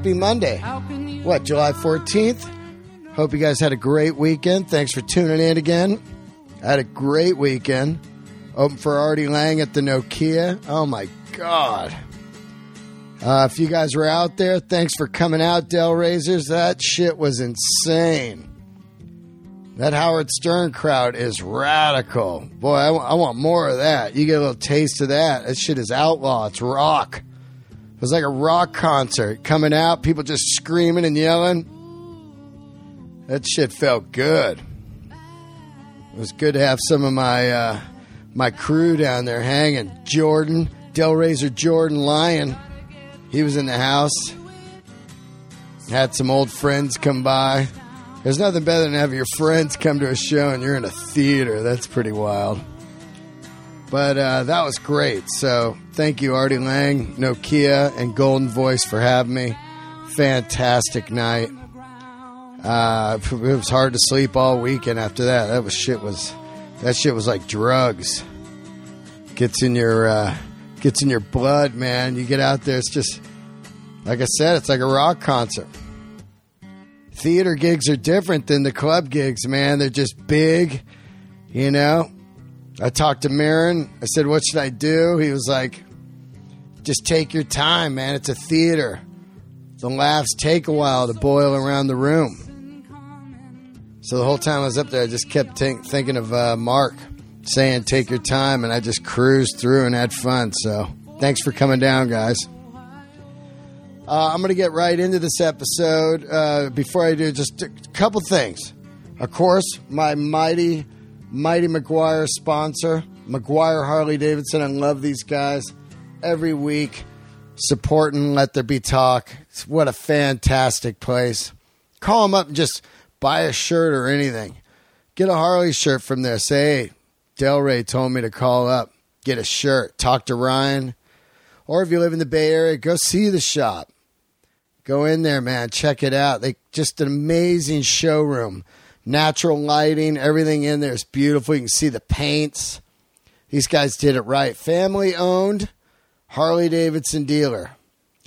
Happy Monday. What, July 14th? Hope you guys had a great weekend. Thanks for tuning in again. I had a great weekend. Open for Artie Lange at the Nokia. Oh my God. Uh, if you guys were out there, thanks for coming out, Del Razors. That shit was insane. That Howard Stern crowd is radical. Boy, I I want more of that. You get a little taste of that. That shit is outlaw. It's rock. It was like a rock concert coming out, people just screaming and yelling. That shit felt good. It was good to have some of my uh, my crew down there hanging. Jordan, Del Razor Jordan Lyon, he was in the house. Had some old friends come by. There's nothing better than have your friends come to a show and you're in a theater. That's pretty wild. But uh, that was great. So thank you, Artie Lange, Nokia, and Goldenvoice for having me. Fantastic night. Uh, it was hard to sleep all weekend after that. That was shit was that shit was like drugs. Gets in your uh, gets in your blood, man. You get out there, it's just like I said, it's like a rock concert. Theater gigs are different than the club gigs, man. They're just big, you know. I talked to Maron. I said, "What should I do?" He was like, "Just take your time, man. It's a theater. The laughs take a while to boil around the room." So the whole time I was up there, I just kept think, thinking of uh, Mark saying, "Take your time," and I just cruised through and had fun. So thanks for coming down, guys. Uh, I'm going to get right into this episode. Uh, before I do, just a couple things. Of course, my mighty, mighty McGuire sponsor, McGuire Harley Davidson. I love these guys every week. Supporting Let There Be Talk. It's, what a fantastic place. Call them up and just buy a shirt or anything. Get a Harley shirt from there. Say, hey, Del Rey told me to call up. Get a shirt. Talk to Ryan. Or if you live in the Bay Area, go see the shop. Go in there, man. Check it out. They just an amazing showroom. Natural lighting, everything in there is beautiful. You can see the paints. These guys did it right. Family owned Harley Davidson dealer.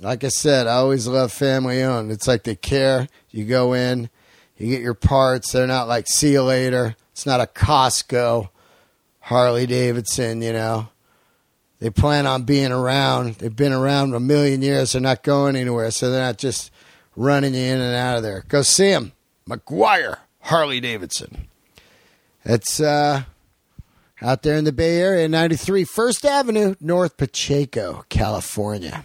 Like I said, I always love family owned. It's like they care. You go in, you get your parts. They're not like see you later. It's not a Costco Harley Davidson, you know. They plan on being around. They've been around a million years. They're not going anywhere, so they're not just running you in and out of there. Go see them. McGuire Harley Davidson. It's uh, out there in the Bay Area, 93 First Avenue, North Pacheco, California.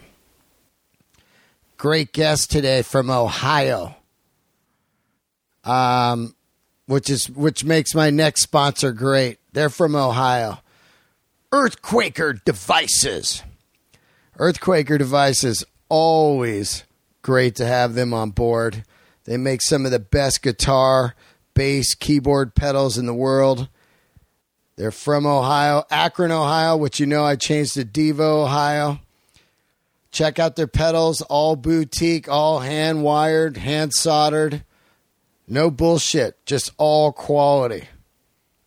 Great guest today from Ohio. Um, which is which makes my next sponsor great. They're from Ohio. Earthquaker Devices. Earthquaker Devices, always great to have them on board. They make some of the best guitar, bass, keyboard pedals in the world. They're from Ohio, Akron, Ohio, which you know I changed to Devo, Ohio. Check out their pedals, all boutique, all hand wired, hand soldered. No bullshit, just all quality.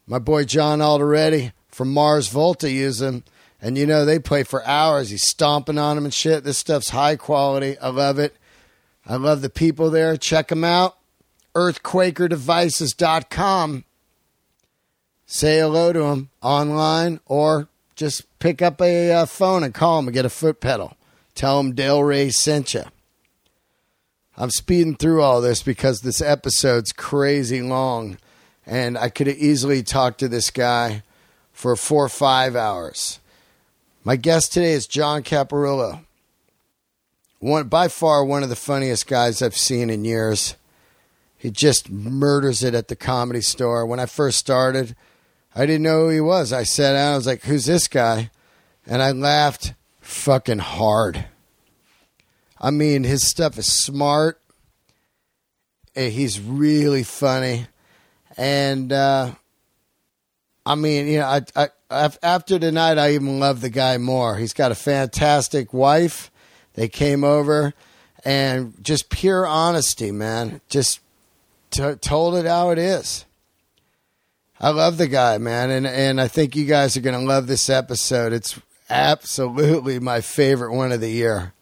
My boy John Alderete from Mars Volta use them, and you know they play for hours. He's stomping on them and shit. This stuff's high quality. I love it. I love the people there. Check them out. EarthquakerDevices.com. Say hello to them online or just pick up a uh, phone and call them and get a foot pedal. Tell them Del Rey sent you. I'm speeding through all this because this episode's crazy long, and I could have easily talked to this guy for four or five hours. My guest today is John Caparulo. One by far one of the funniest guys I've seen in years. He just murders it at the comedy store. When I first started, I didn't know who he was. I sat down, I was like, Who's this guy? and I laughed fucking hard. I mean, his stuff is smart. He's really funny, and uh, I mean, you know, I, I after tonight, I even love the guy more. He's got a fantastic wife. They came over, and just pure honesty, man. Just t- told it how it is. I love the guy, man, and and I think you guys are going to love this episode. It's absolutely my favorite one of the year.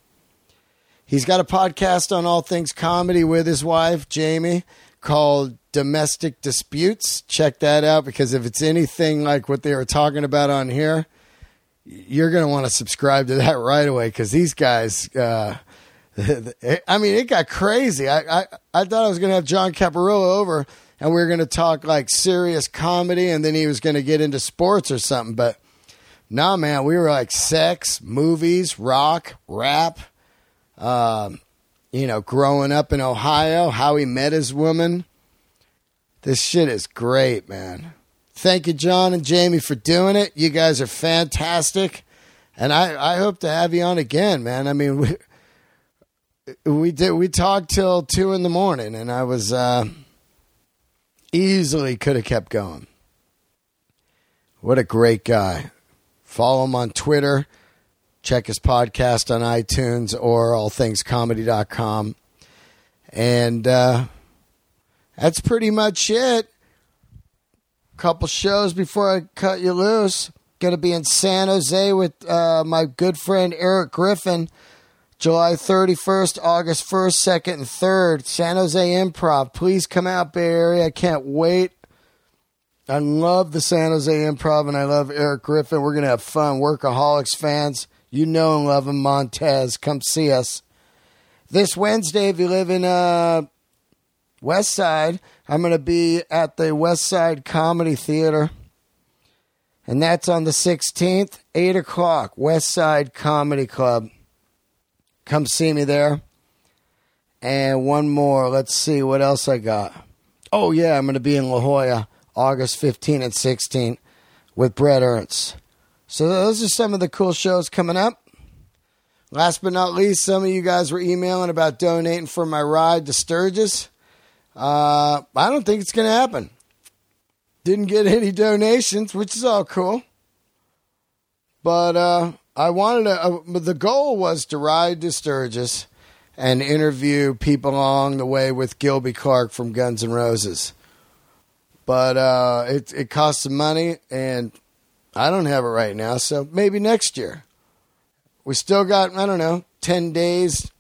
He's got a podcast on all things comedy with his wife, Jamie, called Domestic Disputes. Check that out because if it's anything like what they were talking about on here, you're going to want to subscribe to that right away because these guys, uh, I mean, it got crazy. I, I, I thought I was going to have John Caparulo over and we were going to talk like serious comedy and then he was going to get into sports or something. But nah, man, we were like sex, movies, rock, rap um, you know, growing up in Ohio, how he met his woman. This shit is great, man. Thank you, John and Jamie, for doing it. You guys are fantastic. And I, I hope to have you on again, man. I mean, we, we did we talked till two in the morning, and I was uh, easily could have kept going. What a great guy! Follow him on Twitter check his podcast on iTunes or allthingscomedy.com. And uh, that's pretty much it. Couple shows before I cut you loose. Going to be in San Jose with uh, my good friend Eric Griffin. July 31st, August 1st, 2nd, and 3rd. San Jose Improv. Please come out, Bay Area. I can't wait. I love the San Jose Improv and I love Eric Griffin. We're going to have fun. Workaholics fans. You know and love him, Montez. Come see us. This Wednesday, if you live in uh, West Side, I'm going to be at the West Side Comedy Theater. And that's on the 16th, 8 o'clock, West Side Comedy Club. Come see me there. And one more. Let's see what else I got. Oh, yeah, I'm going to be in La Jolla August 15 and 16 with Brett Ernst. So those are some of the cool shows coming up. Last but not least, some of you guys were emailing about donating for my ride to Sturgis. Uh, I don't think it's going to happen. Didn't get any donations, which is all cool. But uh, I wanted to. Uh, the goal was to ride to Sturgis and interview people along the way with Gilby Clarke from Guns N' Roses. But uh, it it cost some money, and I don't have it right now. So maybe next year. We still got I don't know ten days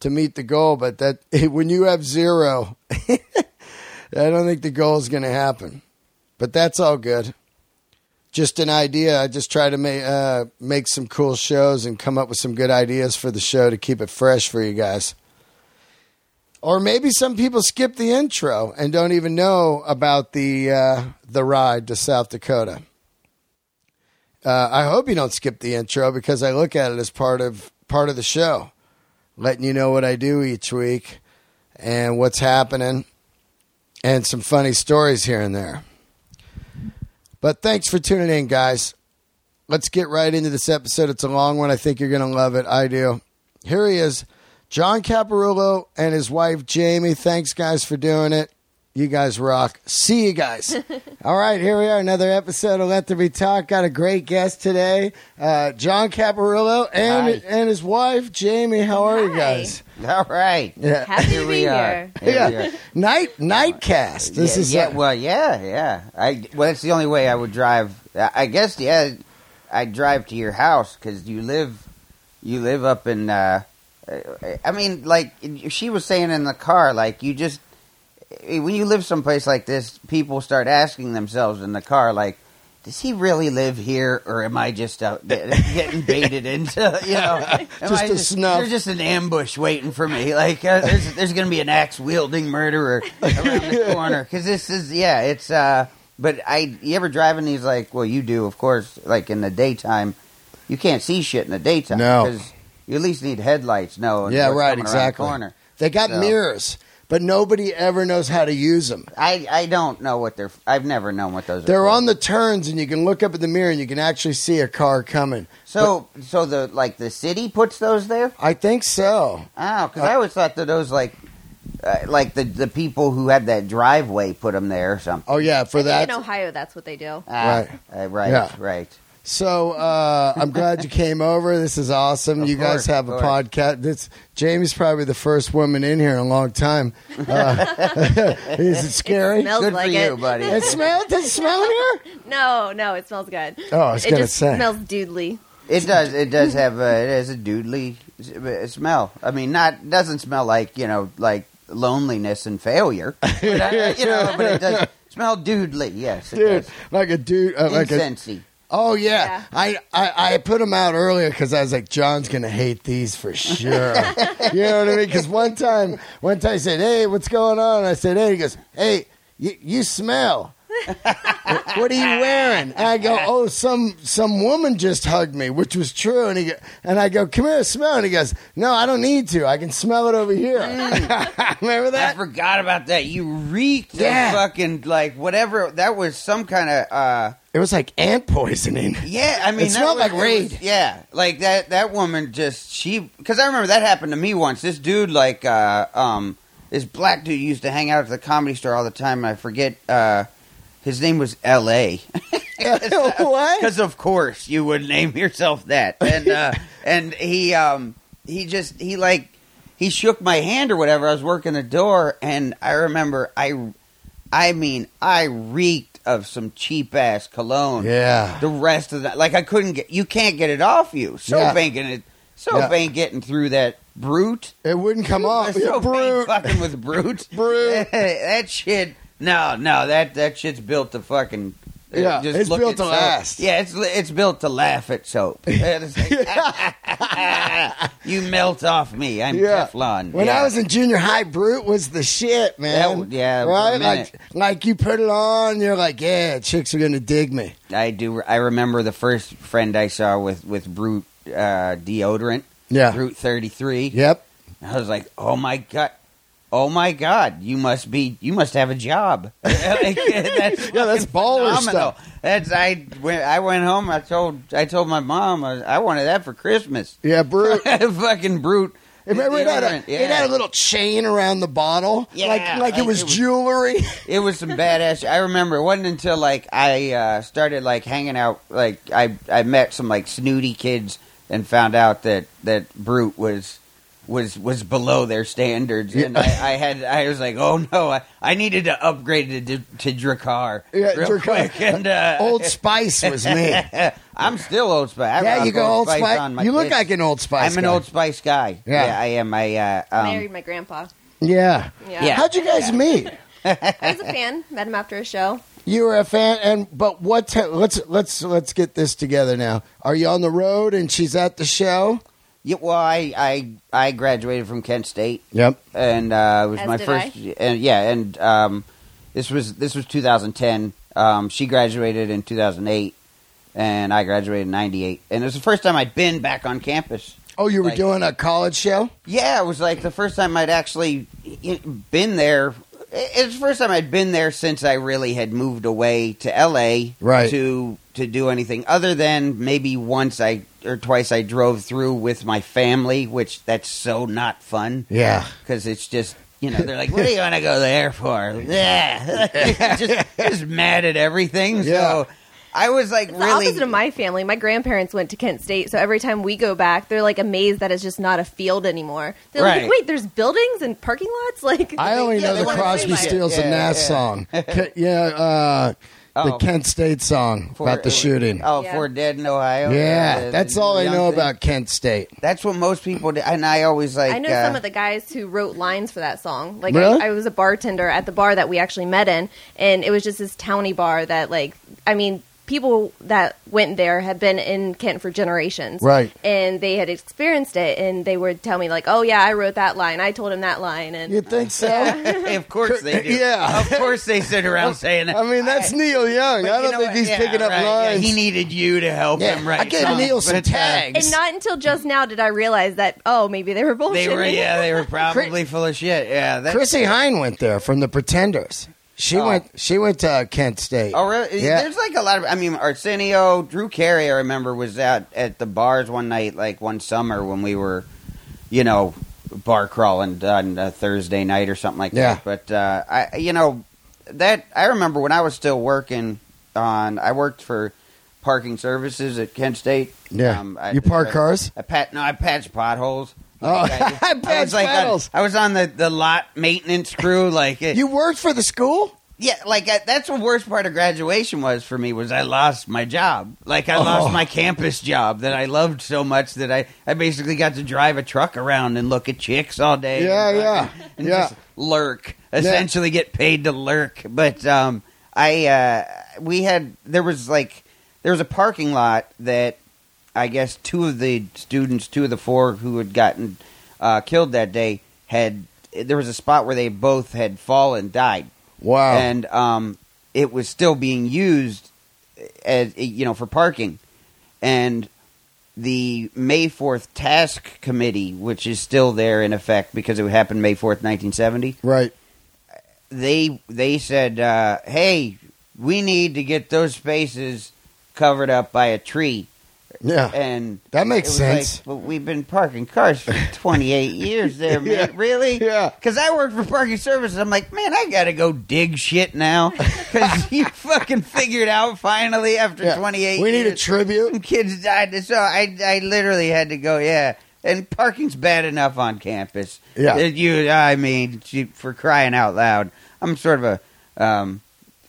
to meet the goal, but that when you have zero, I don't think the goal is going to happen. But that's all good. Just an idea. I just try to make uh, make some cool shows and come up with some good ideas for the show to keep it fresh for you guys. Or maybe some people skip the intro and don't even know about the uh, the ride to South Dakota. Uh, I hope you don't skip the intro because I look at it as part of part of the show, letting you know what I do each week and what's happening, and some funny stories here and there. But thanks for tuning in, guys. Let's get right into this episode. It's a long one. I think you're going to love it. I do. Here he is, John Caparulo and his wife Jamie. Thanks, guys, for doing it. You guys rock. See you guys. All right, here we are. Another episode of Let There Be Talk. Got a great guest today, uh, John Caparulo and Hi. and his wife Jamie. How are you Hi. guys? All right. Yeah, Happy to be we are. here. Here we yeah. are. Night nightcast. This yeah, is yeah. well, yeah, yeah. I well, that's the only way I would drive. I I guess yeah, I'd drive to your house because you live, you live up in. Uh, I mean, like she was saying in the car, like you just when you live someplace like this, people start asking themselves in the car, like. Does he really live here, or am I just out getting baited into? You know, Just a snuff. There's just an ambush waiting for me. Like uh, there's there's going to be an axe wielding murderer around the corner because this is yeah it's uh but I you ever driving these like well you do of course like in the daytime you can't see shit in the daytime No. because you at least need headlights no Yeah, right, around the exactly. corner They got So- mirrors. But nobody ever knows how to use them. I I don't know what they're. I've never known what those. are They're for. on the turns, and you can look up at the mirror, and you can actually see a car coming. So so the like the city puts those there. I think so. Oh, because I always thought that those like. Uh, like the the people who had that driveway put them there or something. Oh yeah, for I that. in Ohio, that's what they do. Ah, Right. uh, right, Yeah. right. So uh, I'm glad you came over. This is awesome. Of you guys have a course. podcast. This Jamie's probably the first woman in here in a long time. Uh, is it scary? It Good like for it. you, buddy. It smells. Does it smell in here? No, no, it smells good. Oh, I was it gonna just say. smells doodly. It does. It does have a. It has a doodly smell. I mean, not doesn't smell like you know like loneliness and failure. But, uh, you know, but it does smell doodly. Yes, it dude, does. like a dude, uh, like a. Oh yeah, Yeah. I, I I put them out earlier because I was like, John's gonna hate these for sure. you know what I mean? Because one time, one time I said, "Hey, what's going on?" I said, "Hey," he goes, "Hey, you, you smell." What are you wearing? And I go, oh, some some woman just hugged me, which was true. And he go, and I go, come here, smell. And he goes, no, I don't need to. I can smell it over here. Remember that? I forgot about that. You reeked Yeah. of fucking like whatever. That was some kind of. uh It was like ant poisoning. Yeah, I mean, It smelled was- like Raid. was- yeah, like that. That woman just she because I remember that happened to me once. This dude, like, uh, um, this black dude used to hang out at the comedy store all the time. I forget. uh His name was L.A. what? Because of course you would name yourself that, and uh, and he um he just he like he shook my hand or whatever. I was working the door, and I remember I I mean I reeked of some cheap ass cologne. Yeah. The rest of that, like I couldn't get you can't get it off you. Soap Yeah. ain't getting it. Soap Yeah. ain't getting through that brute. It wouldn't come off. Brute. fucking with brute. Brute. that shit. No, no, that that shit's built to fucking. uh, Yeah, it's look built at to soap. last. Yeah, it's it's built to laugh at soap. It's like, you melt off me. I'm Yeah. Teflon. When Yeah. I was in junior high, Brute was the shit, man. That- yeah, for a right. minute. Like, like you put it on, you're like, yeah, chicks are gonna dig me. I do. I remember the first friend I saw with with brute uh, deodorant. Yeah. Brute thirty three. Yep. I was like, oh my god. Oh my God! You must be. You must have a job. That's Yeah, that's baller phenomenal. stuff. That's I. When I went home, I told I told my mom I, I wanted that for Christmas. Yeah, Brute. fucking brute. Remember it had, a, Deodorant, it had a little chain around the bottle, Yeah, like like like it was it was- jewelry. It was some badass. I remember it wasn't until like I uh, started like hanging out. Like I I met some like snooty kids and found out that that brute was was was below their standards, and I, I had I was like, oh no, I, I needed to upgrade it to, to Drakkar Yeah, real Drakkar. quick. And uh, Old Spice was me. I'm still Old Spice. I yeah, rock you go Old Spice. on my You look tits. like an Old Spice. I'm an. Old Spice guy. Yeah. I am. I uh, um, Married my grandpa. Yeah. Yeah. Yeah. How'd you guys meet? I was a fan. Met him after a show. You were a fan, and but what? Te- let's let's let's get this together now. Are you on the road and she's at the show? Yeah, well, I, I I graduated from Kent State. Yep. and uh, it was As my did first. And yeah, and um, this was this was 2010. Um, she graduated in 2008, and I graduated in '98. And it was the first time I'd been back on campus. Oh, you were Like- doing a college show. Yeah, it was like the first time I'd actually y- been there. It's the first time I'd been there since I really had moved away to LA Right. to to do anything other than maybe once I or twice I drove through with my family, which that's so not fun Yeah. because it's just you know they're like, "What do you want to go there for?" Yeah, just just mad at everything. Yeah. So I was like, It's the really, opposite of my family. My grandparents went to Kent State, so every time we go back, they're like amazed that it's just not a field anymore. They're Right. like, "Wait, there's buildings and parking lots." Like, I only Yeah, know they the Crosby, say that. Stills, and Yeah, Nash yeah. song. Yeah, uh, the Oh. Kent State song For- about the shooting. Oh, Yeah. for dead in Ohio. yeah, Uh, that's the all I know thing. about Kent State. That's what most people do, and I always like. I know uh, some of the guys who wrote lines for that song. Like, Really? I, I was a bartender at the bar that we actually met in, and it was just this towny bar that, like, I mean, people that went there had been in Kent for generations, Right. And they had experienced it, and they would tell me like, "Oh yeah, I wrote that line. I told him that line." And You think so? of course they do. Yeah. Of course they sit around saying that. I mean, that's Neil Young. I don't know think what? he's Yeah, picking up right. Yeah, lines. he needed you to help Yeah, him write I gave songs, Neil some tags. and not until just now did I realize that oh maybe they were bullshitting. They were, yeah, they were probably full of shit. Yeah, that, Chrissie Hynde went there from the Pretenders. She Oh. went. She went to uh, Kent State. Oh, really? Yeah. There's like a lot of. I mean, Arsenio, Drew Carey, I remember was out at the bars one night, like one summer when we were, you know, bar crawling on a Thursday night or something like Yeah. that. But uh, I, you know, that I remember when I was still working on. I worked for parking services at Kent State. Yeah. Um, I- you park I- cars. I pat no, I patched potholes. Oh, I, I was like on. I was on the, the lot maintenance crew. Like it- You worked for the school. yeah, like I, that's the worst part of graduation was for me was I lost my job. Like I Oh. lost my campus job that I loved so much that I, I basically got to drive a truck around and look at chicks all day. Yeah, and, yeah, and yeah. just lurk. Essentially, get paid to lurk. But um, I uh, we had there was like there was a parking lot that I guess two of the students, two of the four who had gotten uh, killed that day had. There was a spot where they both had fallen, died Wow. and um, it was still being used as you know for parking, and the May Fourth Task Committee, which is still there in effect because it happened May fourth, nineteen seventy. right. They they said, uh, "Hey, we need to get those spaces covered up by a tree." Yeah. And That makes sense. Like, but we've been parking cars for 28 years there, man. Yeah. Really? Yeah. Because I work for parking services. I'm like, man, I got to go dig shit now. Because you fucking figured out finally after Yeah. 28 We need a tribute. Some kids died. So I, I literally had to go, yeah. And parking's bad enough on campus. Yeah. You, I mean, for crying out loud. I'm sort of a um,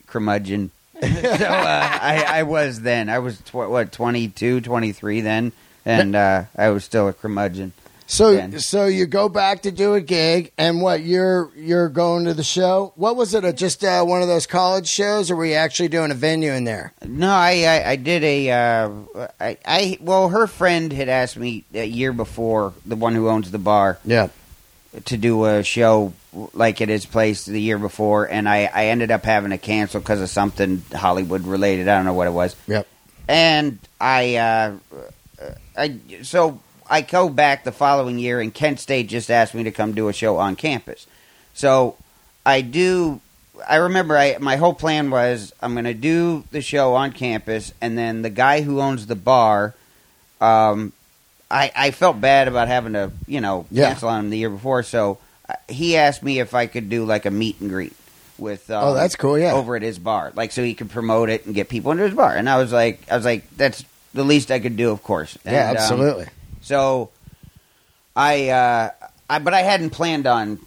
curmudgeon. so uh, I, I was then. I was, tw- what, 22, 23 then. And uh, I was still a curmudgeon. So Yeah. so you go back to do a gig, and what you're you're going to the show? What was it? A, just uh, one of those college shows, or were you actually doing a venue in there? No, I I, I did a uh, I, I well her friend had asked me a year before the one who owns the bar Yeah. to do a show like at his place the year before, and I I ended up having to cancel because of something Hollywood related. I don't know what it was. Yep. And I uh, I so I go back the following year, and Kent State just asked me to come do a show on campus. So I do. I remember I my whole plan was I'm going to do the show on campus, and then the guy who owns the bar, um, I I felt bad about having to you know Yeah. cancel on him the year before, so he asked me if I could do like a meet and greet with. Um, Oh, that's cool, yeah. over at his bar, like so he could promote it and get people into his bar, and I was like, I was like, that's the least I could do, of course. yeah, And, um, absolutely. so I, uh, I, but I hadn't planned on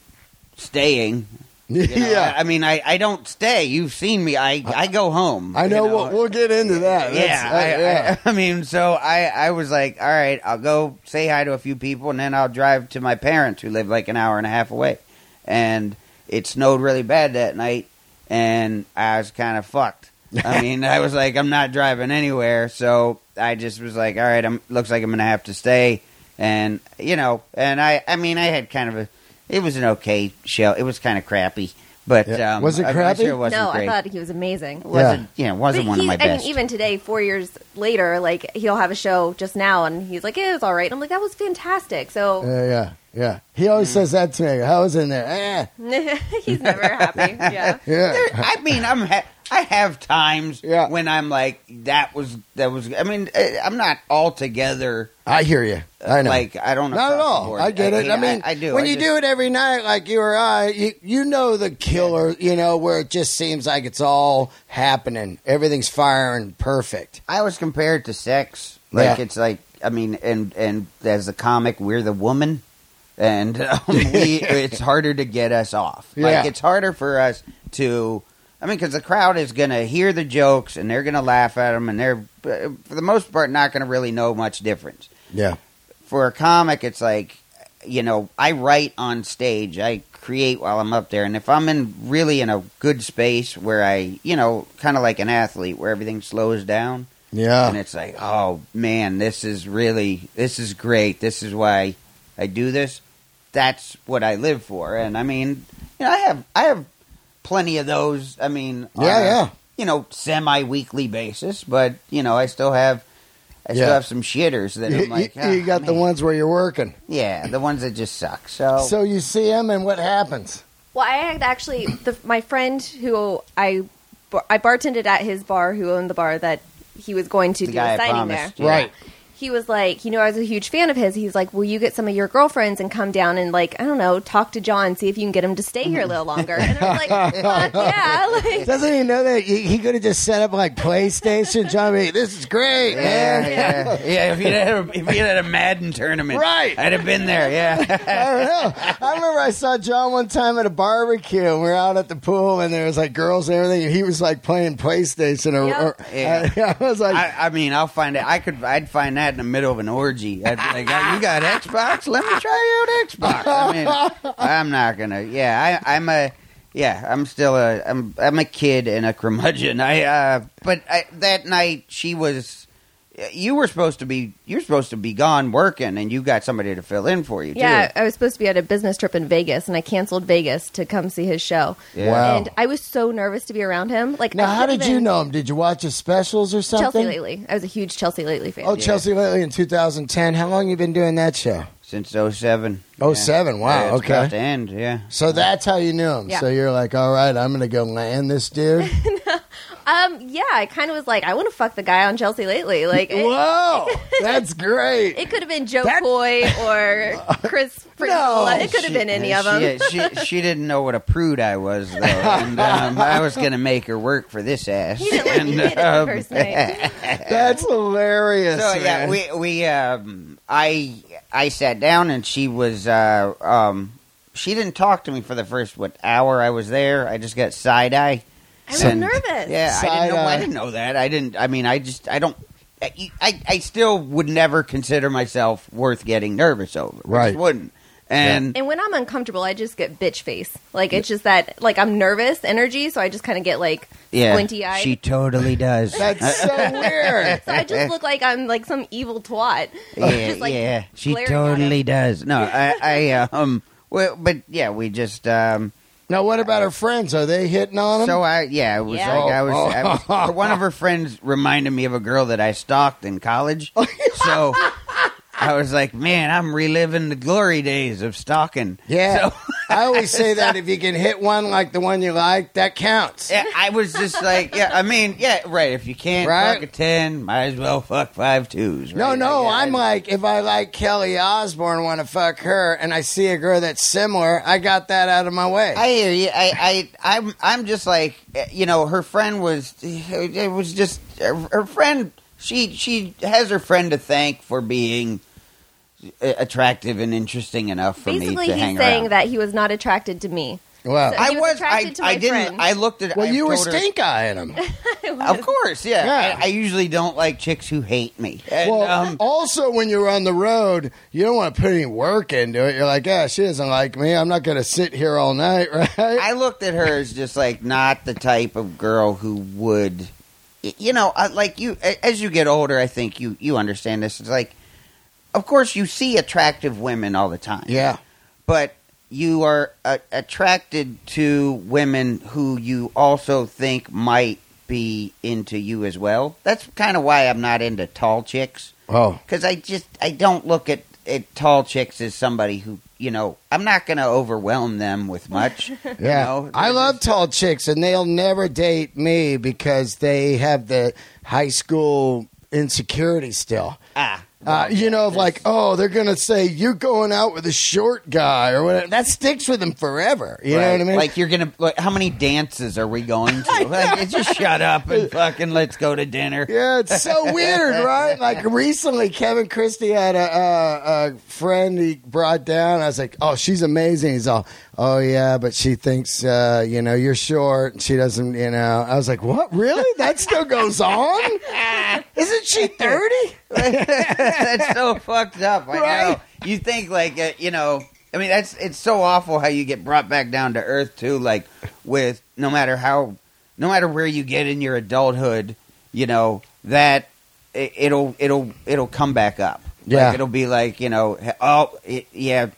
staying. You know. yeah. I, I mean, I, I don't stay. You've seen me. I, I go home. I know, you We'll, we'll get into that. That's- yeah, uh, I, yeah. I, I mean, so I, I was like, all right, I'll go say hi to a few people, and then I'll drive to my parents who live like an hour and a half away. And it snowed really bad that night, and I was kind of fucked. I mean, I was like, I'm not driving anywhere, so I just was like, all right, I'm looks like I'm gonna have to stay, and you know, and I, I mean, I had kind of a, it was an okay show. It was kind of crappy, but Yeah. um, Was it I'm crappy? sure it wasn't no, great. I thought he was amazing. it wasn't, yeah, it wasn't But one of he- my I best. mean, even today, four years later, like he'll have a show just now, and he's like, "It was all right." I'm like, "That was fantastic." So Yeah, yeah, yeah. He always says that to me. How was it in there? Eh, he's never happy. Yeah. yeah. There- I mean, I'm ha- I have times Yeah. when I'm like, that was that was. I mean, eh, I'm not altogether I hear you. I know. like I don't know. Not at all. I get it. I, mean, I, do. When I you just- do it every night, like you or I, you, you know the killer. You know where it just seems like it's all happening. Everything's firing perfect. I was compared to sex. Like Yeah. it's like I mean, and and as a comic, we're the woman, and um, we it's harder to get us off. Yeah. Like it's harder for us to. I mean, because the crowd is going to hear the jokes and they're going to laugh at them, and they're for the most part not going to really know much difference. Yeah. for a comic, it's like, you know, I write on stage. I create while I'm up there. And if I'm in really in a good space where I, you know, kind of like an athlete where everything slows down Yeah. and it's like, oh man, this is really, this is great. This is why I do this. That's what I live for. And I mean, you know, I have, I have plenty of those. I mean, on Yeah, a, yeah. You know, semi-weekly basis, but you know, I still have, I still Yeah. have some shitters that You, I'm like, you- you "Ah, got the ones where you're working. yeah, the ones that just suck. So, So you see them, and what happens? Well, I had actually the, my friend who I I bartended at his bar, who owned the bar that he was going to the do guy a I signing there. yeah. Right. He was like, you know, I was a huge fan of his. He's like, will you get some of your girlfriends and come down and like, I don't know, talk to John, see if you can get him to stay here a little longer. And I was like, fuck yeah, like. Doesn't he know that he, he could have just set up like PlayStation? John, be, this is great, Yeah, man. yeah, yeah. If you had a, if you had a Madden tournament, Right. I'd have been there. Yeah, I don't know. I remember I saw John one time at a barbecue. and We were out at the pool, and there was like girls and everything. And he was like playing PlayStation, or, Yep. or Yeah. I, was like, I, I mean, I'll find it. I could, I'd find that in the middle of an orgy. I'd be like, "Oh, "You got Xbox? Let me try out Xbox." I mean, I'm not gonna. Yeah, I, I'm a. Yeah, I'm still a. I'm. I'm a kid and a curmudgeon. I. uh But I, that night she was. You were supposed to be. You're supposed to be gone working, and you got somebody to fill in for you. too. Yeah, I was supposed to be at a business trip in Vegas, and I canceled Vegas to come see his show. Yeah. Wow. And I was so nervous to be around him. Like, now how couldn't did you know him? Did you watch his specials or something? Chelsea lately? I was a huge Chelsea lately fan. Oh, Chelsea lately in 2010. How long you been doing that show? since 07. Oh, seven. Wow, Yeah, it's okay. about to end. Yeah. So that's how you knew him. Yeah. So you're like, all right, I'm going to go land this dude. Um, yeah, I kind of was like, I want to fuck the guy on Chelsea lately. Like, it, Whoa, that's great. it could have been Jo That- Koy or Chris. No, it could have been any of them. She, she, she didn't know what a prude I was, though, and um, I was going to make her work for this ass. He didn't let you hit it the um, first night. That's hilarious. So yeah, we we um, I I sat down and she was uh, um, she didn't talk to me for the first what hour I was there. I just got side eye. I was And- nervous. Yeah, I didn't know. Side-eye. I didn't know that. I didn't. I mean, I just. I don't. I, I, I still would never consider myself worth getting nervous over. I just Right. Wouldn't. And And when I'm uncomfortable, I just get bitch face. Like it's just that, like I'm nervous energy, so I just kind of get like yeah, squinty eyed. she totally does. That's so weird. so I just look like I'm like some evil twat. yeah, Just, like, yeah, she totally does. No, I, I um, well, but yeah, we just um. Now, what about her friends? Are they hitting on him? So I yeah, it was Yeah. like I was. I was one of her friends reminded me of a girl that I stalked in college. so I was like, man, I'm reliving the glory days of stalking. yeah. So, I always say that if you can hit one like the one you like, that counts. yeah, I was just like, yeah, I mean, yeah, right. If you can't Right. fuck a ten, might as well fuck five twos. No, right? no, I'm I- like, if I like Kelly Osbourne, want to fuck her, and I see a girl that's similar, I got that out of my way. I hear you. I, I, I'm, I'm just like, eh, you know, her friend was, it was just her, her friend. She, she has her friend to thank for being attractive and interesting enough for Basically, me to he's saying around. that he was not attracted to me. well, So- I he was was, attracted I, to my I didn't. friend. I looked at. well, I you were told her- stink eyeing him. Of course, yeah. Yeah. I, I usually don't like chicks who hate me. And, Well, um, also when you're on the road, you don't want to put any work into it. You're like, yeah, she doesn't like me. I'm not going to sit here all night, right? I looked at her as just like not the type of girl who would, you know, I- like you. a- As you get older, I think you you understand this. It's like, of course, you see attractive women all the time. yeah, but you are uh, attracted to women who you also think might be into you as well. That's kind of why I'm not into tall chicks oh, because I just I don't look at, at tall chicks as somebody who you know I'm not going to overwhelm them with much. yeah. you know? I love tall chicks, and they'll never date me because they have the high school insecurity still. ah. Uh, you know, of like, oh, they're gonna say you're going out with a short guy or whatever. That sticks with them forever. You know what I mean? Like you're gonna like how many dances are we going to? Like, just shut up and fucking let's go to dinner. Yeah, it's so weird, right? Like recently, Kevin Christy had a, a, a friend he brought down. I was like, "Oh, she's amazing." He's all, "Oh yeah, but she thinks uh, you know you're short, and she doesn't." You know, I was like, "What? Really? That still goes on? Isn't she 30? That's so fucked up. I Right. know. You think like uh, you know I mean, that's it's so awful how you get brought back down to earth too. Like with no matter how, no matter where you get in your adulthood, you know that it, it'll it'll it'll come back up. Yeah. like, it'll be like you know, oh it, yeah.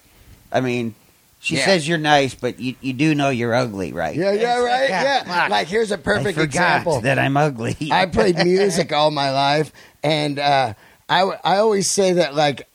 I mean, she Yeah. says you're nice, but you you do know you're ugly, right? Yeah, yeah, right. Yeah, fuck, like here's a perfect example. that I'm ugly. I played music all my life, and uh, I I always say that like.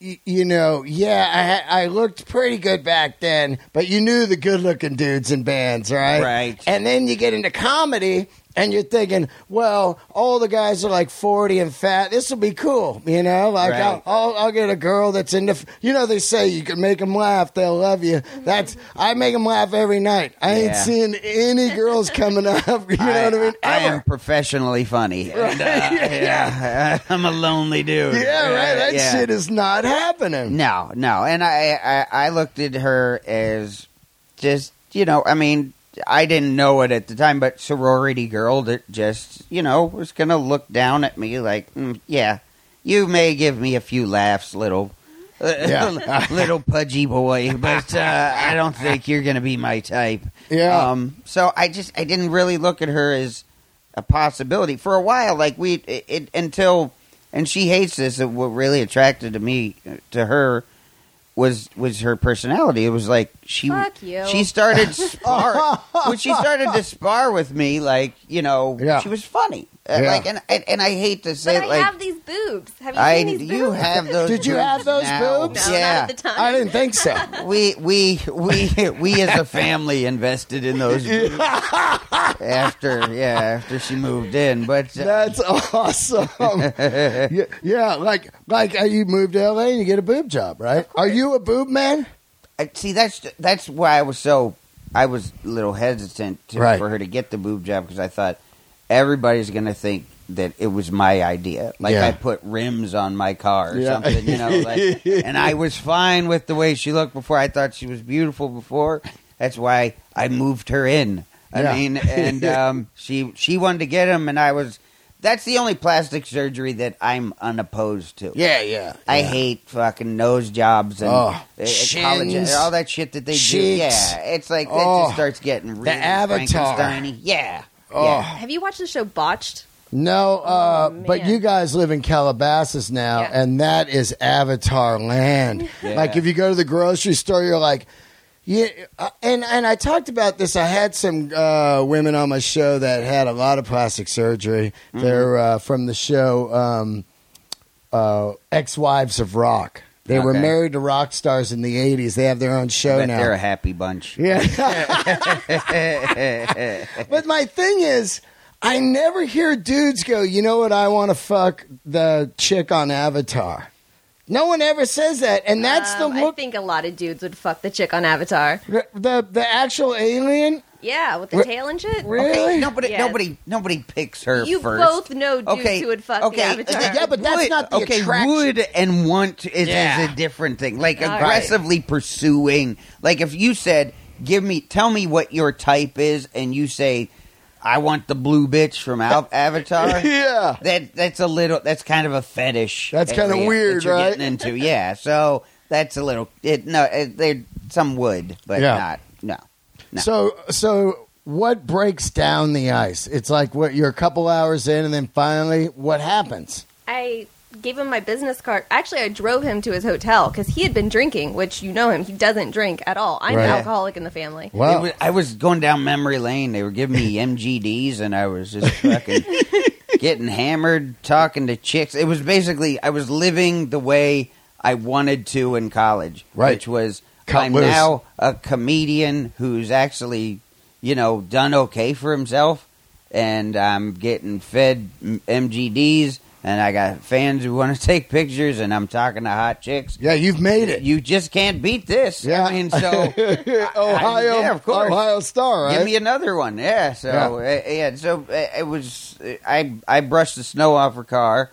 y- You know, yeah, I I looked pretty good back then, but you knew the good looking dudes in bands, right? Right. And then you get into comedy, and you're thinking, well, all the guys are like forty and fat. This will be cool, you know. Like Right. I'll, I'll I'll get a girl that's into, f- you know, they say you can make them laugh, they'll love you. That's I make them laugh every night. I ain't seeing any girls coming up. You know what I mean? I Ever. am professionally funny. And, uh, yeah. I'm a lonely dude. Yeah, right. That Yeah. shit is not happening. No, no. And I, I, I looked at her as just, you know, I mean, I didn't know it at the time, but sorority girl that just, you know, was going to look down at me like, mm, yeah, you may give me a few laughs, little. Yeah. little pudgy boy, but uh, I don't think you're going to be my type. Yeah. Um, so I just I didn't really look at her as a possibility for a while. Like we it, it until and she hates this. What really attracted to me uh, to her was was her personality. It was like she Fuck you. she started spar when she started to spar with me. Like you know, Yeah. she was funny. Uh, Yeah. Like and, and and I hate to say But it, I like have these boobs. Have you I seen these you boobs? have those. Did you boobs have those now. boobs? No, yeah. not at the time. I didn't think so. We we we we as a family invested in those boobs after yeah after she moved in, but uh, That's awesome. yeah, yeah, like like uh, you moved to LA and you get a boob job, right? Are you a boob man? I- see that's that's why I was so I was a little hesitant to, Right. for her to get the boob job because I thought everybody's gonna think that it was my idea. Like Yeah. I put rims on my car or Yeah. something, you know. Like, and I was fine with the way she looked before. I thought she was beautiful before. That's why I moved her in. I Yeah. mean, and um, she she wanted to get him, and I was. That's the only plastic surgery that I'm unopposed to. Yeah, yeah. I hate fucking nose jobs and Oh, collagen, all that shit that they do. Yeah, it's like that Oh, just starts getting really Avatar. Frankenstein-y. Yeah, Oh. yeah. Have you watched the show Botched? No, uh, Oh, but you guys live in Calabasas now, Yeah. and that is Avatar land. Yeah. Like if you go to the grocery store, you're like, yeah. uh, And and I talked about this. I had some uh, women on my show that had a lot of plastic surgery. Mm-hmm. They're uh, from the show um, uh, Ex Wives of Rock. They were married to rock stars in the '80s. They have their own show now. they're a happy bunch. Yeah. but my thing is, I never hear dudes go, you know what, I want to fuck the chick on Avatar. No one ever says that. And that's Um, the I think a lot of dudes would fuck the chick on Avatar. The, the, the actual alien? Yeah, with the Re- tail and shit. Really? Okay, nobody, Yes. nobody, nobody picks her You first. both know dudes okay, who would fuck okay, the Avatar. Yeah, but that's would- not the okay. attraction. Would and want is, Yeah. is a different thing. Like All right. aggressively pursuing. Like if you said, "Give me, tell me what your type is," and you say, "I want the blue bitch from Al- Avatar." Yeah. that that's a little. That's kind of a fetish. That's kinda area weird, that you're right? Getting into, yeah. So that's a little. It, no, it, there some would, but Yeah. not. No. No. So, so what breaks down the ice? It's like what you're a couple hours in, and then finally, what happens? I gave him my business card. Actually, I drove him to his hotel because he had been drinking, which you know him. He doesn't drink at all. I'm Right. an alcoholic in the family. It Well, was, I was going down memory lane. They were giving me MGDs, and I was just fucking getting hammered, talking to chicks. It was basically I was living the way I wanted to in college, Right. which was Cut I'm loose. now a comedian who's actually, you know, done okay for himself, and I'm getting fed MGDs, and I got fans who want to take pictures, and I'm talking to hot chicks. yeah, you've made it. You just can't beat this. yeah. I mean, so Ohio, yeah, of course. Ohio Star, right? Give me another one. Yeah. So uh, yeah. So uh, it was. Uh, I I brushed the snow off her car,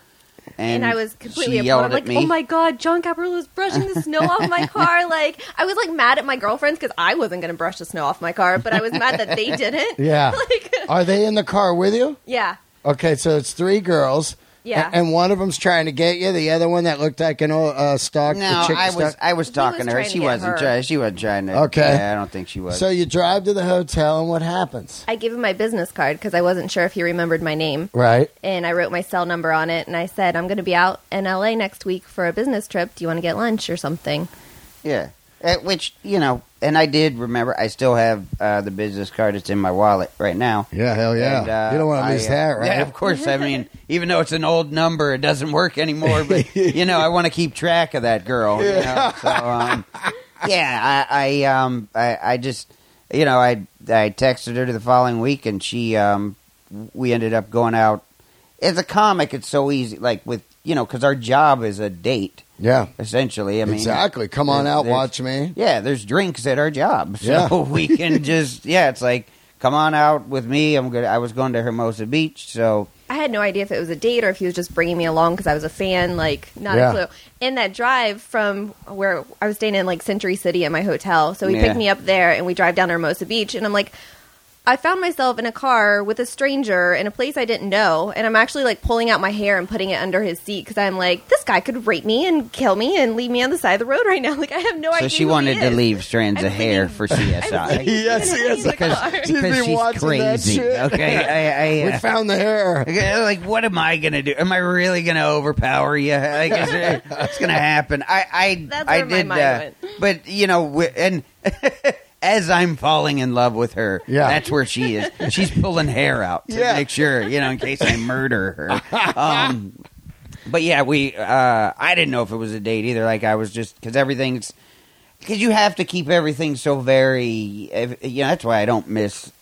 and, And, I was completely she appalled. yelled I'm like, at me. oh my god, John Caparulo is brushing the snow off my car. Like, I was like mad at my girlfriends because I wasn't going to brush the snow off my car, but I was mad that they didn't. Yeah. like, Are they in the car with you? yeah. Okay, so it's three girls. Yeah. A- And one of them's trying to get you. The other one that looked like an old uh, stalk. No, the chick I was stalk- I was talking was to her. trying to She get wasn't her. trying. She wasn't trying to. Okay. Yeah, I don't think she was. So you drive to the hotel, and what happens? I gave him my business card because I wasn't sure if he remembered my name. Right. And I wrote my cell number on it, and I said, I'm going to be out in LA next week for a business trip. Do you want to get lunch or something? Yeah. Uh, which, you know, and I did remember, I still have uh, the business card. It's in my wallet right now. Yeah, hell yeah. And, uh, you don't want to I, lose uh, that, right? Yeah, of course. I mean, even though it's an old number, it doesn't work anymore. But, you know, I want to keep track of that girl. You know? So, um, yeah, I, I, um, I, I just, you know, I, I texted her the following week and she, um, we ended up going out. As a comic, it's so easy, like with, you know, because our job is a date, Yeah. essentially. I mean, exactly. Come on out, watch me. yeah, there's drinks at our job, so Yeah. we can just yeah. It's like come on out with me. I'm good. I was going to Hermosa Beach, so I had no idea if it was a date or if he was just bringing me along because I was a fan. Like, not Yeah. a clue. In that drive from where I was staying in like Century City at my hotel, so he Yeah. picked me up there and we drive down to Hermosa Beach, and I'm like. I found myself in a car with a stranger in a place I didn't know, and I'm actually like pulling out my hair and putting it under his seat because I'm like, this guy could rape me and kill me and leave me on the side of the road right now. Like I have no so idea. So she who he wanted to is. leave strands I'm of hair thinking- for CSI. Yes, Even yes. in the because. She's because been she's watching that crazy. shit. Okay, I, I, We uh, found the hair. Okay, like, what am I gonna do? Am I really gonna overpower you? Like, is there, what's gonna happen? I, I, That's I where my did, mind uh, went. but you know, and as I'm falling in love with her, Yeah. that's where she is. She's pulling hair out to Yeah. make sure, you know, in case I murder her. Um, but yeah, we, uh, I didn't know if it was a date either. Like, I was just because everything's because you have to keep everything so very. You know, that's why I don't miss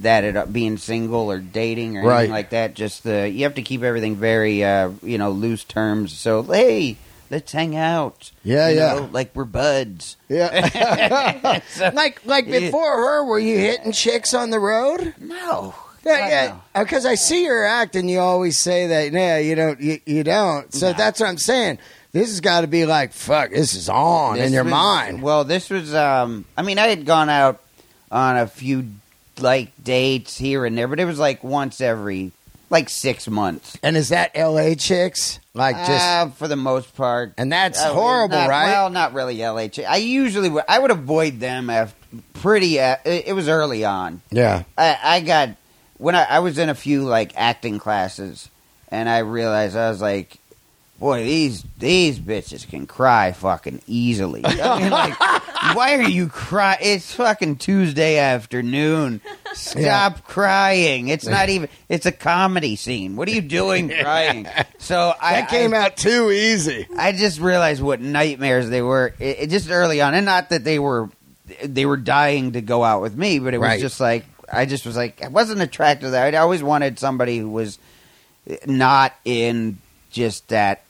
that it being single or dating or anything Right. like that. Just the you have to keep everything very, uh, you know, loose terms. So hey, let's hang out. Yeah, You yeah. know, like we're buds. Yeah. So- like like before her, were you hitting chicks on the road? no, Yeah, yeah. Because I see your act, and you always say that. Yeah, you don't. You, you don't. So No. that's what I'm saying. This has got to be like, fuck. This is on This in your was- mind. Well, this was. Um, I mean, I had gone out on a few like dates here and there, but it was like once every like six months. And is that L.A. chicks? Like just, Uh, for the most part. and that's Uh, horrible, not- right? Well, not really LA. chick- I usually would, I would avoid them after pretty. Uh, it, it was early on. yeah. I, I got when I, I was in a few like acting classes, and I realized I was like, boy, these these bitches can cry fucking easily. I mean, like, why are you crying? It's fucking Tuesday afternoon. Stop crying. It's not even. It's a comedy scene. What are you doing crying? So I That came I, out too easy. I just realized what nightmares they were. It, it just early on, and not that they were they were dying to go out with me, but it was Right. just like I just was like I wasn't attracted to that. I always wanted somebody who was not in just that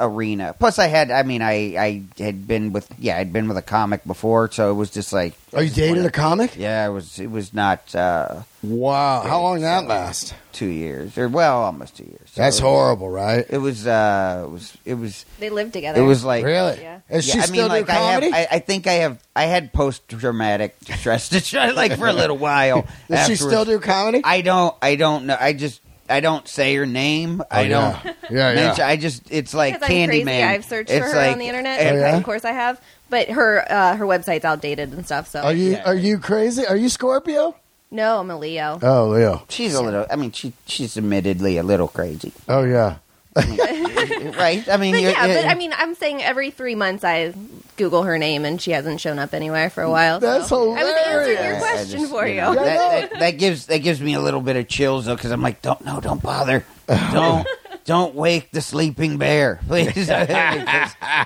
arena. Plus, I had I mean I I had been with yeah I'd been with a comic before, so it was just like Oh, you dated a comic? yeah it was it was not uh, Wow. How long did that last? two years or well almost two years. So That's it- horrible, right? It was uh it was it was They lived together. it was like Really? Yeah. Is she Yeah, I still mean, like do comedy? I have, I, I think I have, I had post traumatic stress disorder, like for a little while. Does she still do comedy? I don't, I don't know. I just, I don't say her name. I Oh, don't. yeah. Yeah, yeah. mention- I just, it's like Because I'm crazy. Candyman. I've searched it's for her like, on the internet. and- Oh, yeah? Of course, I have. But her uh, her website's outdated and stuff. So Are you Yeah. are you crazy? Are you Scorpio? no, I'm a Leo. Oh, Leo. She's a little. I mean, she, she's admittedly a little crazy, Oh yeah. right? I mean, But you're, yeah, but you're- I mean, I'm saying every three months I Google her name and she hasn't shown up anywhere for a while. That's so. I was answering your question just, for you. know, Yeah, I that, that, that gives that gives me a little bit of chills though, because I'm like, don't no, don't bother, don't don't wake the sleeping bear, please. Because-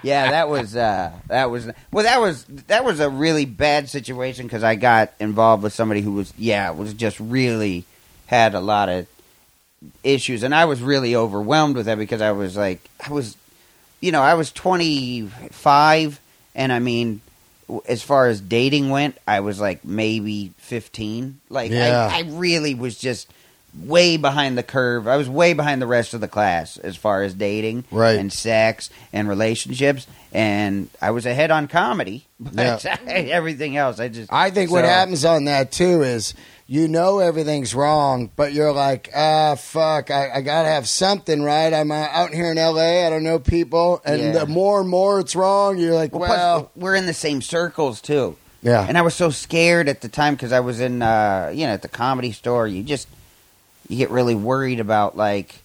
yeah, that was uh, that was well, that was that was a really bad situation because I got involved with somebody who was yeah was just really had a lot of issues, and I was really overwhelmed with that because I was like I was, you know, I was 25, and I mean as far as dating went, I was like maybe 15. Like, Yeah. I, I really was just way behind the curve. I was way behind the rest of the class as far as dating Right. and sex and relationships. And I was ahead on comedy, but everything else, I just. I think what happens on that too is you know everything's wrong, but you're like, ah, fuck, I, I gotta have something right. I'm uh, out here in L.A. I don't know people, and Yeah. the more and more it's wrong, you're like, Well, well, we're in the same circles too. yeah, And I was so scared at the time because I was in, uh, you know, at the comedy store. You just you get really worried about like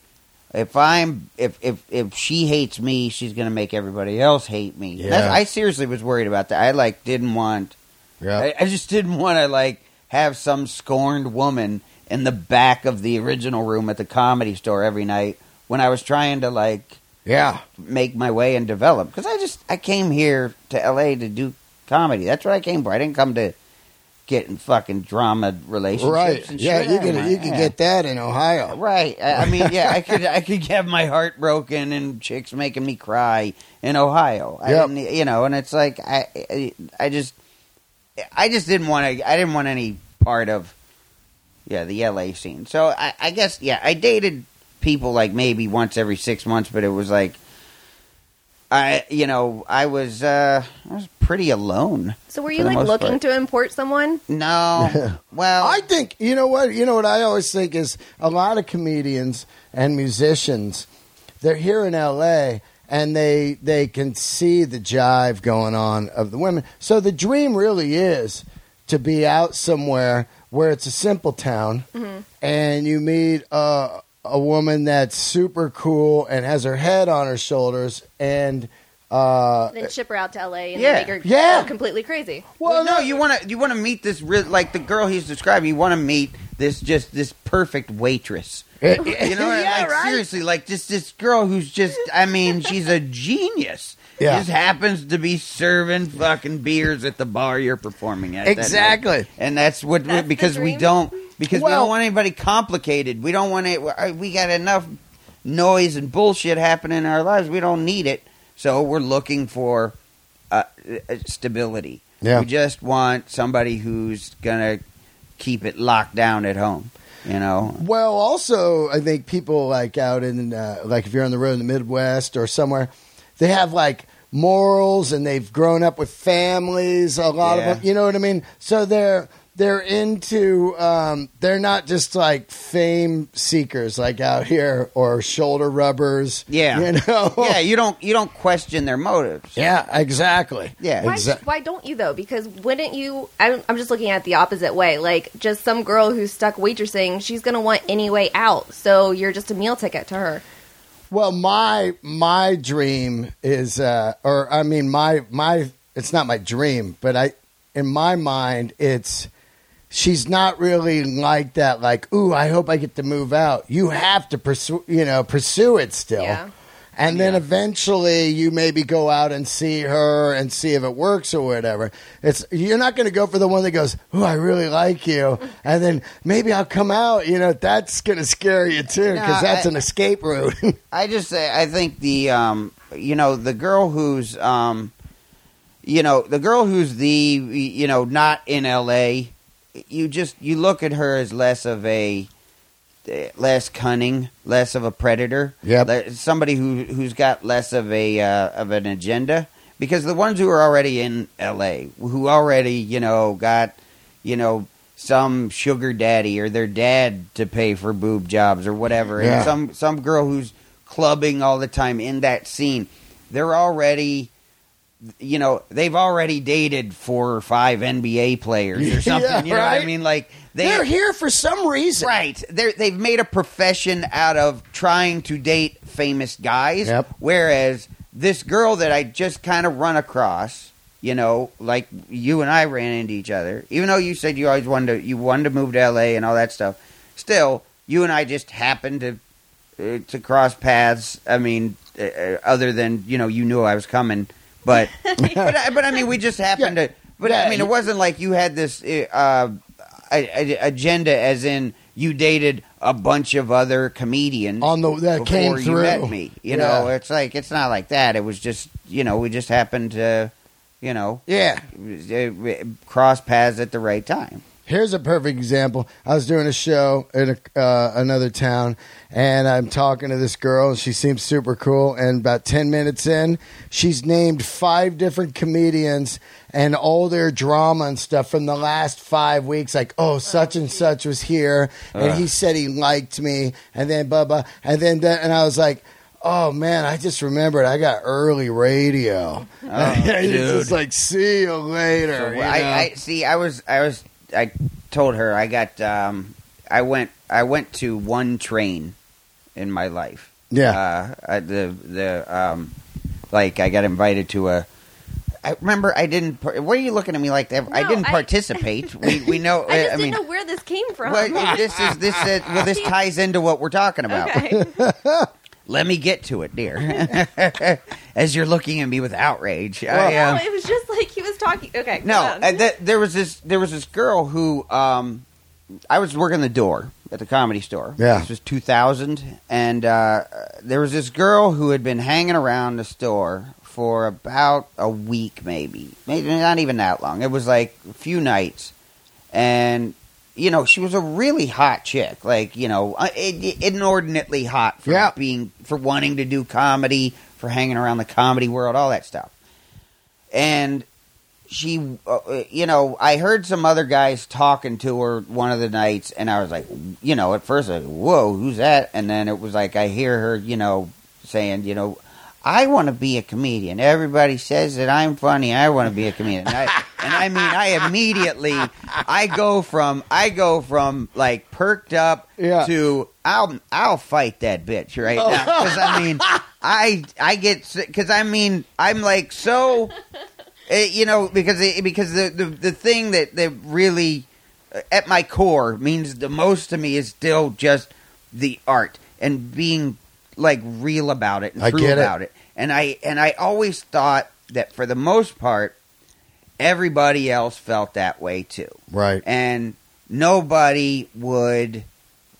if I'm if if if she hates me, she's gonna make everybody else hate me. Yeah. I seriously was worried about that. I like didn't want. yeah. I, I just didn't want to like have some scorned woman in the back of the original room at the comedy store every night when I was trying to like yeah. make my way and develop because I just I came here to LA to do comedy. That's what I came for. I didn't come to get in fucking drama relationships. Right. and Yeah, shit. you can Yeah. you can get that in Ohio. Right. I, I mean, yeah, I could I could have my heart broken and chicks making me cry in Ohio. I Yep. didn't, you know, and it's like I I, I just I just didn't want to. I didn't want any part of yeah the LA scene. So I, I guess yeah, I dated people like maybe once every six months, but it was like. I, you know, I was, uh, I was pretty alone. So were you like looking part. to import someone? No, well, I think you know what you know what I always think is a lot of comedians and musicians they're here in LA and they they can see the jive going on of the women. So the dream really is to be out somewhere where it's a simple town and you meet a a woman that's super cool and has her head on her shoulders and uh Then ship her out to LA and Yeah. make her Yeah. completely crazy. Well, no, you want to you want to meet this real like the girl he's describing. You want to meet this just this perfect waitress. You know, Yeah, like right? seriously, like just this girl who's just I mean, she's a genius. Yeah. Just happens to be serving fucking beers at the bar you're performing at. that. Exactly. And that's what That's the because we don't because we don't want anybody complicated. We don't want it. We got enough noise and bullshit happening in our lives. We don't need it. So we're looking for uh, uh, stability. Yeah. We just want somebody who's gonna keep it locked down at home. You know. Well, also, I think people like out in, uh, like if you're on the road in the Midwest or somewhere, they have like morals and they've grown up with families. A lot Yeah. of them, you know what I mean. So they're they're into. Um, they're not just like fame seekers like out here or shoulder rubbers. Yeah. you know. yeah, you don't you don't question their motives. yeah, exactly. Yeah. Why, Exa- why don't you though? Because wouldn't you? I'm, I'm just looking at it the opposite way. Like just some girl who's stuck waitressing, she's gonna want any way out. So you're just a meal ticket to her. Well, my my dream is, uh, or I mean, my my it's not my dream, but I in my mind it's she's not really like that. Like, ooh, I hope I get to move out. You have to pursue, you know, pursue it still. Yeah. And then Yeah. eventually you maybe go out and see her and see if it works or whatever. It's you're not going to go for the one that goes, "Ooh, I really like you," and then maybe I'll come out. You know, that's going to scare you too because No, that's I- an escape route. I just say I think the um you know the girl who's um you know the girl who's the you know not in L.A. You just you look at her as less of a less cunning, less of a predator. Yeah, somebody who who's got less of a uh, of an agenda because the ones who are already in L.A. who already you know got you know some sugar daddy or their dad to pay for boob jobs or whatever, Yeah. and some some girl who's clubbing all the time in that scene, they're already. You know, they've already dated four or five NBA players or something. Yeah, you know what I mean? Like they, They're here for some reason. Right. They're, they've made a profession out of trying to date famous guys. Yep. Whereas this girl that I just kind of run across, you know, like you and I ran into each other, even though you said you always wanted to, you wanted to move to LA and all that stuff, still, you and I just happened to uh, to cross paths. I mean, uh, uh, other than you know, you knew I was coming, but but, I- but I mean, we just happened Yeah. to. But Yeah, I mean, you- it wasn't like you had this uh, a- a- agenda, as in you dated a bunch of other comedians On the that before came you through. met me. You know, it's like it's not like that. It was just you know we just happened to you know Yeah. uh, cross paths at the right time. Here's a perfect example. I was doing a show in a, uh, another town, and I'm talking to this girl, and she seems super cool. And about 10 minutes in, she's named five different comedians and all their drama and stuff from the last five weeks. Like, oh, such and such was here, and he said he liked me, and then blah, blah. And then, and I was like, Oh man, I just remembered I got early radio. it's just like see you later. So you I. I see. I was. I was. I told her I got. Um, I went. I went to one train in my life. Yeah. Uh, I, the the um, like I got invited to a. I remember I didn't. par- What are you looking at me like that? I didn't I- participate. we we know. I just I didn't mean, know where this came from. well, this is this. Uh, well, this ties into what we're talking about. okay. Let me get to it, dear. As you're looking at me with outrage, I, Well- uh, no, it was just like he talking. Okay. no, go on. uh, th- there was this there was this girl who um, I was working the door at the comedy store. Yeah. this was 2000, and uh, there was this girl who had been hanging around the store for about a week, maybe, maybe not even that long. It was like a few nights, and you know she was a really hot chick, like you know, uh, inordinately hot for Yeah. being for wanting to do comedy, for hanging around the comedy world, all that stuff, and she, uh, you know, I heard some other guys talking to her one of the nights, and I was like, you know, at first, like, whoa, who's that? And then it was like, I hear her, you know, saying, you know, I want to be a comedian. Everybody says that I'm funny. I want to be a comedian. And I, and I mean, I immediately, I go from, I go from like perked up Yeah. to I'll, I'll fight that bitch right now because I mean, I, I get because I mean, I'm like so. Uh, you know, because it, because the, the the thing that that really uh, at my core means the most to me is still just the art and being like real about it and I true get it. about it. And I and I always thought that for the most part, everybody else felt that way too, right. and nobody would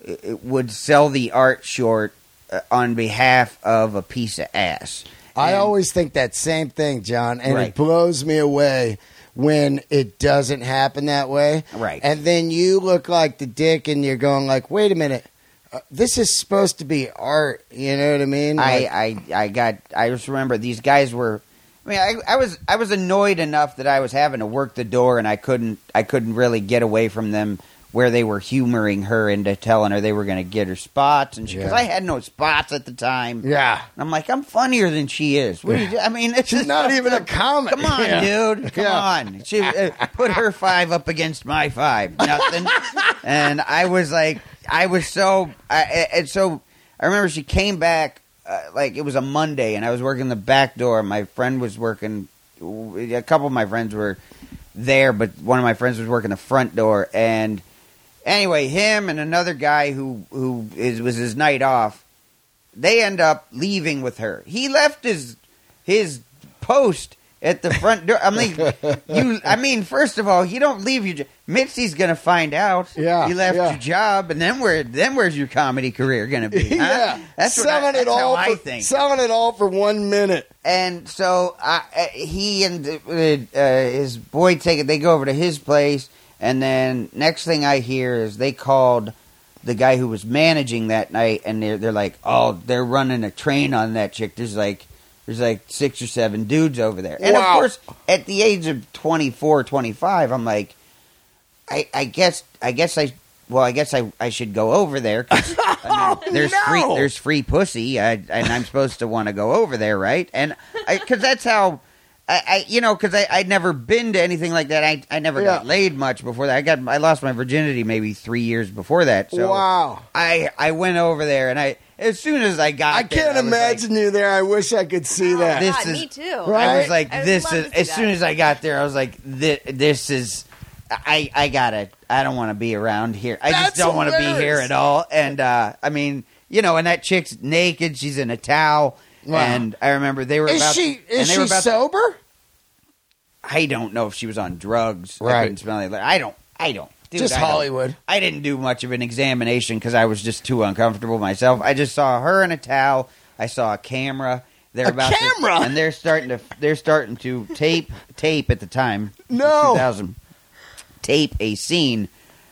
uh, would sell the art short uh, on behalf of a piece of ass. I And- always think that same thing, John, and Right. it blows me away when it doesn't happen that way. Right. And then you look like the dick, and you're going like, "Wait a minute, uh, this is supposed to be art." You know what I mean? Like, I, I I got I just remember these guys were I mean I, I was I was annoyed enough that I was having to work the door and I couldn't I couldn't really get away from them where they were humoring her into telling her they were going to get her spots and because Yeah. I had no spots at the time. yeah, And I'm like I'm funnier than she is. What do you do? I mean, it's not even a comic. Come on, Yeah. dude. Come Yeah. on. She uh, put her five up against my five. Nothing. and I was like, I was so, I, and so I remember she came back, uh, like it was a Monday, and I was working the back door. My friend was working. A couple of my friends were there, but one of my friends was working the front door. And anyway, him and another guy who who is, was his night off. They end up leaving with her. He left his his post at the front door. I mean, you. I mean, first of all, you don't leave your. jo- Mitzi's gonna find out. Yeah, you left yeah. your job, and then where? Then where's your comedy career gonna be? huh? yeah, that's I, selling that's it all. for, I think. Selling it all for one minute. And so I, uh, he and uh, uh, his boy take it. They go over to his place, and then next thing I hear is they called the guy who was managing that night, and they're they're like, oh, they're running a train on that chick. There's like there's like six or seven dudes over there, and of course, at the age of 24, 25, I'm like, I, I guess I guess I. Well, I guess I, I should go over there. I mean, oh, there's free there's free pussy, I, and I'm supposed to want to go over there, right? And because that's how I, I you know because I I'd never been to anything like that. I I never got laid much before that. I got I lost my virginity maybe three years before that. So wow. I I went over there, and I as soon as I got, I there, can't was like- imagine you there. I wish I could see that. This God, is- me too. Right? I was like, I this is to see as soon as I got there, I was like, this, this is. I I gotta. I don't want to be around here. I That's just don't want to be here at all. And uh, I mean, you know, and that chick's naked. She's in a towel. Wow. And I remember they were is about. she and is they she were about sober? I don't know if she was on drugs. I Right. couldn't smell it. I don't. I don't. Dude, Just I don't- Hollywood. I didn't do much of an examination because I was just too uncomfortable myself. I just saw her in a towel. I saw a camera. They're A about camera? to, and they're starting to they're starting to tape tape at the time. No. two thousand tape a scene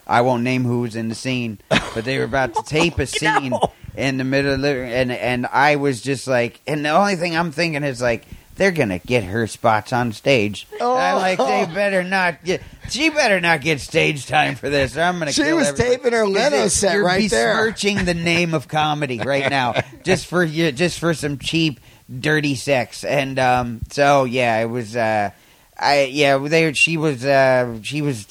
I won't name who was in the scene, but they were about to tape a scene in the middle of the and and I was just like, and the only thing I'm thinking is like. They're gonna get her spots on stage. Oh. I'm like, they better not get. She better not get stage time for this, or I'm gonna. She kill was everybody. taping her Leno set you're right there. besmirching the name of comedy right now, just for you, just for some cheap, dirty sex. And um, so yeah, it was. Uh, I yeah, they she was uh, she was.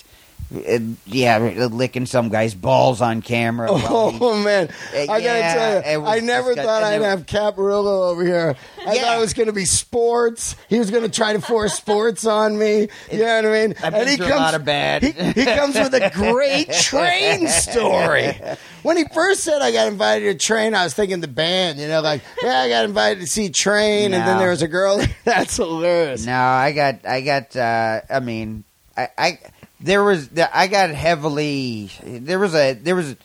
Uh, yeah, licking some guy's balls on camera. while he- Oh man, Uh, I gotta yeah, tell you, I never disgust- thought I'd have Caparulo over here. I Yeah. thought it was going to be sports. He was going to try to force sports on me. You know what I mean? I've been through a lot of bad. He, he comes with a great train story. When he first said I got invited to train, I was thinking the band. You know, like yeah, I got invited to see Train, and then there was a girl. That's hilarious. No, I got, I got. Uh, I mean, I, I, there was, I got heavily. There was a, there was.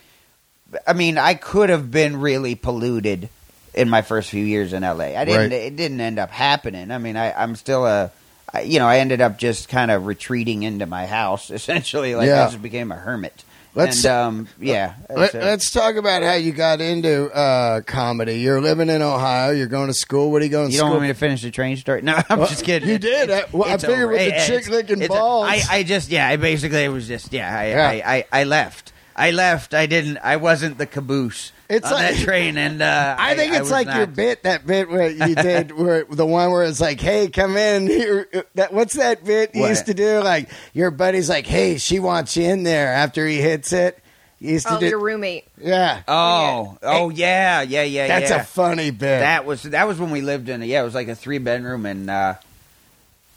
I mean, I could have been really polluted in my first few years in LA. I didn't. Right. It didn't end up happening. I mean, I, I'm still a. I, you know, I ended up just kind of retreating into my house. Essentially, like Yeah. I just became a hermit. Let's- and um, yeah. Let, us talk about how you got into uh, comedy. You're living in Ohio. You're going to school. What are you going to You school? don't want me to finish the train story? No, I'm Well, just kidding. you did. It's- I- well, I figured over. with the chick licking balls. I, I just, yeah, I basically, it was just, yeah, I, Yeah. I, I, I left. I left. I didn't. I wasn't the caboose It's on like- that train, and uh, I think it's was like your bit, that bit where you did, where the one where it's like, "Hey, come in here." That what's that bit you What? used to do? Like your buddy's like, "Hey, she wants you in there." After he hits it, you used to Oh, do, your roommate. yeah. Oh, oh yeah, yeah, yeah. That's yeah. a funny bit. That was that was when we lived in. A, yeah, it was like a three bedroom, and uh,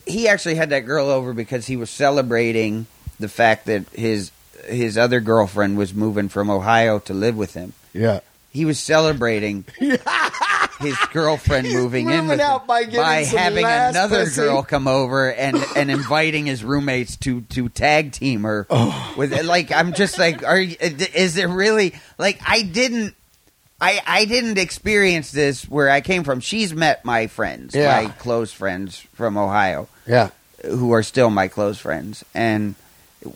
he actually had that girl over because he was celebrating the fact that his his other girlfriend was moving from Ohio to live with him. yeah. He was celebrating his girlfriend He's moving in with him by some having another pussy. girl come over and and inviting his roommates to to tag team her Oh. with like I'm just like are is it really like I didn't I I didn't experience this where I came from she's met my friends Yeah. my close friends from Ohio Yeah. who are still my close friends and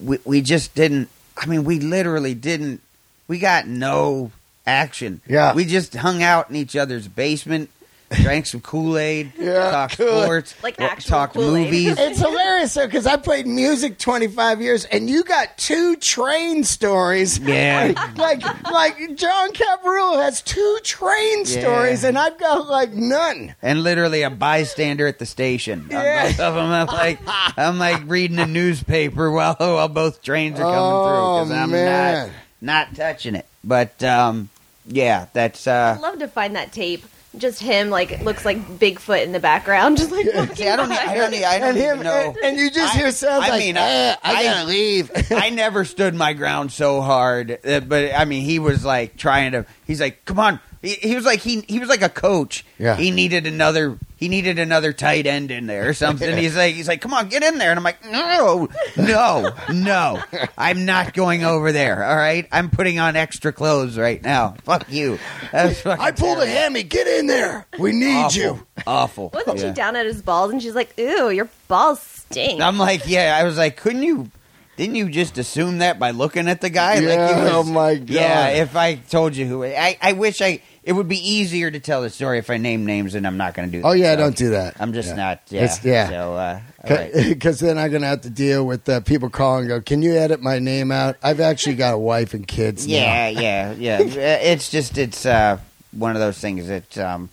we we just didn't I mean we literally didn't we got no action Yeah. we just hung out in each other's basement drank some Kool-Aid Yeah, talked Kool-Aid. sports Like wa- actual talked Kool-Aid. movies It's hilarious though because I played music 25 years, and you got two train stories. Yeah. like like John Caparulo has two train Yeah. stories, and I've got like none. and literally a bystander at the station on Yeah. both of them I'm like I'm like reading a newspaper while while both trains are coming Oh, through because I'm man. not not touching it but um yeah that's uh I'd love to find that tape. Just him, like looks like Bigfoot in the background, just like walking See, I don't, by. I don't, I don't and him, even know. and, and you just I- hear sounds I like, mean, "Eh, I, I- gotta leave. I never stood my ground so hard, uh, but I mean, he was like trying to. He's like, "Come on!" He, he was like he he was like a coach. Yeah. He needed another. He needed another tight end in there or something. he's like he's like, "Come on, get in there!" And I'm like, "No, no, no! I'm not going over there. All right, I'm putting on extra clothes right now. Fuck you." That's I pulled a hammy. Get in there. We need Awful. you. Awful. Wasn't Yeah. she down at his balls and she's like, "Ooh, your balls stink." I'm like, yeah. I was like, couldn't you? Didn't you just assume that by looking at the guy? Yeah, he was, oh my God. Yeah. If I told you who, I, I wish I. It would be easier to tell the story if I name names, and I'm not going to do. that. Oh yeah, So don't do that. I'm just Yeah. not. Yeah. It's- yeah. So, uh, all right. Because then I'm gonna have to deal with uh, people calling go, "Can you edit my name out?" I've actually got a wife and kids. now. Yeah, yeah, yeah. Uh, it's just it's uh, one of those things that. Um,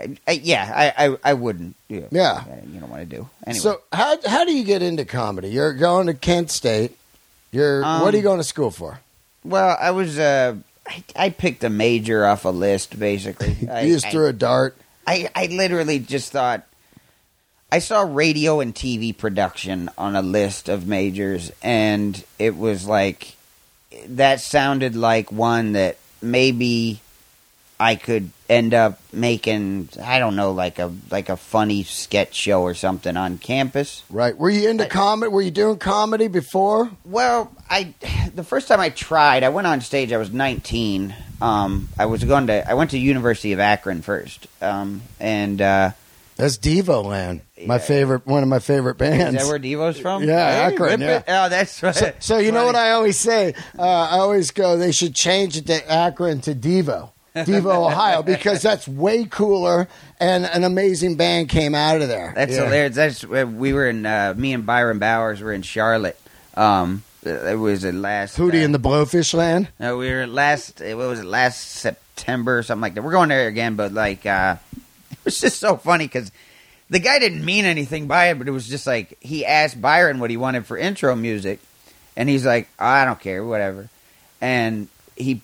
I, I, yeah, I, I, I wouldn't. do. Yeah. Uh, you don't want to do anyway. So how how do you get into comedy? You're going to Kent State. You're Um, what are you going to school for? well, I was. Uh, I, I picked a major off a list, basically. I, you just I- threw a dart. I, I literally just thought I saw radio and TV production on a list of majors, and it was like that sounded like one that maybe I could end up making. I don't know, like a like a funny sketch show or something on campus. Right? Were you into comedy? Were you doing comedy before? Well, I the first time I tried, I went on stage. I was 19. Um, I was going to. I went to University of Akron first, um, and uh, That's Devo Land. My Yeah. favorite, one of my favorite bands. Is that where Devo's from? Yeah, Hey, Akron, It. Oh, that's right. so, so you know what I always say? Uh, I always go. They should change it to Akron to Devo, Devo, Ohio, because that's way cooler. And an amazing band came out of there. That's Yeah. hilarious. That's uh, we were in. Uh, me and Byron Bowers were in Charlotte. Um, it was the last. Hootie uh, and the Blowfish Land. No, we were last. What was it? Last September or something like that. We're going there again, but like, uh, it was just so funny because the guy didn't mean anything by it, but it was just like he asked Byron what he wanted for intro music, and he's like, I don't care, whatever, and he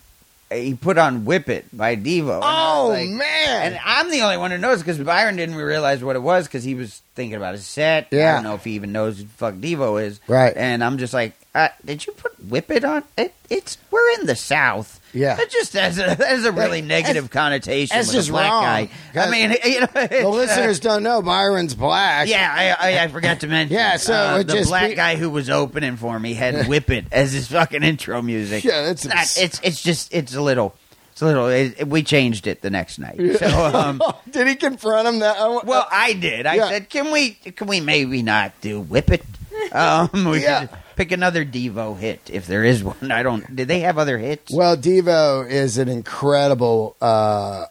he put on "Whip It" by Devo. And Oh like- man! And I'm the only one who knows because Byron didn't realize what it was because he was thinking about his set. Yeah, I don't know if he even knows who the fuck Devo is. Right. And I'm just like, uh, did you put Whip It on? It, it's we're in the South. Yeah. That just has a a really That- negative connotation that's with just a black wrong. guy. I mean, you know, the uh, listeners don't know Byron's black. yeah, I, I, I forgot to mention. Yeah, so uh, the black be- guy who was opening for me had "Whip It" as his fucking intro music. Yeah, that's It's not- it's it's just it's a little it's a little. It, we changed it the next night. So um, Did he confront him? That I- Well, I did. I Yeah. said, "Can we? Can we maybe not do Whip It? Um, we Yeah. Pick another Devo hit if there is one. I don't. Did they have other hits? Well, Devo is an incredible. Uh,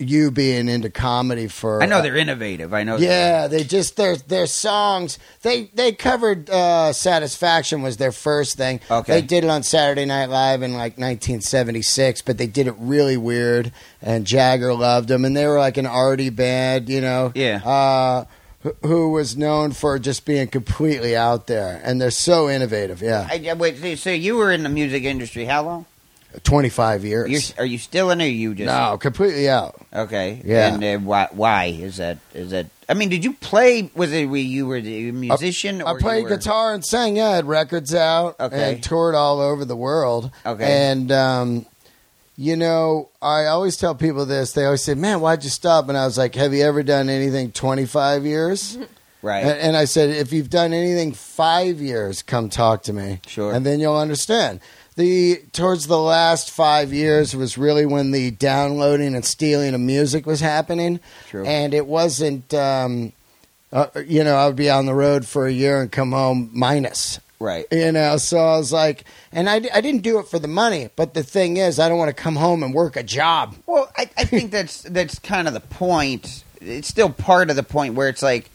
you being into comedy for I know they're innovative. I know. Yeah, they just their their songs. They they covered uh, "Satisfaction" was their first thing. Okay. they did it on Saturday Night Live in like 1976, but they did it really weird. And Jagger loved them, and they were like an arty band, you know. Yeah. Uh, who- was known for just being completely out there, and they're so innovative. Yeah, I, I- wait, so- you were in the music industry how long? twenty five years. You're, are you still in, or you just no, completely out. Okay. Yeah. And uh, why? Why is that? Is that? I mean, did you play? Was it where you were the musician? I or played were- guitar and sang. Yeah, I had records out Okay. and toured all over the world. Okay. And um, you know, I always tell people this. They always say, "Man, why'd you stop?" And I was like, "Have you ever done anything 25 years?" Right. And, and I said, "If you've done anything five years, come talk to me, Sure. and then you'll understand." The towards the last five years was really when the downloading and stealing of music was happening, True. and it wasn't. Um, uh, you know, I would be on the road for a year and come home minus. Right. You know, so I was like, and I, I didn't do it for the money, but the thing is, I don't want to come home and work a job. Well, I, I think that's that's kind of the point. It's still part of the point where it's like,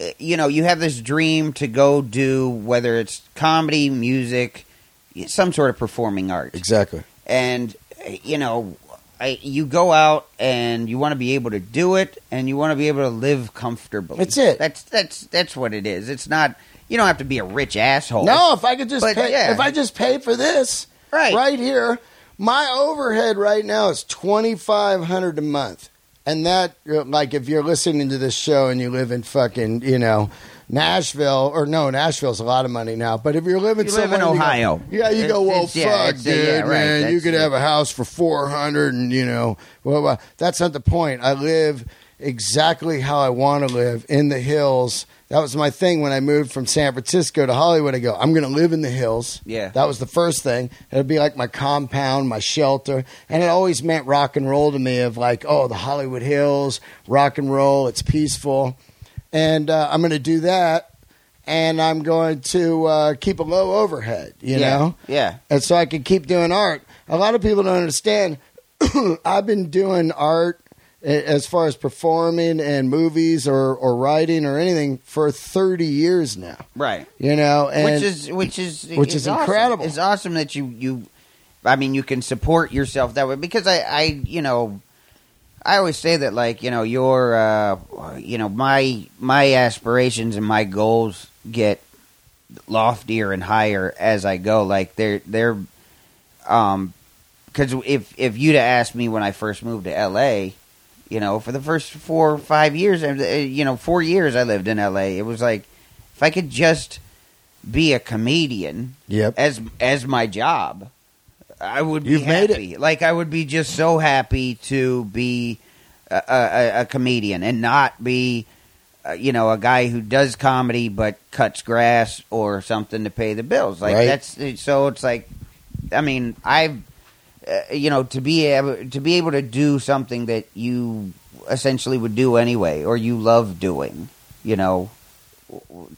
eh, you know, you have this dream to go do whether it's comedy, music, some sort of performing art, Exactly. and eh, you know, I, you go out and you want to be able to do it, and you want to be able to live comfortably. That's it. That's that's that's what it is. It's not. You don't have to be a rich asshole. No, if I could just But, pay, yeah. if I just pay for this Right. right here, my overhead right now is twenty five hundred a month, and that uh, like if you're listening to this show and you live in fucking you know. Nashville, or no, Nashville's a lot of money now. But if you're living You live in somewhere, you go- Ohio. yeah, you go, well, yeah, fuck, it's- dude, yeah, right, man, you could it. have a house for four hundred, and you know, well, well, that's not the point. I live exactly how I want to live in the hills. That was my thing when I moved from San Francisco to Hollywood. I go, I'm going to live in the hills. Yeah. That was the first thing. It'd be like my compound, my shelter. And it always meant rock and roll to me of like, oh, the Hollywood Hills, rock and roll, it's peaceful. And uh, I'm going to do that. And I'm going to uh, keep a low overhead, you yeah. know? Yeah. and so I can keep doing art. A lot of people don't understand. I've been doing art as far as performing and movies or, or writing or anything for 30 years now. Right. You know, and which is which is which is awesome. incredible. It's awesome that you you, I mean, you can support yourself that way because I I you know, I always say that like you know your uh you know my my aspirations and my goals get loftier and higher as I go. Like they're they're um because if if you'd have asked me when I first moved to L.A. You know, for the first four or five years, uh, you know, four years I lived in L.A. It was like if I could just be a comedian Yep. as as my job, I would be You've made it. happy. Like I would be just so happy to be a, a, a comedian and not be, uh, you know, a guy who does comedy but cuts grass or something to pay the bills. Like Right. that's so. It's like, I mean, I've, uh, you know, to be able to be able to do something that you essentially would do anyway, or you love doing, you know,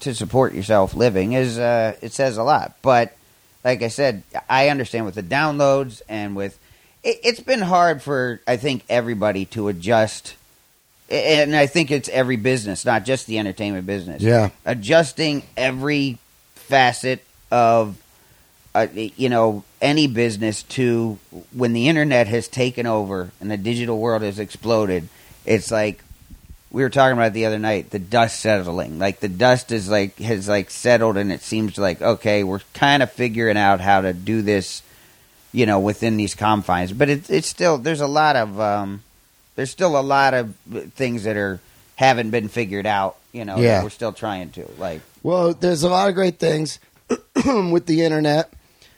to support yourself living is uh, it says a lot. But like I said, I understand with the downloads and with it, it's been hard for I think everybody to adjust, and I think it's every business, not just the entertainment business. Yeah. adjusting every facet of uh, you know any business to when the internet has taken over and the digital world has exploded it's like we were talking about it the other night the dust settling like the dust is like has like settled and it seems like okay we're kind of figuring out how to do this you know within these confines but it, it's still there's a lot of um there's still a lot of things that are haven't been figured out you know Yeah. we're still trying to like Well, there's a lot of great things with the internet.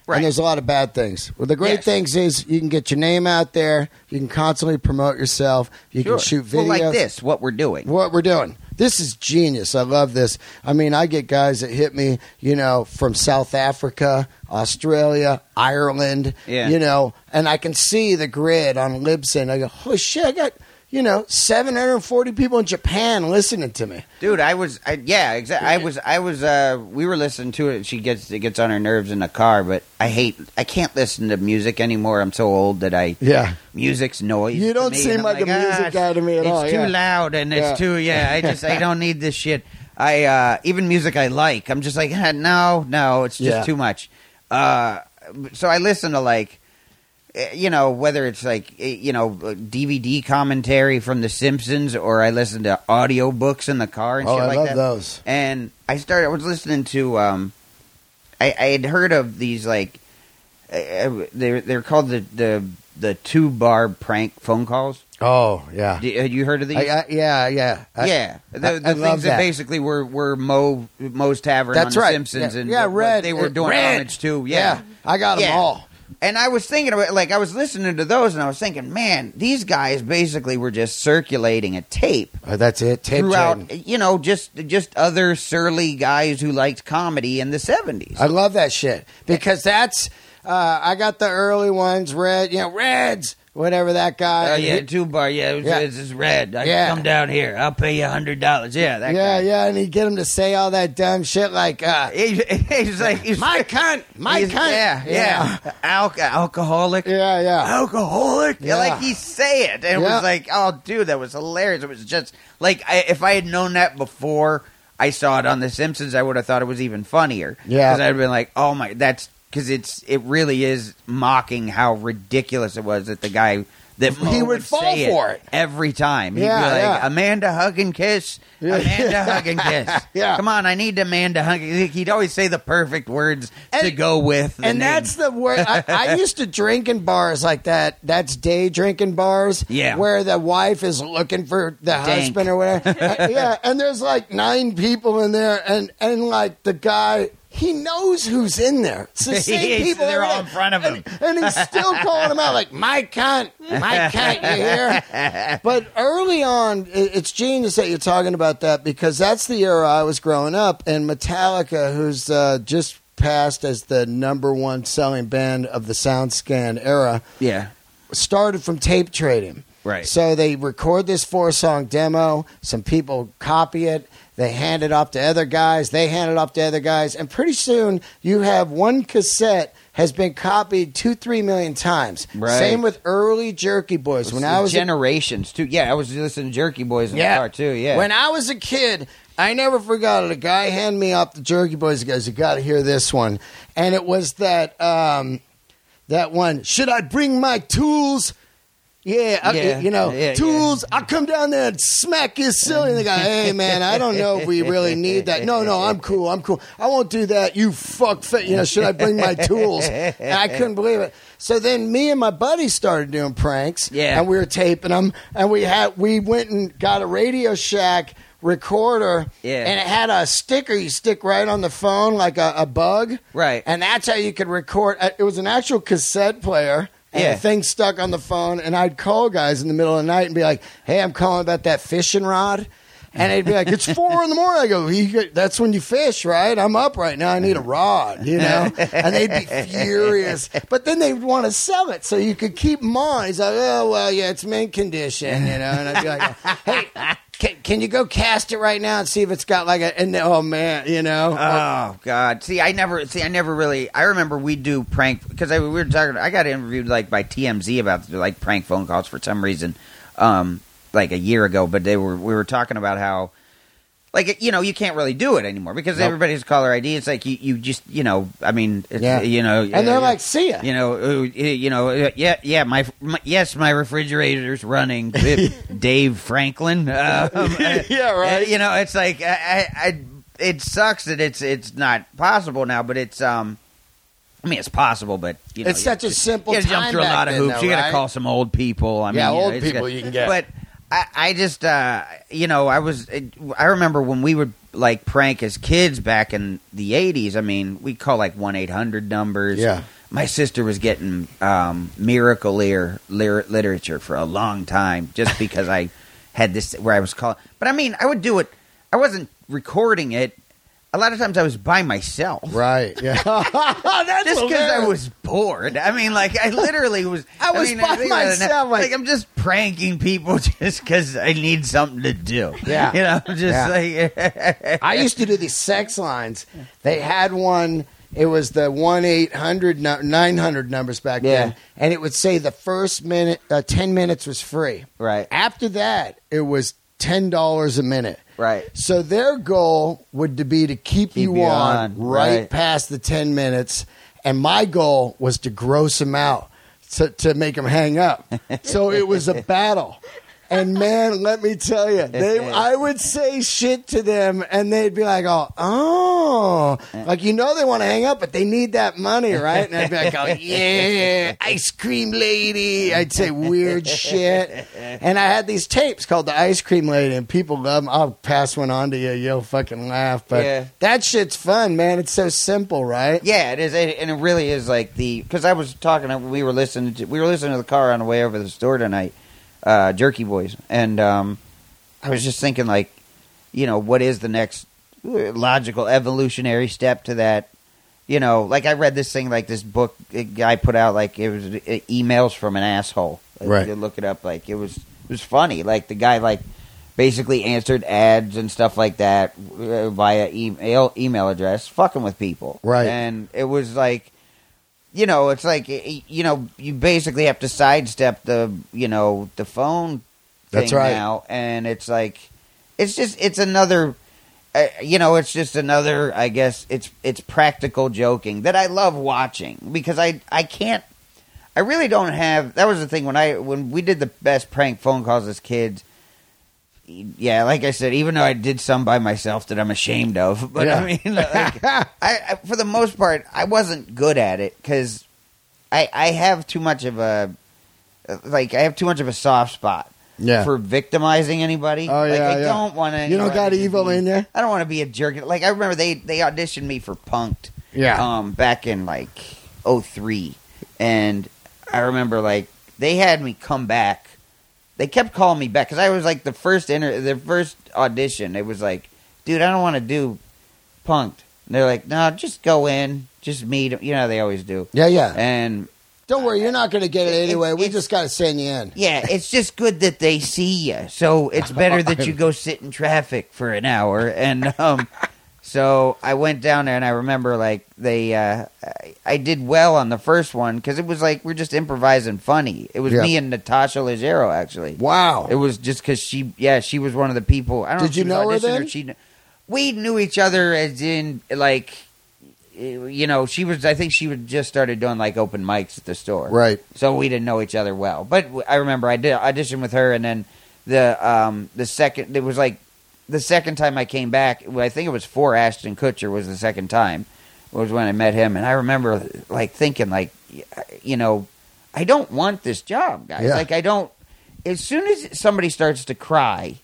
Right. And there's a lot of bad things. Well, the great Yes. things is you can get your name out there. You can constantly promote yourself. You Sure. can shoot videos. well, like this what we're doing what we're doing. This is genius. I love this. I mean, I get guys that hit me, you know, from South Africa, Australia, Ireland, Yeah. you know, and I can see the grid on Libsyn. I go, holy shit, I got, you know, 740 people in Japan listening to me. Dude, I was, I, yeah, exactly. I was, I was. uh We were listening to it. She gets, it gets on her nerves in the car. But I hate, I can't listen to music anymore. I'm so old that I, Yeah. music's noise. You don't seem I'm like a music "Ah, guy to me at it's all, It's too yeah." loud and it's Yeah. too, yeah. I just, I don't need this shit. I uh even music I like, I'm just like, ah, no, no, it's just Yeah. too much. Uh, so I listen to like you know, whether it's like, eh, you know, DVD commentary from The Simpsons or I listen to audiobooks in the car and Oh, shit I like love that. those. And I started, I was listening to, um, I, I had heard of these, like, uh, they're, they're called the, the, the Tube Bar prank phone calls. Oh, yeah. D- Had you heard of these? I, I, yeah, yeah. I- yeah, the, the things that. that. basically were were Moe Moe's Tavern That's on The right. Simpsons yeah, and yeah, what- what Red. they were doing Red. homage to. Yeah. I got them all. And I was thinking about like I was listening to those and I was thinking, man, these guys basically were just circulating a tape Oh, that's it. Tape throughout, trading. you know, just just other surly guys who liked comedy in the seventies. I love that shit because that's uh, I got the early ones, red, you know, reds, whatever that guy. Oh yeah, Tube Bar. Yeah, it's, Yeah. it's, it's red. I Yeah. come down here. I'll pay you a hundred dollars. Yeah, that yeah, guy. yeah, and he'd get him to say all that dumb shit like, uh, He- he's like he's, "My cunt, my he's- cunt." Yeah, yeah. Al- alcoholic. yeah, yeah. alcoholic. Yeah. Yeah. like he say it, and it was like, oh, dude, that was hilarious. It was just like I, if I had known that before I saw it on The Simpsons, I would have thought it was even funnier. Yeah. because I'd been like, oh my, that's because it's it really is mocking how ridiculous it was that the guy. That He Moe would fall say for it. every time. He'd Yeah, be like, yeah. Amanda hug and kiss, Amanda hug and kiss. Yeah. come on, I need Amanda hug. He'd always say the perfect words to go with, the and name. that's the word I, I used to drink in bars like that. That's day drinking bars. Yeah. Where the wife is looking for the Dank. husband or whatever. Uh, yeah. And there's like nine people in there and, and like the guy he knows who's in there. It's the same people. they're all in front of him. And, and he's still calling them out like, my cunt, my cunt, you hear? But early on, it- it's genius that you're talking about that because that's the era I was growing up. And Metallica, who's uh, just passed as the number one selling band of the SoundScan era, yeah, started from tape trading. Right. So they record this four song demo. Some people copy it. They hand it off to other guys. They hand it off to other guys. And pretty soon you have one cassette has been copied two, three million times. Right. Same with early Jerky Boys. When I was a generations too. Yeah, I was listening to Jerky Boys in yeah. the car too. Yeah, When I was a kid, I never forgot it. A guy handed me off the Jerky Boys. He goes, "You got to hear this one," and it was that um, that one. Should I bring my tools? Yeah, I- Yeah. you know, Yeah, tools. I'll come down there and smack his silly. And the guy, hey man, I don't know if we really need that. No, no, I'm cool. I'm cool. I won't do that. You fuck. Fa-. You know, should I bring my tools? And I couldn't believe it. So then me and my buddy started doing pranks. Yeah. and we were taping them, and we had we went and got a Radio Shack recorder. Yeah. and it had a sticker you stick right on the phone like a, a bug. Right. and that's how you could record. uh, It was an actual cassette player. And Yeah. the thing stuck on the phone, and I'd call guys in the middle of the night and be like, "Hey, I'm calling about that fishing rod." And they'd be like, "It's four in the morning." I go, "That's when you fish, right? I'm up right now. I need a rod, you know." And they'd be furious, but then they'd want to sell it so you could keep them on. He's like, "Oh well, yeah, it's mint condition, you know." And I'd be like, "Hey." Can, can you go cast it right now and see if it's got like a and oh man you know Oh God! See, I never see. I never really. I remember we do prank because I, we were talking. I got interviewed like by TMZ about like prank phone calls for some reason, um, like a year ago. But they were we were talking about how, like you know, you can't really do it anymore because Nope. everybody's caller ID. It's like you, you just you know. I mean, it's, Yeah. you know, and they're like see ya you know, uh, you know, uh, yeah, yeah. My, my yes, my refrigerator's running. Dave Franklin. Um, uh, Yeah, right. You know, it's like I, I, I, it sucks that it's it's not possible now, but it's um. I mean, it's possible, but you know, It's you such a simple You got to jump through a lot of hoops. though, you got to right? call some old people. I mean, Yeah, you know, old people got- you can get. But I, I just, uh, you know, I was, I remember when we would like prank as kids back in the '80s. I mean, we call like one eight hundred numbers. Yeah. My sister was getting um, miracle ear literature for a long time just because I had this where I was calling. But I mean, I would do it. I wasn't recording it. A lot of times I was by myself. right yeah that's Just because I was bored. I mean, like I literally was. I was mean, by myself, like- Like, I'm just pranking people just because I need something to do. Yeah. you know, just Yeah. like I used to do these sex lines. They had one. It was the one 800 nine hundred numbers back Yeah. then, and it would say the first minute, uh, ten minutes was free. right, After that, it was ten dollars a minute. right. So their goal would to be to keep, Keep you, you on, on, right, right. past the ten minutes, and my goal was to gross them out to, to make them hang up. so it was a battle. And man, let me tell you, they I would say shit to them, and they'd be like, "Oh, oh, like you know they want to hang up, but they need that money, right?" And I'd be like, "Oh yeah, ice cream lady." I'd say weird shit, and I had these tapes called the Ice Cream Lady, and people love them. I'll pass one on to you. You'll fucking laugh, but Yeah. that shit's fun, man. It's so simple, right? Yeah, it is, it, and it really is like the because I was talking. We were listening to we were listening to the car on the way over to the store tonight, uh, Jerky Boys, and um, I was just thinking like, you know, what is the next logical evolutionary step to that? You know, like I read this thing, like this book a guy put out, like it was uh, emails from an asshole. Like, Right. Look it up, like it was it was funny. Like the guy, like basically answered ads and stuff like that uh, via email email address, fucking with people. Right. And it was like, you know, it's like you know, you basically have to sidestep the you know the phone. Thing That's right. Now, and it's like, it's just it's another. Uh, you know, it's just another. I guess it's it's practical joking that I love watching because I I can't. I really don't have. That was the thing when I when we did the best prank phone calls as kids. Yeah, like I said, even though I did some by myself that I'm ashamed of, but Yeah. I mean, like, I, I for the most part, I wasn't good at it because I I have too much of a like I have too much of a soft spot Yeah. for victimizing anybody. Oh, like, yeah, I yeah. don't want to. You don't got evil in there. I don't want to be a jerk. Like I remember they they auditioned me for Punk'd. Yeah. Um, back in like 03. and I remember like they had me come back. They kept calling me back because I was like the first inter the first audition. It was like, dude, I don't want to do Punk'd. And they're like, no, just go in, just meet. 'em." You know how they always do. Yeah, yeah. And Don't worry, you're not going to get it It's- anyway. we it's- just got to send you in. Yeah, it's just good that they see you. So it's better that you go sit in traffic for an hour. And um, so I went down there, and I remember like they, uh, I, I did well on the first one because it was like we're just improvising funny. It was Yeah. me and Natasha Leggero actually. Wow. It was just because she, yeah, she was one of the people. I don't know Did if you she was know her auditioning then? Or she, kn- we knew each other as in like, you know, she was. I think she would just started doing like open mics at the store, Right. so we didn't know each other well. But w- I remember I did audition with her, and then the um the second it was like the second time I came back. I think it was for Ashton Kutcher was the second time was when I met him, and I remember like thinking like you know I don't want this job, guys. Yeah. Like I don't. As soon as somebody starts to cry,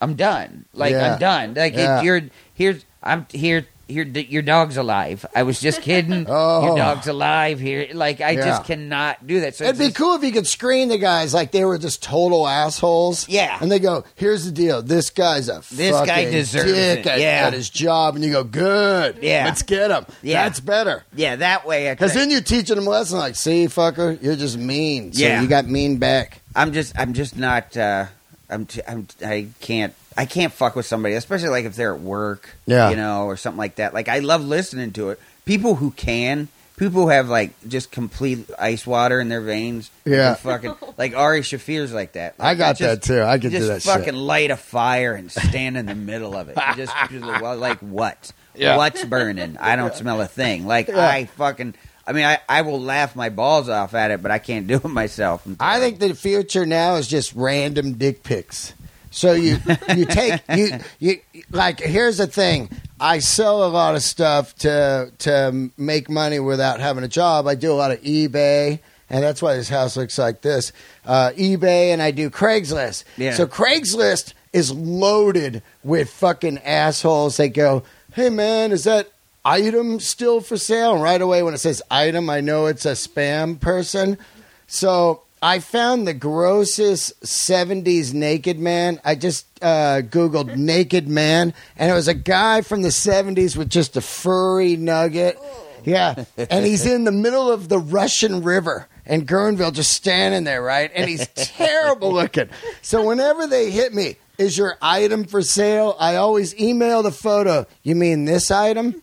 I'm done. Like Yeah. I'm done. Like Yeah. it, you're here's I'm here. Your your dog's alive. I was just kidding. Oh. Your dog's alive here. Like I Yeah. just cannot do that. So It'd be just- cool if you could screen the guys like they were just total assholes. Yeah. And they go, here's the deal. This guy's a This guy fucking deserves dick it. at, Yeah. at his job. And you go, good. Yeah. Let's get him. Yeah. That's better. Yeah, that way. Because then you're teaching them a lesson like, see, fucker, you're just mean. So Yeah. you got mean back. I'm just I'm just not uh I'm t- I'm I can't I can't fuck with somebody especially like if they're at work Yeah. you know or something like that like I love listening to it people who can people who have like just complete ice water in their veins Yeah. fucking like Ari Shaffir's like that I got just- that too. I can just do that fucking shit. light a fire and stand in the middle of it You just well, like what Yeah. what's burning I don't smell a thing like Yeah. I fucking I mean, I, I will laugh my balls off at it, but I can't do it myself. I think the future now is just random dick pics. So you you take you you like here's the thing. I sell a lot of stuff to to make money without having a job. I do a lot of eBay, and that's why this house looks like this. Uh, eBay, and I do Craigslist. Yeah. So Craigslist is loaded with fucking assholes. They go, "Hey man, is that item still for sale?" And right away when it says item, I know it's a spam person. So I found the grossest 70s naked man. I just uh, Googled naked man, and it was a guy from the 70s with just a furry nugget. Yeah. And he's in the middle of the Russian River in Guerneville, just standing there, right? And he's terrible looking. So whenever they hit me, is your item for sale? I always email the photo. You mean this item?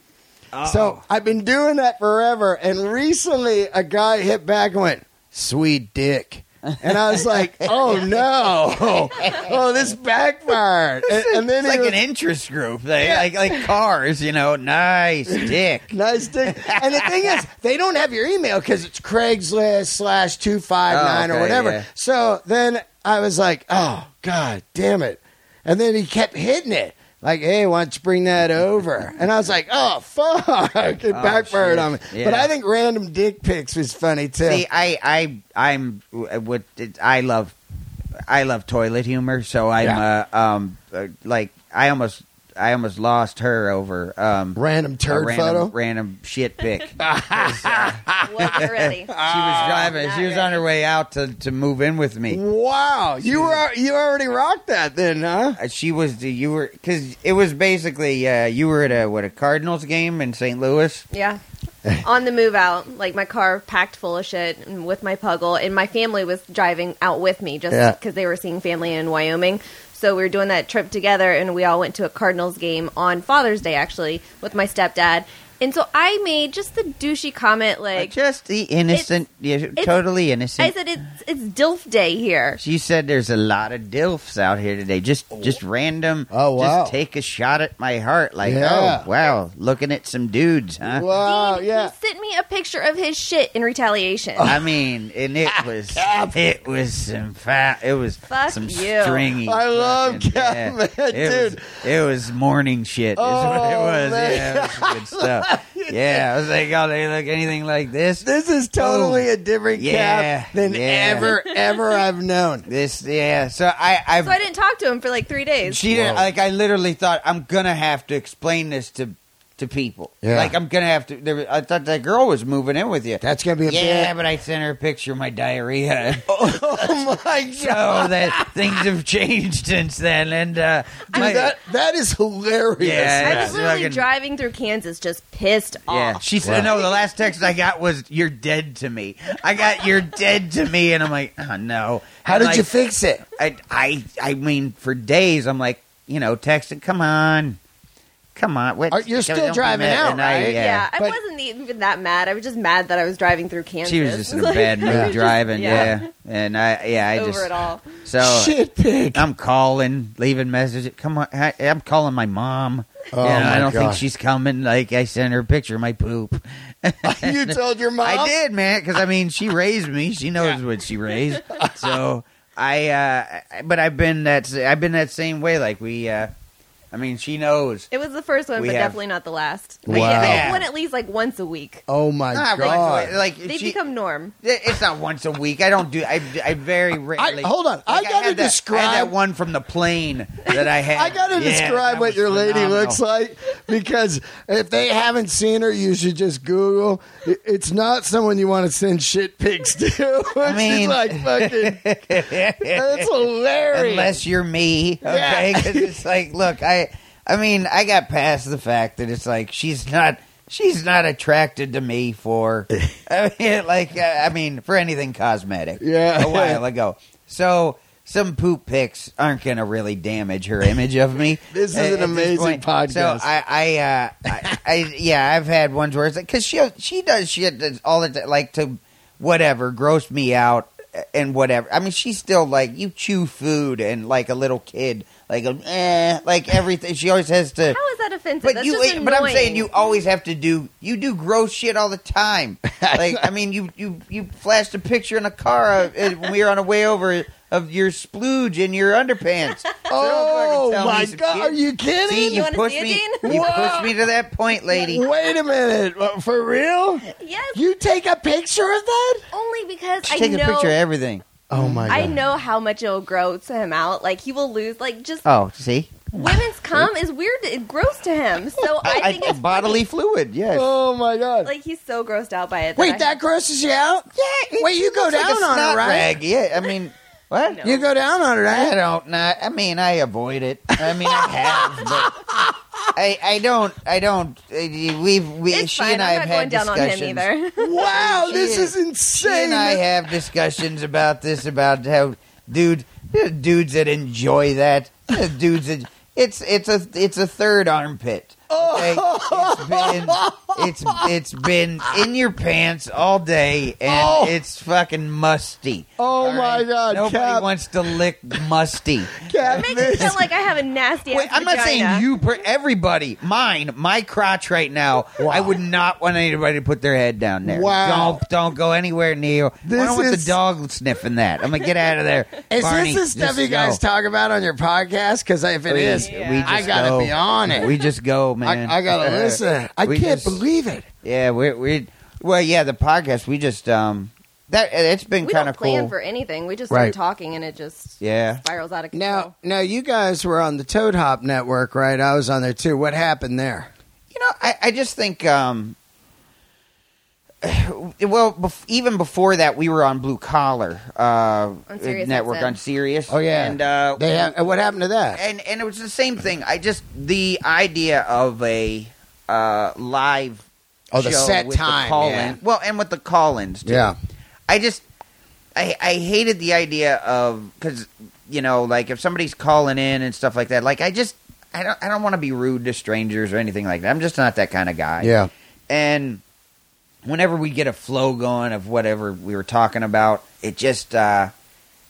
So I've been doing that forever. And recently, a guy hit back and went, "Sweet dick," and I was like, "Oh no! Oh, this backfired." And, and then It's like was, an interest group, they, like like cars, you know. Nice dick. Nice dick. And the thing is, they don't have your email because it's Craigslist slash oh, two five nine or whatever. yeah. So then I was like, "Oh God, damn it!" And then he kept hitting it. Like, hey, why don't you bring that over? And I was like, oh, fuck. It backfired shit. on me. Yeah. But I think random dick pics was funny, too. See, I I I'm what I love. I love toilet humor, so I'm Yeah. uh, um uh, like I almost I almost lost her over um random turd random, photo? random shit pic. she Wasn't ready. was driving. not She was on her way out to to move in with me. Wow. You were you already rocked that then, huh? Uh, She was you were because it was basically uh, you were at a what a Cardinals game in St. Louis. Yeah. On the move out, like my car packed full of shit and with my puggle, and my family was driving out with me just Yeah. because they were seeing family in Wyoming. So we were doing that trip together, and we all went to a Cardinals game on Father's Day, actually, with my stepdad. And so I made just the douchey comment, like Just the innocent, yeah, totally innocent. I said it's it's DILF Day here. She said there's a lot of dilfs out here today. Just oh. just random. Oh, wow. Just take a shot at my heart. Like, oh, Yeah. oh wow, looking at some dudes, huh? Wow, Dean, yeah. He sent me a picture of his shit in retaliation. I mean, and it was it was some fat. It was Fuck some you. stringy. I love fucking- Cap, man, it dude. Was, it was morning shit. Is what it Oh, was. man. Yeah, it was some good stuff. Yeah, I was like, oh, they look anything like this. This is totally a different Yeah, cap than yeah. ever, ever I've known. This, yeah. So I, I, so I didn't talk to him for like three days. She didn't like. I literally thought I'm gonna have to explain this to to people. Yeah. Like I'm gonna have to. There, I thought that girl was moving in with you. That's gonna be a yeah, bit. but I sent her a picture of my diarrhea. Oh my so god, that things have changed since then, and uh, my- Dude, that that is hilarious. Yeah. I was literally fucking- driving through Kansas, just pissed yeah, off. she said no. The last text I got was "You're dead to me." I got "You're dead to me," and I'm like, oh no. How And, did you fix it? I, I, I mean, for days, I'm like, you know, texting, come on, come on. What, Are- you're still don't be driving mad." out, And I- right? yeah. Yeah, I But- wasn't even that mad. I was just mad that I was driving through Kansas. She was just in a Like, bad mood was just- driving, yeah, yeah. And I, yeah, I just over just it all. so Shit pig. I'm calling, leaving messages. Come on, I, I'm calling my mom. Oh, You know, my I don't think God. she's coming. Like I sent her a picture of my poop. you told your mom. I did, man, because I mean, she raised me. She knows what she raised. So I, uh, I- but I've been that I've been that same way. Like we, uh, I mean, she knows. It was the first one, We but have- definitely not the last. Wow. Like, yeah, Yeah. they went at least like once a week. Oh my ah, Not god! like, like They she, become norm. It's not once a week. I don't do. I, I very rarely. hold on. I gotta had that, I had describe- that one from the plane that I had. I gotta Yeah, describe that what was your lady phenomenal. looks like because if they haven't seen her, you should just Google. It- It's not someone you want to send shit pics to. I mean- She's like fucking. That's hilarious. Unless you're me, okay? Yeah. 'Cause it's like, look, I, I mean, I got past the fact that it's like she's not, she's not attracted to me for, I mean, like, I mean, for anything cosmetic. Yeah. a while ago. So some poop pics aren't going to really damage her image of me. This is an amazing podcast. So I, I, uh, I, I, yeah, I've had ones where it's like because she she does shit all the time, like to whatever gross me out and whatever. I mean, she's still like you chew food and like a little kid, like eh, like everything. She always has to. How is that offensive? But That's you, just but I'm saying you always have to do. You do gross shit all the time. Like I mean, you you you flashed a picture in a car uh, uh, when we were on the way over of your splooge in your underpants. Oh fucking tell me my god! shit. Are you kidding? See, you wanna pushed see it, me. You pushed me to that point, lady. Wait a minute. Uh, For real? Yes, You take a picture of that? only because I Take know a picture of everything. Oh my god! I know how much it'll gross him out. Like he will lose. Like just Oh, see, women's cum is weird. it gross to him. So I, think it's bodily fluid. Yes. Oh my god! like he's so grossed out by it. that Wait, I- that grosses you out? yeah. Wait, you go looks like down a on it, right? Rag. Yeah. I mean, what? No. You go down on it, I don't. Not, I mean, I avoid it. I mean, I have, but I, I don't. I don't. uh, We've we, it's she fine. and I I'm have not going had down on him discussions. either. Wow, She this is- is She insane. and I have discussions about this. About how dude, dudes that enjoy that, dudes that it's it's a it's a third armpit. Okay? It's been it's it's been in your pants all day and Oh. it's fucking musty. Oh All my God, Nobody Cap. wants to lick musty. Cat, Makes me this- feel like I have a nasty. Wait, I'm not saying you. Per, everybody, mine, my crotch right now. Wow. I would not want anybody to put their head down there. Wow. Don't don't go anywhere near. This I don't want is- the dog sniffing that. I'm gonna get out of there. Is Barney, this the stuff you guys go. talk about on your podcast? Because if it oh, We- is, we I gotta go. be on it. We just go, man. I, I gotta listen. I We can't just- believe it. Yeah, we we well, yeah, the podcast. We just um that it's been kind don't of plan cool. for anything. We just Right. start talking, and it just yeah. spirals out of control. Now, now you guys were on the Toad Hop Network, right? I was on there too. What happened there? You know, I, I just think, um, well, bef- even before that, we were on Blue Collar uh, On network XM. on Sirius. Oh yeah, and uh, they ha- what happened to that? and and it was the same thing. I just the idea of a uh, live Oh, the show set with time, the call yeah. in. Well, and with the call-ins, too. Yeah. I just I I hated the idea of because you know like if somebody's calling in and stuff like that. Like I just I don't I don't want to be rude to strangers or anything like that. I'm just not that kind of guy. Yeah. And whenever we get a flow going of whatever we were talking about, it just uh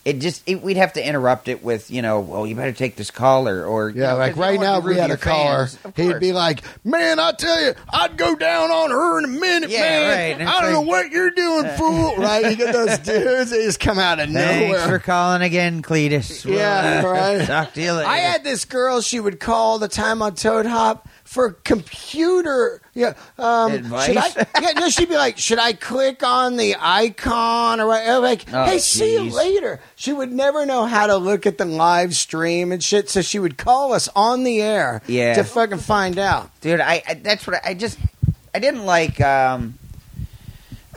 it just it, we'd have to interrupt it with you know, well, you better take this caller or you Yeah, know, you don't right now, be if rude we had a caller. He'd be like, "Man, I tell you, I'd go down on her in a minute, Yeah, man. right. I don't know what you're doing, fool." Right? You get those dudes; they just come out of Thanks nowhere. for calling again, Cletus. We'll, Yeah, uh, right. Talk to you later. I had this girl; she would call the time on Toad Hop for computer. Yeah, um, Advice? Should I, yeah, no, she'd be like, "Should I click on the icon or what?" Like, Oh, "Hey, see you later." She would never know how to look at the live stream and shit, so she would call us on the air Yeah. to fucking find out. dude. I, I that's what I, I just I didn't like. Um,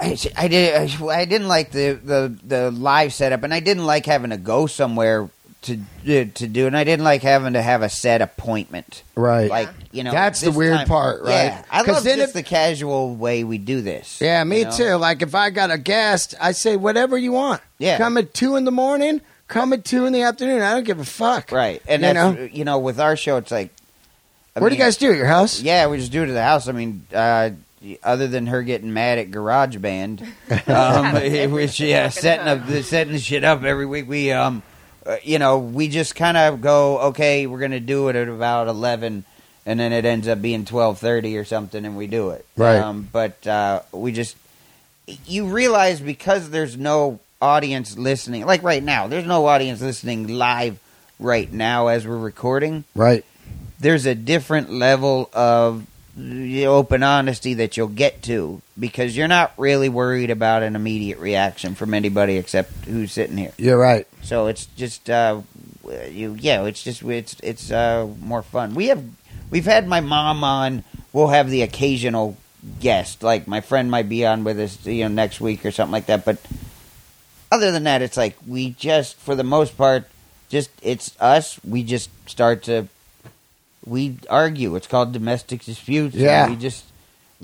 I, I did I didn't like the, the the live setup, and I didn't like having to go somewhere to to do, and I didn't like having to have a set appointment. Right. Like you know, That's the this weird time- part, right? Yeah, I 'Cause love then just if- the casual way we do this. Yeah, me you know? too. Like if I got a guest, I say whatever you want. Yeah. Come at two in the morning. Come at two in the afternoon. I don't give a fuck. Right, and You that's know? you know with our show, it's like. I Where do you mean, guys do it? Your house? Yeah, we just do it at the house. I mean, uh, other than her getting mad at GarageBand, um, which yeah, setting up setting the shit up every week. We um, uh, you know, we just kind of go, okay, we're gonna do it at about eleven, and then it ends up being twelve thirty or something, and we do it. Right. Um, but uh, we just you realize because there's no audience listening, like right now, there's no audience listening live right now as we're recording Right. there's a different level of open honesty that you'll get to because you're not really worried about an immediate reaction from anybody except who's sitting here. You're right. So it's just uh, you, yeah. It's just it's it's uh, more fun. We have we've had my mom on. We'll have the occasional guest, like my friend might be on with us, you know, next week or something like that. But other than that, it's like we just, for the most part, just it's us. We just start to we argue. It's called domestic disputes. and Yeah. we just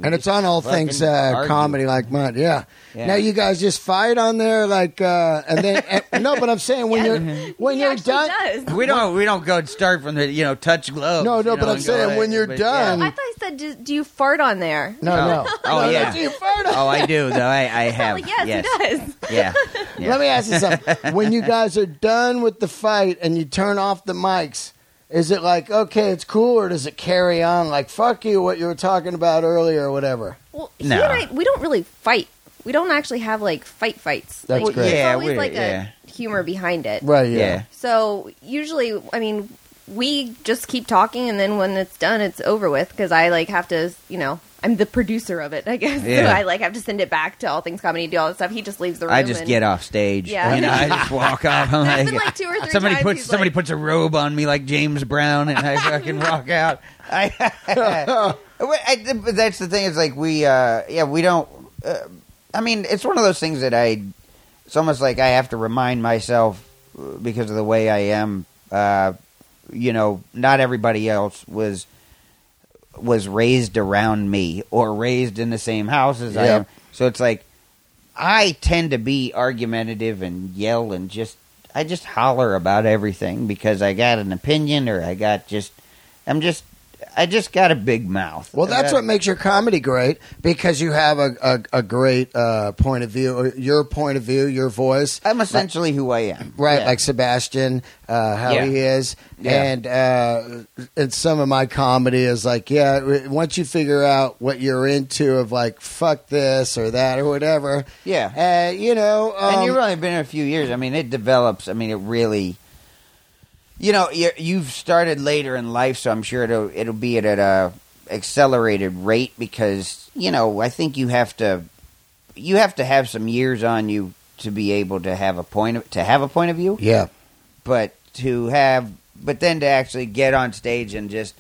And it's on all things uh, comedy like mine. Yeah. Yeah. Now you guys just fight on there, like, uh, and then and, no, but I'm saying when you're when He you're done. does. We don't. We don't go start from the you know touch gloves. No, no, you but know, I'm saying go, when you're but, done- yeah. I thought I said, do, do you fart on there? No, no. Oh, oh, No, yeah. that's you fart on- Oh, I do though. I, I have. like, yes, yes. he does. Yeah. yeah. Let me ask you something. when you guys are done with the fight and you turn off the mics, is it like okay, it's cool, or does it carry on like fuck you, what you were talking about earlier, or whatever? Well, he No. and I, we don't really fight. We don't actually have like fight fights. That's like, great. There's Yeah, always we- like yeah. a humor behind it. Right? yeah. Yeah. So usually, I mean, we just keep talking, and then when it's done, it's over with because I like have to, you know, I'm the producer of it, I guess. Yeah. So I like have to send it back to All Things Comedy, do all that stuff. He just leaves the room. I just and- get off stage. Yeah. You know, I just walk off. I'm like, been, like, two or three somebody times puts somebody like- puts a robe on me like James Brown, and I fucking walk out. I, I, but that's the thing. Is like we, uh, yeah, we don't. Uh, I mean, it's one of those things that I. It's almost like I have to remind myself uh, because of the way I am. Uh, you know, not everybody else was was raised around me or raised in the same house as I am. So it's like I tend to be argumentative and yell and just I just holler about everything because I got an opinion or I got just I'm just I just got a big mouth. Well, that's Uh, what makes your comedy great because you have a a, a great uh, point of view, your point of view, your voice. I'm essentially who I am. Right, Yeah. like Sebastian, uh, how Yeah. he is, Yeah. and uh, and some of my comedy is like, yeah, once you figure out what you're into, of like, fuck this or that or whatever, yeah. uh, you know, um, and you've only been in a few years. I mean, it develops. I mean, it really. You know, you've started later in life, so I'm sure it'll it'll be at a accelerated rate because you know I think you have to you have to have some years on you to be able to have a point of, to have a point of view, yeah, but to have but then to actually get on stage and just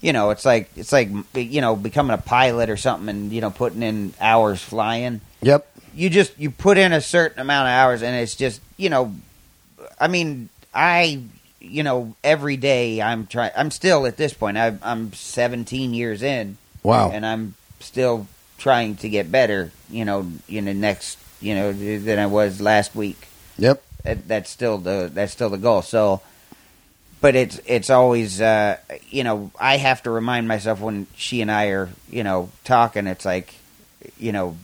you know it's like it's like you know becoming a pilot or something and you know putting in hours flying. Yep, you just you put in a certain amount of hours and it's just you know i mean i you know every day i'm trying i'm still at this point I, i'm 17 years in. Wow, and i'm still trying to get better you know in the next you know than i was last week. Yep, that, that's still the that's still the goal. So but it's it's always uh you know i have to remind myself when she and i are you know talking it's like you know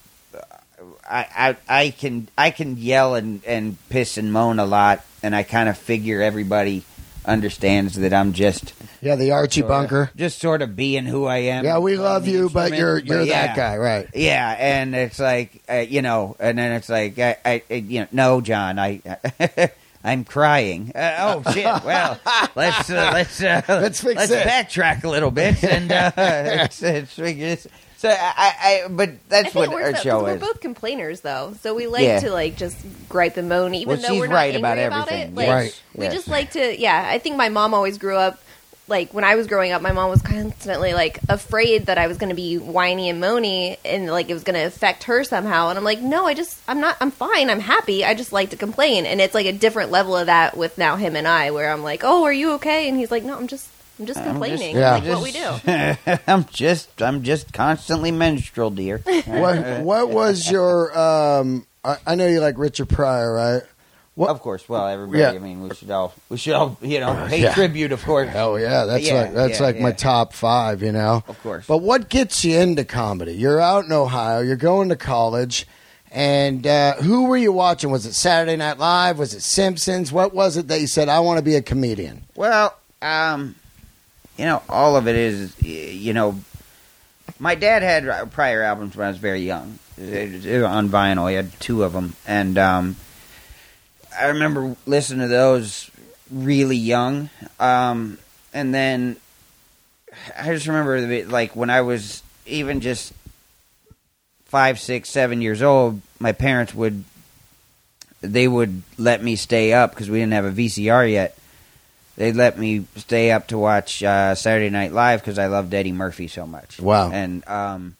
I, I I can I can yell and, and piss and moan a lot, and I kind of figure everybody understands that I'm just yeah, the Archie sorta- Bunker. just sort of being who I am. Yeah, we love you, but you're you're yeah. that guy, right? Yeah, and it's like uh, you know, and then it's like I, I, I you know, no, John, I, I'm crying. Uh, oh shit! Well, let's uh, let's uh, Let's fix let's backtrack a little bit and uh, let's, let's figure this. So I, I, but that's think what our out 'cause show we're is. both complainers, though, so we like Yeah. to like just gripe and moan, even Well, though she's we're not right angry about about everything. it. Like, Right. We Yes. just like to, yeah. I think my mom always grew up like when I was growing up. My mom was constantly like afraid that I was going to be whiny and moany, and like it was going to affect her somehow. And I'm like, no, I just, I'm not, I'm fine, I'm happy. I just like to complain, and it's like a different level of that with now him and I, where I'm like, oh, are you okay? And he's like, no, I'm just. I'm just I'm complaining. just- Yeah. Like what we do. I'm just, I'm just constantly menstrual, dear. what what was your? Um, I, I know you like Richard Pryor, right? What- Of course. Well, everybody. Yeah. I mean, we should all, we should all, you know, pay Yeah. tribute, of course. Oh yeah, that's Yeah, like that's yeah, like my top five, you know. Of course. But what gets you into comedy? You're out in Ohio. You're going to college, and uh, who were you watching? Was it Saturday Night Live? Was it Simpsons? What was it that you said I want to be a comedian? Well, um, you know, all of it is, you know, my dad had Pryor albums when I was very young on vinyl. He had two of them, and um, I remember listening to those really young. Um, and then I just remember like when I was even just five, six, seven years old, my parents would they would let me stay up because we didn't have a VCR yet. They'd let me stay up to watch uh, Saturday Night Live because I loved Eddie Murphy so much. Wow. And um,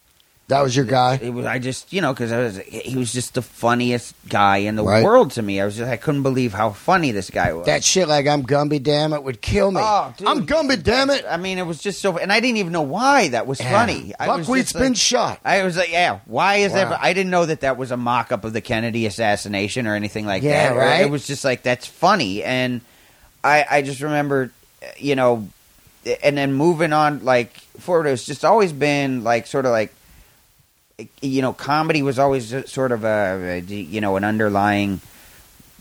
That was your guy. it was I just you know because I was he was just the funniest guy in the Right. world to me. I was just I couldn't believe how funny this guy was. That shit like I'm Gumby, damn it, would kill me. Oh, dude. I'm Gumby, damn it. I mean, it was just so, and I didn't even know why that was Yeah. funny. I was Buckwheat's just like- been shot. I was like, yeah, why is Wow. that? I didn't know that that was a mock up of the Kennedy assassination or anything like Yeah, that. right? It was just like that's funny, and I I just remember, you know, and then moving on like forward, it's just always been like sort of like, you know, comedy was always sort of a you know an underlying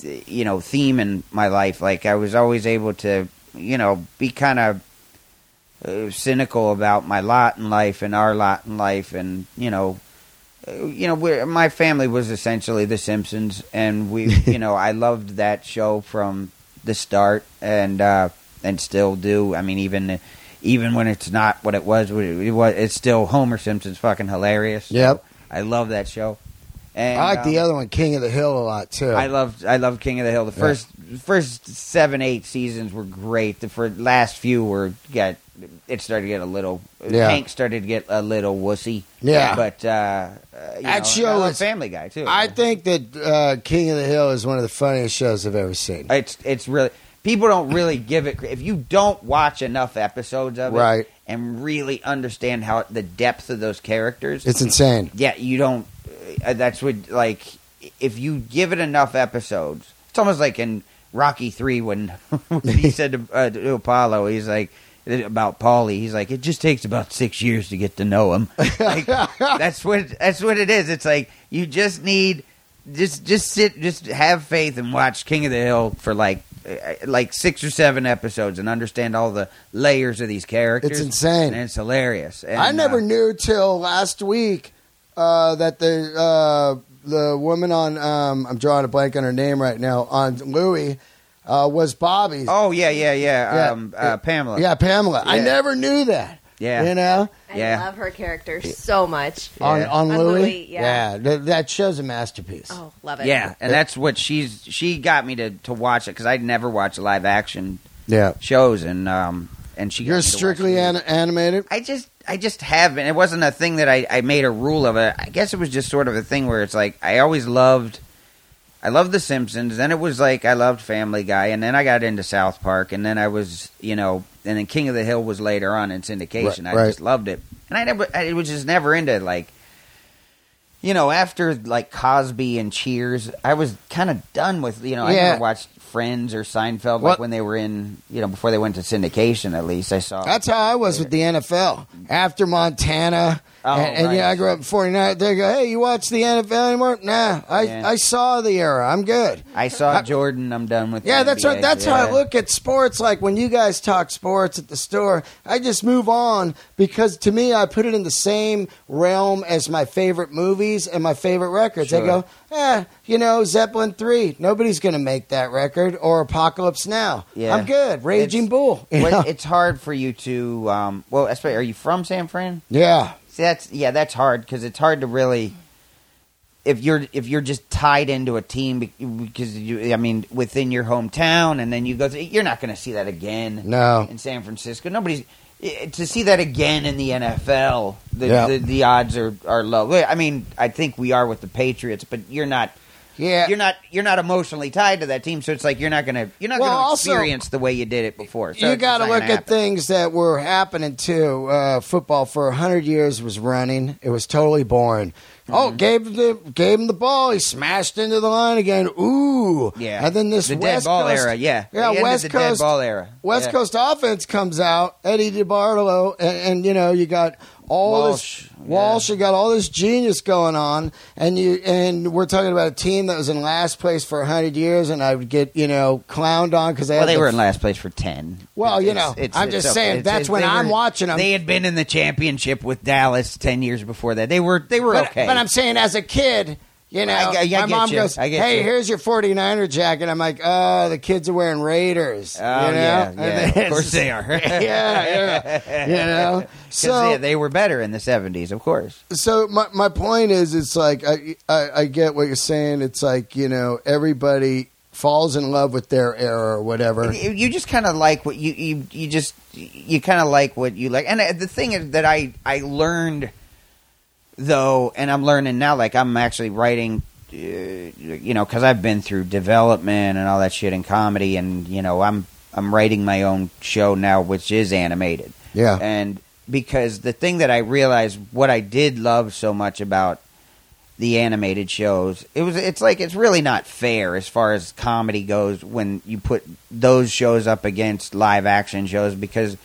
you know theme in my life. Like I was always able to you know be kind of uh, cynical about my lot in life and our lot in life, and you know, uh, you know, we're, my family was essentially The Simpsons, and we, you know, I loved that show from the start, and uh, and still do. I mean, even even when it's not what it was, it was it's still Homer Simpson's fucking hilarious. So Yep. I love that show. And, I like the um, other one, King of the Hill, a lot too. I love I love King of the Hill. The Yeah. first first seven eight seasons were great. The for last few were got it started to get a little. Yeah. Hank started to get a little wussy. Yeah. but uh, you That know, show is- Family Guy too. I think that uh, King of the Hill is one of the funniest shows I've ever seen. it's it's really people don't really give it if you don't watch enough episodes of it Right. and really understand how the depth of those characters. It's insane. yeah, you don't. Uh, that's what like if you give it enough episodes, it's almost like in Rocky Three when, when he said to, uh, to Apollo, he's like about Paulie, he's like, it just takes about six years to get to know him. Like, that's what that's what it is. It's like you just need just just sit, just have faith and watch King of the Hill for like. uh, Like six or seven episodes and understand all the layers of these characters. It's insane. and it's hilarious. And, I never uh, knew till last week uh, that the uh, the woman on um, I'm drawing a blank on her name right now on Louie uh, was Bobby's. Oh yeah, yeah, yeah. Yeah. Um, uh, Pamela. yeah, Pamela. I never knew that. Yeah. you know I Yeah. love her character so much. on Yeah. on On Louie. Louie, yeah. th- that show's a masterpiece. Oh, love it. Yeah, and that's what she's she got me to to watch it because I'd never watched live action Yeah, shows, and um and she. got you're me to strictly it. an- animated. I just I just haven't. It wasn't a thing that I I made a rule of it. I guess it was just sort of a thing where it's like I always loved. I loved The Simpsons. Then it was like I loved Family Guy, and then I got into South Park, and then I was, you know, and then King of the Hill was later on in syndication. Right, I right. just loved it, and I never, I was just never into like, you know, after like Cosby and Cheers, I was kind of done with, you know, I Yeah. never watched Friends or Seinfeld What- like when they were in, you know, before they went to syndication. At least I saw. That's how I was with the NFL. After Montana, Oh, and, and right. yeah, I grew up in 49. They go, hey, you watch the NFL anymore? Nah, I, Yeah. I saw the era. I'm good. I saw I- Jordan. I'm done with. Yeah, that's what, that's how I look at sports. Like when you guys talk sports at the store, I just move on because to me, I put it in the same realm as my favorite movies and my favorite records. I Sure. go, eh, you know, Zeppelin three, nobody's going to make that record, or Apocalypse Now. Yeah. I'm good. Raging It's- Bull. Well, it's hard for you to. Um, well, are you from San Fran? yeah, See, that's yeah, that's hard because it's hard to really. If you're if you're just tied into a team because you, I mean, within your hometown, and then you go, you're not going to see that again. no. in San Francisco. Nobody's eh, to see that again in the NFL. The Yeah. the, the odds are, are low. I mean, I think we are with the Patriots, but you're not. Yeah. You're not. You're not emotionally tied to that team, so it's like you're not gonna. You're not Well, gonna also- experience the way you did it before. So you it's got to just not look gonna at happen. things that were happening too. Uh, football for hundred years was running. It was totally boring. Oh, Mm-hmm. gave the gave him the ball. He smashed into the line again. Ooh, Yeah, And then this the West dead ball Coast, era. Yeah, yeah, The end of West the Coast dead ball era. West Yeah. Coast offense comes out. Eddie DeBartolo, and, and you know you got all Walsh, this Walsh. yeah. You got all this genius going on, and you and we're talking about a team that was in last place for hundred years, and I would get you know clowned on because they Well, they the were in last place for ten. Well, you It's- know, it's- I'm it's just saying, that's when I'm were- them. They had been in the championship with Dallas ten years before that. They were they were But, okay. but I'm saying, as a kid, You know, I- I- I my mom you. goes, "Hey, you. here's your 49er jacket." I'm like, "Oh, the kids are wearing Raiders." Oh you know? yeah, yeah. Of course they are. yeah, yeah. You know, So so they were better in the seventies, of course. so my my point is, it's like I, I I get what you're saying. It's like you know everybody falls in love with their era or whatever. You you just kind of like what you you you just you kind of like what you like. And uh, the thing is that I I learned though, and I'm learning now. Like I'm actually writing. Uh, you know, because I've been through development and all that shit in comedy, and you know, I'm I'm writing my own show now, which is animated. Yeah, And because the thing that I realized, what I did love so much about the animated shows, it was it's like it's really not fair as far as comedy goes when you put those shows up against live action shows because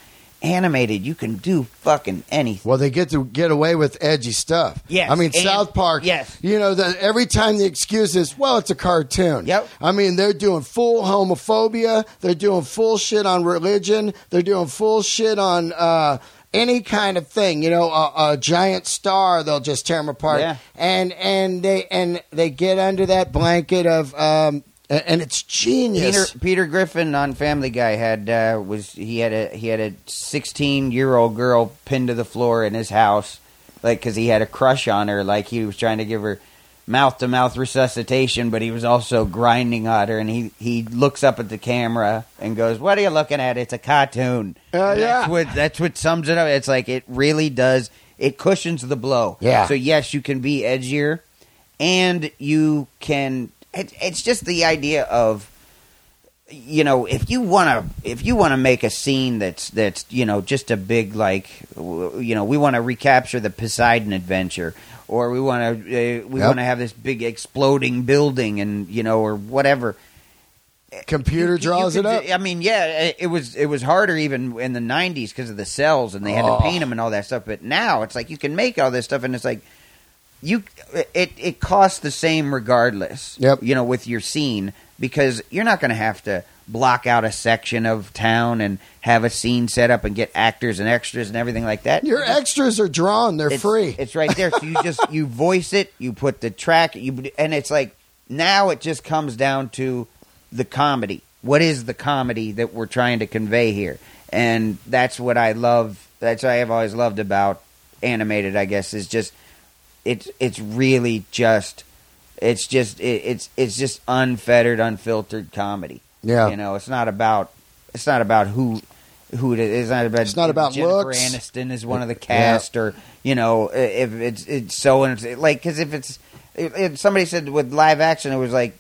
animated you can do fucking anything. Well, they get to get away with edgy stuff. Yes, I mean and- South Park. yes. you know the, every time the excuse is, well, it's a cartoon. Yep. I mean they're doing full homophobia. They're doing full shit on religion. They're doing full shit on uh, any kind of thing. You know, a, a giant star, they'll just tear them apart. Yeah. And and they and they get under that blanket of. Um, a- and it's genius. Peter Peter Griffin on Family Guy had uh, was he had a he had a 16 year old girl pinned to the floor in his house, like because he had a crush on her, like he was trying to give her mouth to mouth resuscitation, but he was also grinding on her, and he he looks up at the camera and goes, "What are you looking at? It's a cartoon." Uh, And yeah. that's what that's what sums it up. It's like it really does. It cushions the blow. Yeah. So yes, you can be edgier, and you can. It, it's just the idea of you know if you want to if you want to make a scene that's that's you know just a big like you know we want to recapture the Poseidon adventure or we want to uh, we Yep. want to have this big exploding building and you know or whatever Computer You- you draws could it up. I mean, yeah, it, it was it was harder even in the '90s because of the cells and they had Oh. to paint them and all that stuff. But now it's like you can make all this stuff and it's like you it it costs the same regardless. Yep. You know, with your scene because you're not going to have to block out a section of town and have a scene set up and get actors and extras and everything like that. Your just- extras are drawn; they're it's, free. It's right there. So you just you voice it, you put the track, you and it's like now it just comes down to the comedy. What is the comedy that we're trying to convey here? And that's what I love. That's what I have always loved about animated. I guess is just it's it's really just it's just it, it's it's just unfettered, unfiltered comedy. Yeah. you know, it's not about it's not about who who it is. It's not about It's not about Jennifer looks. Aniston is one of the cast, or you know, if it's it's so and it's like because if it's if, somebody said with live action, it was like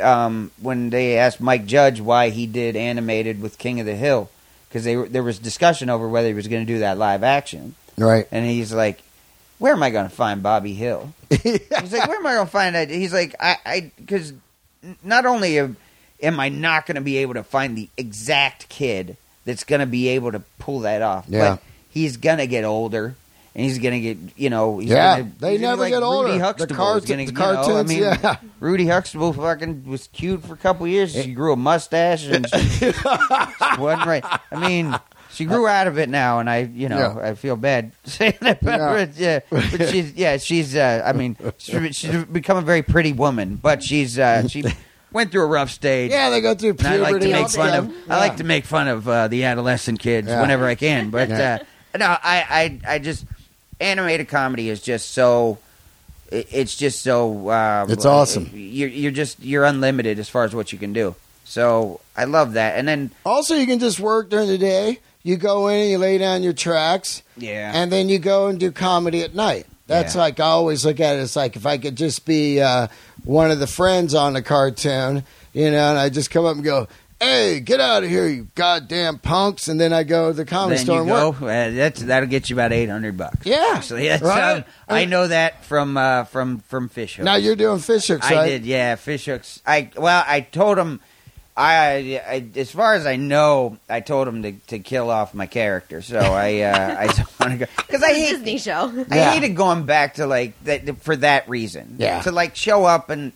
um, when they asked Mike Judge why he did animated with King of the Hill because they were, there was discussion over whether he was going to do that live action, right. and he's like, "Where am I going to find Bobby Hill?" He's like, "Where am I going to find that?" He's like, "I, I, because not only am, am I not going to be able to find the exact kid that's going to be able to pull that off, Yeah. but he's going to get older." And he's gonna get, you know, he's Yeah, gonna, they never like get older. Rudy The Huxtable cart- gonna, the you know, I cartoons, mean, yeah. Rudy Huxtable fucking was cute for a couple years. She grew a mustache and she wasn't right. I mean, she grew out of it now, and I, you know, Yeah. I feel bad saying that, but Yeah. yeah, but she's, yeah, she's. Uh, I mean, she's, she's become a very pretty woman, but she's, uh, she went through a rough stage. Yeah, they go through And I like to make fun of. I like to make fun of uh, the adolescent kids Yeah. whenever I can, but Yeah. uh, no, I, I, I just animated comedy is just so. it- It's just so. Uh, It's awesome. You're, you're just you're unlimited as far as what you can do. So I love that. And then Also, you can just work during the day. You go in, and you lay down your tracks, yeah, and then you go and do comedy at night. That's Yeah. like I always look at it. It's like if I could just be uh, one of the friends on the cartoon, you know, and I just come up and go, "Hey, get out of here, you goddamn punks!" And then I go to the comedy then store you and go. Uh, that's that'll get you about eight hundred bucks. Yeah, Actually, that's, right? um, I know that from uh, from from fish hooks. Now you're doing fish hooks, I right? did, yeah, fish hooks. I well, I told him. I, I, as far as I know, I told him to, to kill off my character. So I, uh, I don't want to go because I hate Disney show. I Yeah. hated going back to like that for that reason. Yeah. To like show up and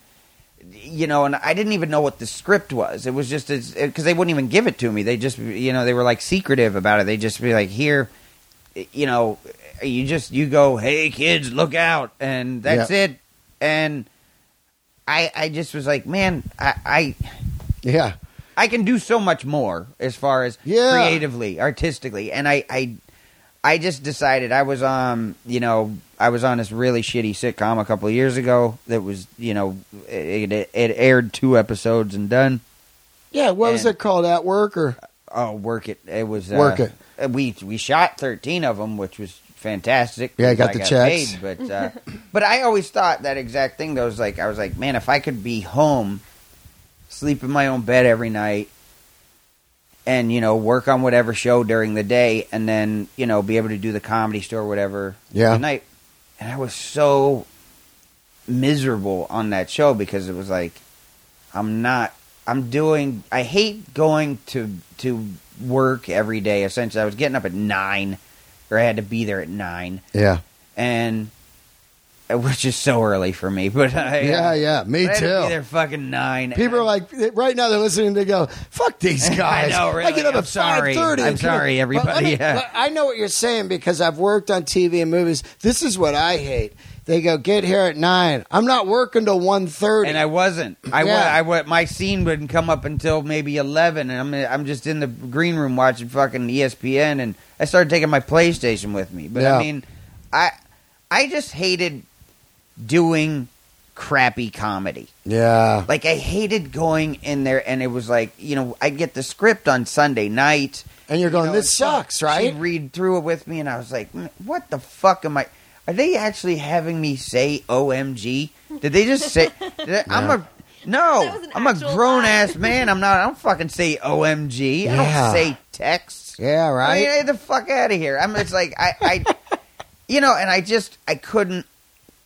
you know, and I didn't even know what the script was. It was just because they wouldn't even give it to me. They just you know they were like secretive about it. They just be like here, you know, you just you go, hey kids, look out, and that's Yeah. it. And I I just was like, man, I I, Yeah. I can do so much more as far as Yeah. creatively, artistically, and I I I just decided I was on you know I was on this really shitty sitcom a couple of years ago that was you know it, it, it aired two episodes and done. Yeah. What was And- it called? At work or? Oh, work it! It was uh, Work It. uh, We we shot thirteen of them, which was fantastic. Yeah, I got because the checks. Paid, but uh, but I always thought that exact thing. Though was like I was like, man, if I could be home, sleep in my own bed every night, and you know work on whatever show during the day, and then you know be able to do the comedy store, whatever, Yeah. at night. And I was so miserable on that show because it was like I'm not I'm doing I hate going to to work every day essentially I was getting up at 9 or I had to be there at 9 Yeah. and which is so early for me but I, uh, Yeah. Yeah. Me I had to be fucking 9 People are like, right now they're listening. They go, "Fuck these guys." I guys." know, really. get up I'm at sorry. five thirty. I'm sorry, everybody. Yeah. I know what you're saying because I've worked on TV and movies. This is what I hate. They go, "Get here at nine. I'm not working till one thirty. and I wasn't. I, Yeah. I wa- my scene wouldn't come up until maybe eleven, and I'm I'm just in the green room watching fucking ESPN, and I started taking my PlayStation with me. But Yeah. I mean, I I just hated doing crappy comedy. yeah, Like I hated going in there, and it was like you know I'd get the script on Sunday night. and you're going, you know, "This and sucks, right?" She'd read through it with me, and I was like, "Mm, "What the fuck am I?" Are they actually having me say "OMG"? Did they just say? Did I, I'm a no. That was an I'm a grown line. ass man. I'm not. I don't fucking say "OMG." I don't say texts. yeah, I right. mean, get the fuck out of here. I'm. It's like I, I, you know, and I just I couldn't.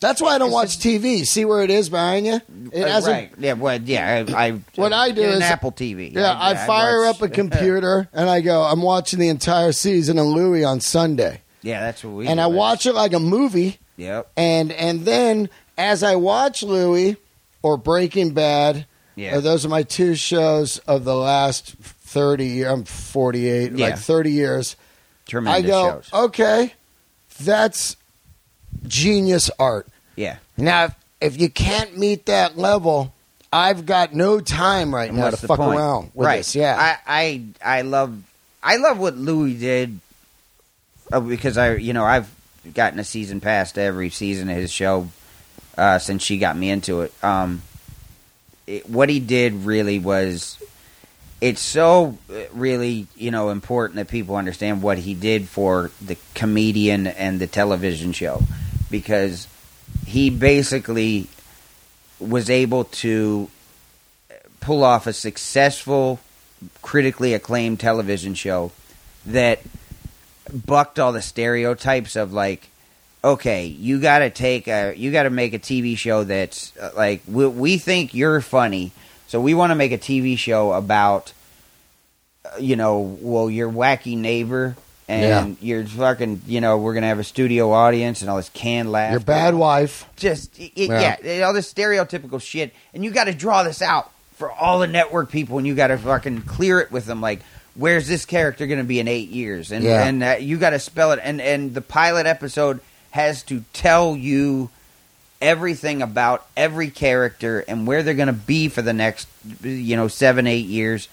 That's why I don't watch TV. See where it is behind you? It uh, has a- yeah. Well. Yeah. I. I What I do is- Apple TV. yeah, I, fire watch- up a computer and I go, I'm watching the entire season of Louie on Sunday, yeah, that's what we. and do. I watch it like a movie. Yep. and and then as I watch Louie or Breaking Bad, Yeah. uh, those are my two shows of the last thirty. I'm 48, Yeah. like thirty years. Tremendous I go, shows. okay, that's genius art. Yeah. Now, if, if you can't meet that level, I've got no time right And now to fuck point? around with right. this. Yeah, I, I I love I love what Louis did uh, because I you know I've gotten a season pass to every season of his show uh, since she got me into it. Um, it, what he did really was it's so uh, really you know important that people understand what he did for the comedian and the television show because he basically was able to pull off a successful critically acclaimed television show that bucked all the stereotypes of like okay you got to take a you got to make a TV show that's uh, like we, we think you're funny so we want to make a TV show about uh, you know well your wacky neighbor and you're fucking you know we're gonna have a studio audience and all this canned laughter your bad wife. just it, Yeah. yeah. all this stereotypical shit, and you got to draw this out for all the network people, and you got to fucking clear it with them. Like, where's this character going to be in eight years? And Yeah. and uh, you got to spell it. And and the pilot episode has to tell you everything about every character and where they're going to be for the next you know seven eight years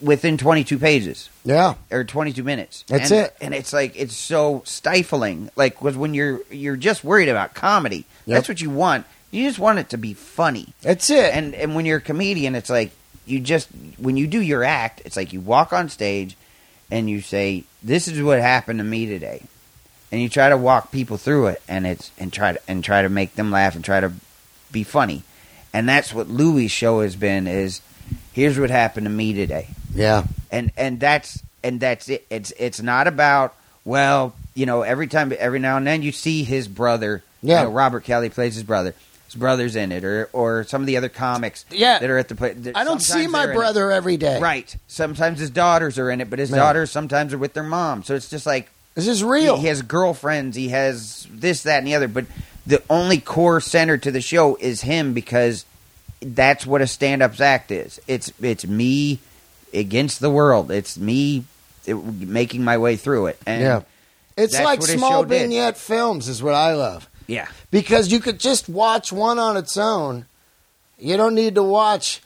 within 22 pages Yeah, or 22 minutes. That's and, it. And it's like it's so stifling. Like cuz when you're you're just worried about comedy, Yep. that's what you want. You just want it to be funny. that's it. And and when you're a comedian, it's like you just when you do your act, it's like you walk on stage and you say, "This is what happened to me today." And you try to walk people through it and it's and try to and try to make them laugh and try to be funny. And that's what Louis' show has been is here's what happened to me today yeah, and and that's and that's it. It's it's not about well, you know, every time, every now and then you see his brother. Yeah. you know, Robert Kelly plays his brother. His brother's in it, or or some of the other comics. Yeah. that are at the play. I don't see my they're in it. brother every day. Right. Sometimes his daughters are in it, but his Yeah. daughters sometimes are with their mom. So it's just like This is real. he, he has girlfriends. He has this, that, and the other. But the only core center to the show is him because that's what a stand up's act is. It's it's me against the world. It's me it, making my way through it. And Yeah. It's like small show did. vignette films, is what I love. Yeah. because you could just watch one on its own. You don't need to watch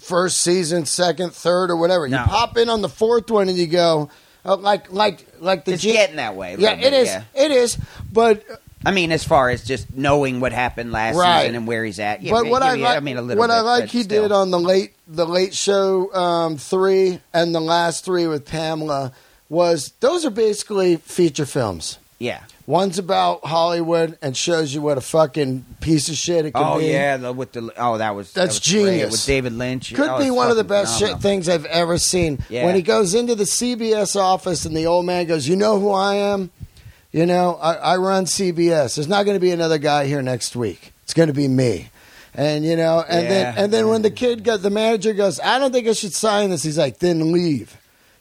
first season, second, third, or whatever. No. You pop in on the fourth one and you go, oh, like like like the It's G- getting that way. Yeah, it is. yeah. It is. But I mean, as far as just knowing what happened last Right. season and where he's at. Yeah, but what yeah, I yeah, like, I mean, a little what I like but he still. did on the late the late show um, three and the last three with Pamela was those are basically feature films. Yeah. One's about Hollywood and shows you what a fucking piece of shit it can be Oh be. yeah, the, with the oh that was That's that was great. genius. with David Lynch. Could Oh, be it's one of the fucking best shit phenomenal. things I've ever seen. Yeah. When he goes into the CBS office and the old man goes, "You know who I am? You know, I, I run CBS. There's not going to be another guy here next week. It's going to be me." And you know, and then and then when the kid got the manager goes, "I don't think I should sign this." He's like, "Then leave."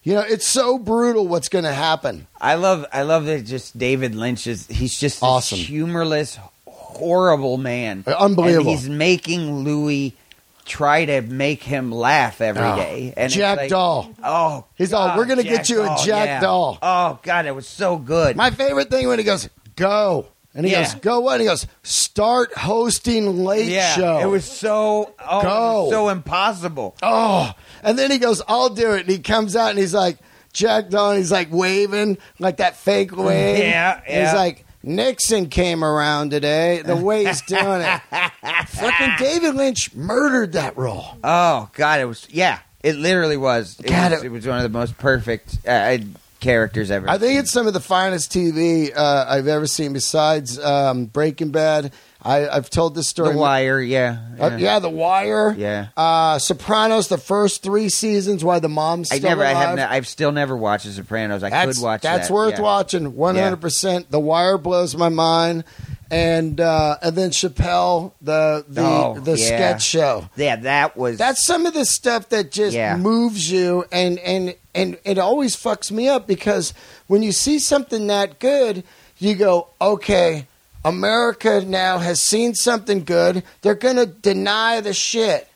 You know, it's so brutal what's going to happen. I love I love that just David Lynch is he's just this Awesome. humorless, horrible man. Unbelievable. And he's making Louis try to make him laugh every Oh, day. And Jack like, Dahl. Oh, He's all, "We're gonna get Jack you a Jack yeah. Dahl." Oh God, it was so good. My favorite thing when he goes, "Go." And he Yeah. goes, "Go what?" And he goes, "Start hosting late yeah, show." it was so oh, Go. was so impossible. oh, and then he goes, "I'll do it." And he comes out and he's like, Jack Don. He's like waving like that fake wave. Yeah, And He's like. Nixon came around today. The way he's doing it, fucking David Lynch murdered that role. Oh God, it was yeah. It literally was. It, God, was, it- it was one of the most perfect uh, characters ever. I think it's some of the finest TV uh, I've ever seen. Besides um, Breaking Bad, I, I've told this story. The Wire, yeah, Uh, yeah, The Wire. Yeah. Uh, Sopranos, the first three seasons, why the mom's I still never, I alive. have, ne- I've still never watched The Sopranos. I that's could watch that's that. worth yeah. watching. One hundred percent. The Wire blows my mind, and uh, and then Chappelle, the the Oh, the yeah. sketch show. Yeah, that was That's some of the stuff that just Yeah. moves you, and and and it always fucks me up because when you see something that good, you go, okay. America now has seen something good. They're going to deny the shit,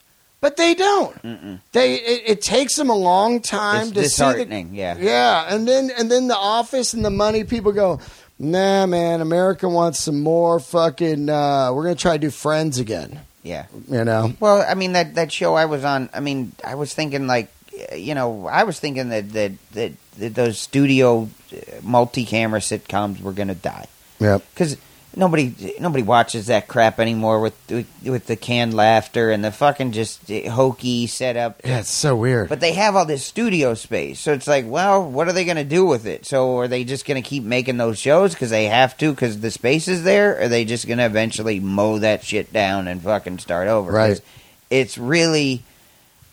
but they don't. They it, it takes them a long time It's to see the, disheartening, yeah. yeah, and then and then the office and the money people go, nah, man, America wants some more fucking. Uh, we're gonna try to do Friends again. yeah. You know, Well, I mean that that show I was on. I mean, I was thinking like, you know, I was thinking that that that, that those studio uh, multi-camera sitcoms were going to die yep. because nobody nobody watches that crap anymore with, with with the canned laughter and the fucking just hokey setup. Yeah, it's so weird. But they have all this studio space, so it's like, well, what are they going to do with it? So are they just going to keep making those shows because they have to because the space is there? Or are they just going to eventually mow that shit down and fucking start over? Right. It's really,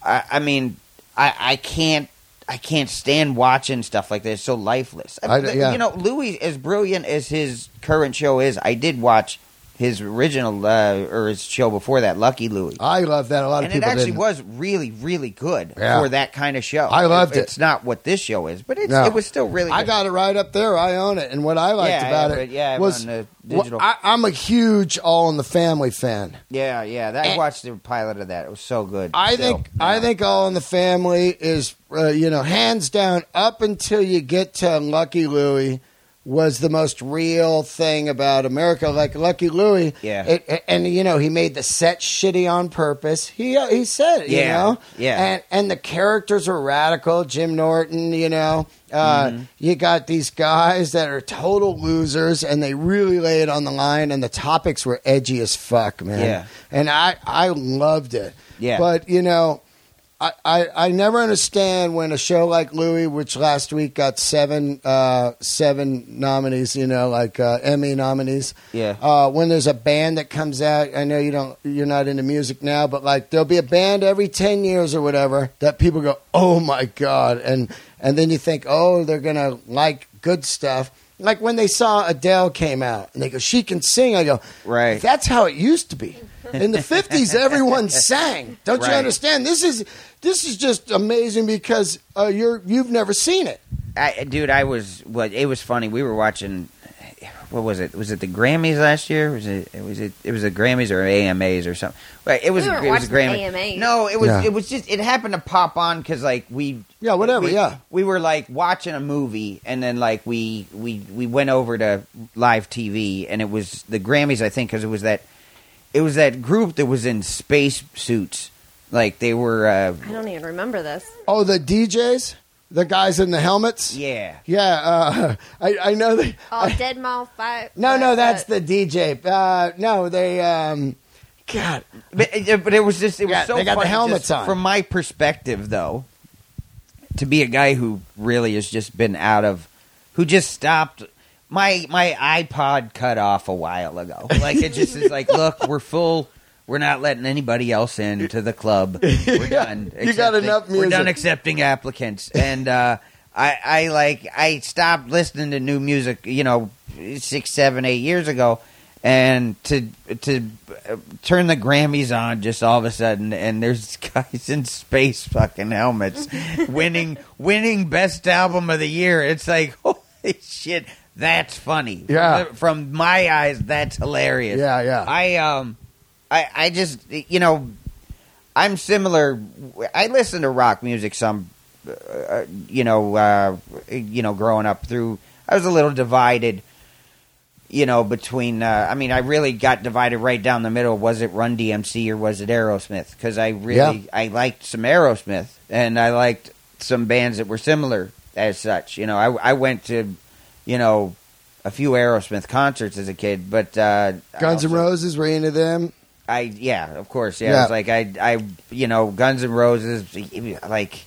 I, I mean, I, I can't. I can't stand watching stuff like this. It's so lifeless. I- yeah. You know, Louis, as brilliant as his current show is, I did watch his original uh, or his show before that, Lucky Louie I love that. A lot and of it actually didn't. was really, really good Yeah. for that kind of show. I loved it. It's not what this show is, but it's, No. it was still really. I good. got it right up there. I own it. And what I liked Yeah, about yeah, it yeah, was on the well, digital. I, I'm a huge All in the Family fan. yeah, yeah. That, I watched the pilot of that. It was so good. I still. think I think All in the Family is uh, you know hands down up until you get to Lucky Louie was the most real thing about America. Like Lucky Louie, Yeah. it, and you know he made the set shitty on purpose. He uh, he said it, you Yeah, know, yeah. and and the characters are radical. Jim Norton, you know. Uh, Mm-hmm. You got these guys that are total losers, and they really lay it on the line. And the topics were edgy as fuck, man. Yeah. and I I loved it. Yeah. But you know, I, I, I never understand when a show like Louie, which last week got seven uh, seven nominees, you know, like uh, Emmy nominees. Yeah. Uh, when there's a band that comes out, I know you don't, you're not into music now, but like there'll be a band every ten years or whatever that people go, oh my god, and and then you think, oh, they're gonna like good stuff. Like when they saw Adele came out and they go, she can sing. I go, Right. That's how it used to be. In the fifties, everyone sang. Don't you understand? This is this is just amazing because uh, you're you've never seen it. I, dude, I was. What it was funny. We were watching. What was it? Was it the Grammys last year? Was it? it was it? It was the Grammys or AMAs or something. Well, it was. We it was a the Grammy. AMAs. No, it was. Yeah. It was just. It happened to pop on because like we. Yeah, whatever, we- yeah. We were like watching a movie, and then like we we we went over to live TV, and it was the Grammys. I think because it was that. It was that group that was in space suits. Like they were. Uh, I don't even remember this. Oh, the DJs, the guys in the helmets. yeah. Yeah, uh, I, I know that. Oh, I- Dead Mall Five. no, no, that's uh, the DJ. Uh, no, they. Um, God, But, uh, but it was just it was Yeah, so they got the helmets just on. From my perspective, though, to be a guy who really has just been out of, who just stopped. My my iPod cut off a while ago. Like it just is like, look, we're full. We're not letting anybody else in to the club. We're done. You got enough We're done accepting applicants, and uh, I I like I stopped listening to new music. You know, six, seven, eight years ago, and to to uh, turn the Grammys on just all of a sudden, and there's guys in space fucking helmets winning winning best album of the year. It's like holy shit, that's funny. Yeah. from, from my eyes, that's hilarious. Yeah, yeah. I um, I I just you know, I'm similar. I listen to rock music some, uh, you know, uh, you know, growing up through. I was a little divided you know, between. Uh, I mean, I really got divided right down the middle. Was it Run DMC or was it Aerosmith? Because I really Yeah. I liked some Aerosmith and I liked some bands that were similar as such. You know, I I went to, you know, a few Aerosmith concerts as a kid, but uh, Guns N' Roses were into them. I yeah, of course, yeah. Yeah. It was like I I you know Guns and Roses, like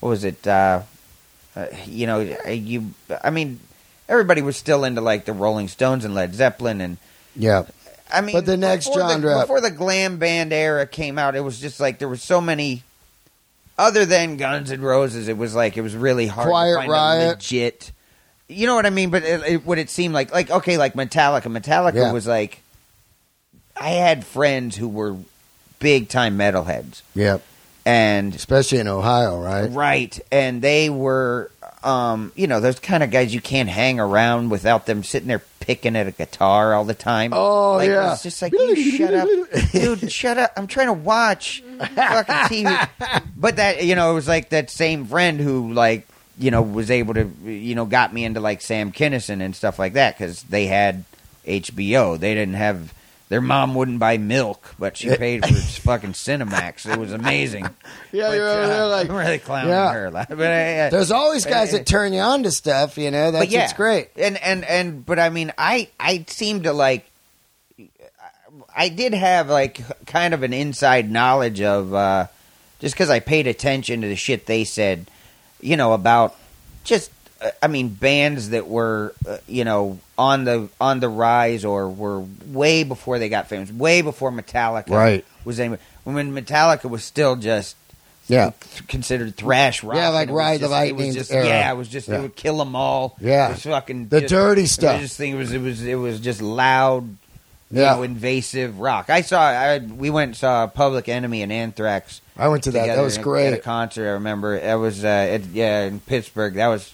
what was it? Uh, uh, you know, you. I mean, everybody was still into like the Rolling Stones and Led Zeppelin, and Yeah, I mean, But the next before genre- before the glam band era came out, it was just like there were so many. Other than Guns and Roses, it was like it was really hard Quiet to find Riot. legit. You know what I mean? But it, it, what it seemed like, like okay, like Metallica. Metallica Yeah. was like, I had friends who were big time metalheads, yeah, and especially in Ohio, right? right, and they were, um, you know, those kind of guys you can't hang around without them sitting there picking at a guitar all the time. Oh, like, yeah. it's just like you shut up, dude. Shut up! I'm trying to watch fucking TV. But that, you know, it was like that same friend who, like, you know, was able to, you know, got me into like Sam Kinison and stuff like that because they had HBO. They didn't have. Their mom wouldn't buy milk, but she paid for fucking Cinemax. It was amazing. Yeah, But, you're, uh, you're like, I'm really clowning Yeah. her a lot. But, uh, there's always guys that turn you on to stuff. You know, that's yeah, it's great. And and and but I mean, I I seem to like. I did have like kind of an inside knowledge of uh, just because I paid attention to the shit they said, you know, about just uh, I mean bands that were uh, you know on the on the rise or were way before they got famous, way before Metallica Right. was any when Metallica was still just Yeah. th- considered thrash rock. Yeah, like Ride the Lightning just- era. Yeah, it was just Yeah. it would kill them all. Yeah. it was fucking The just- dirty I stuff. just think it was it was it was just loud, you Yeah. know, invasive rock. I saw I we went and saw Public Enemy and Anthrax. I went to that. That was at- great. At a concert, I remember it was uh, at, yeah in Pittsburgh. That was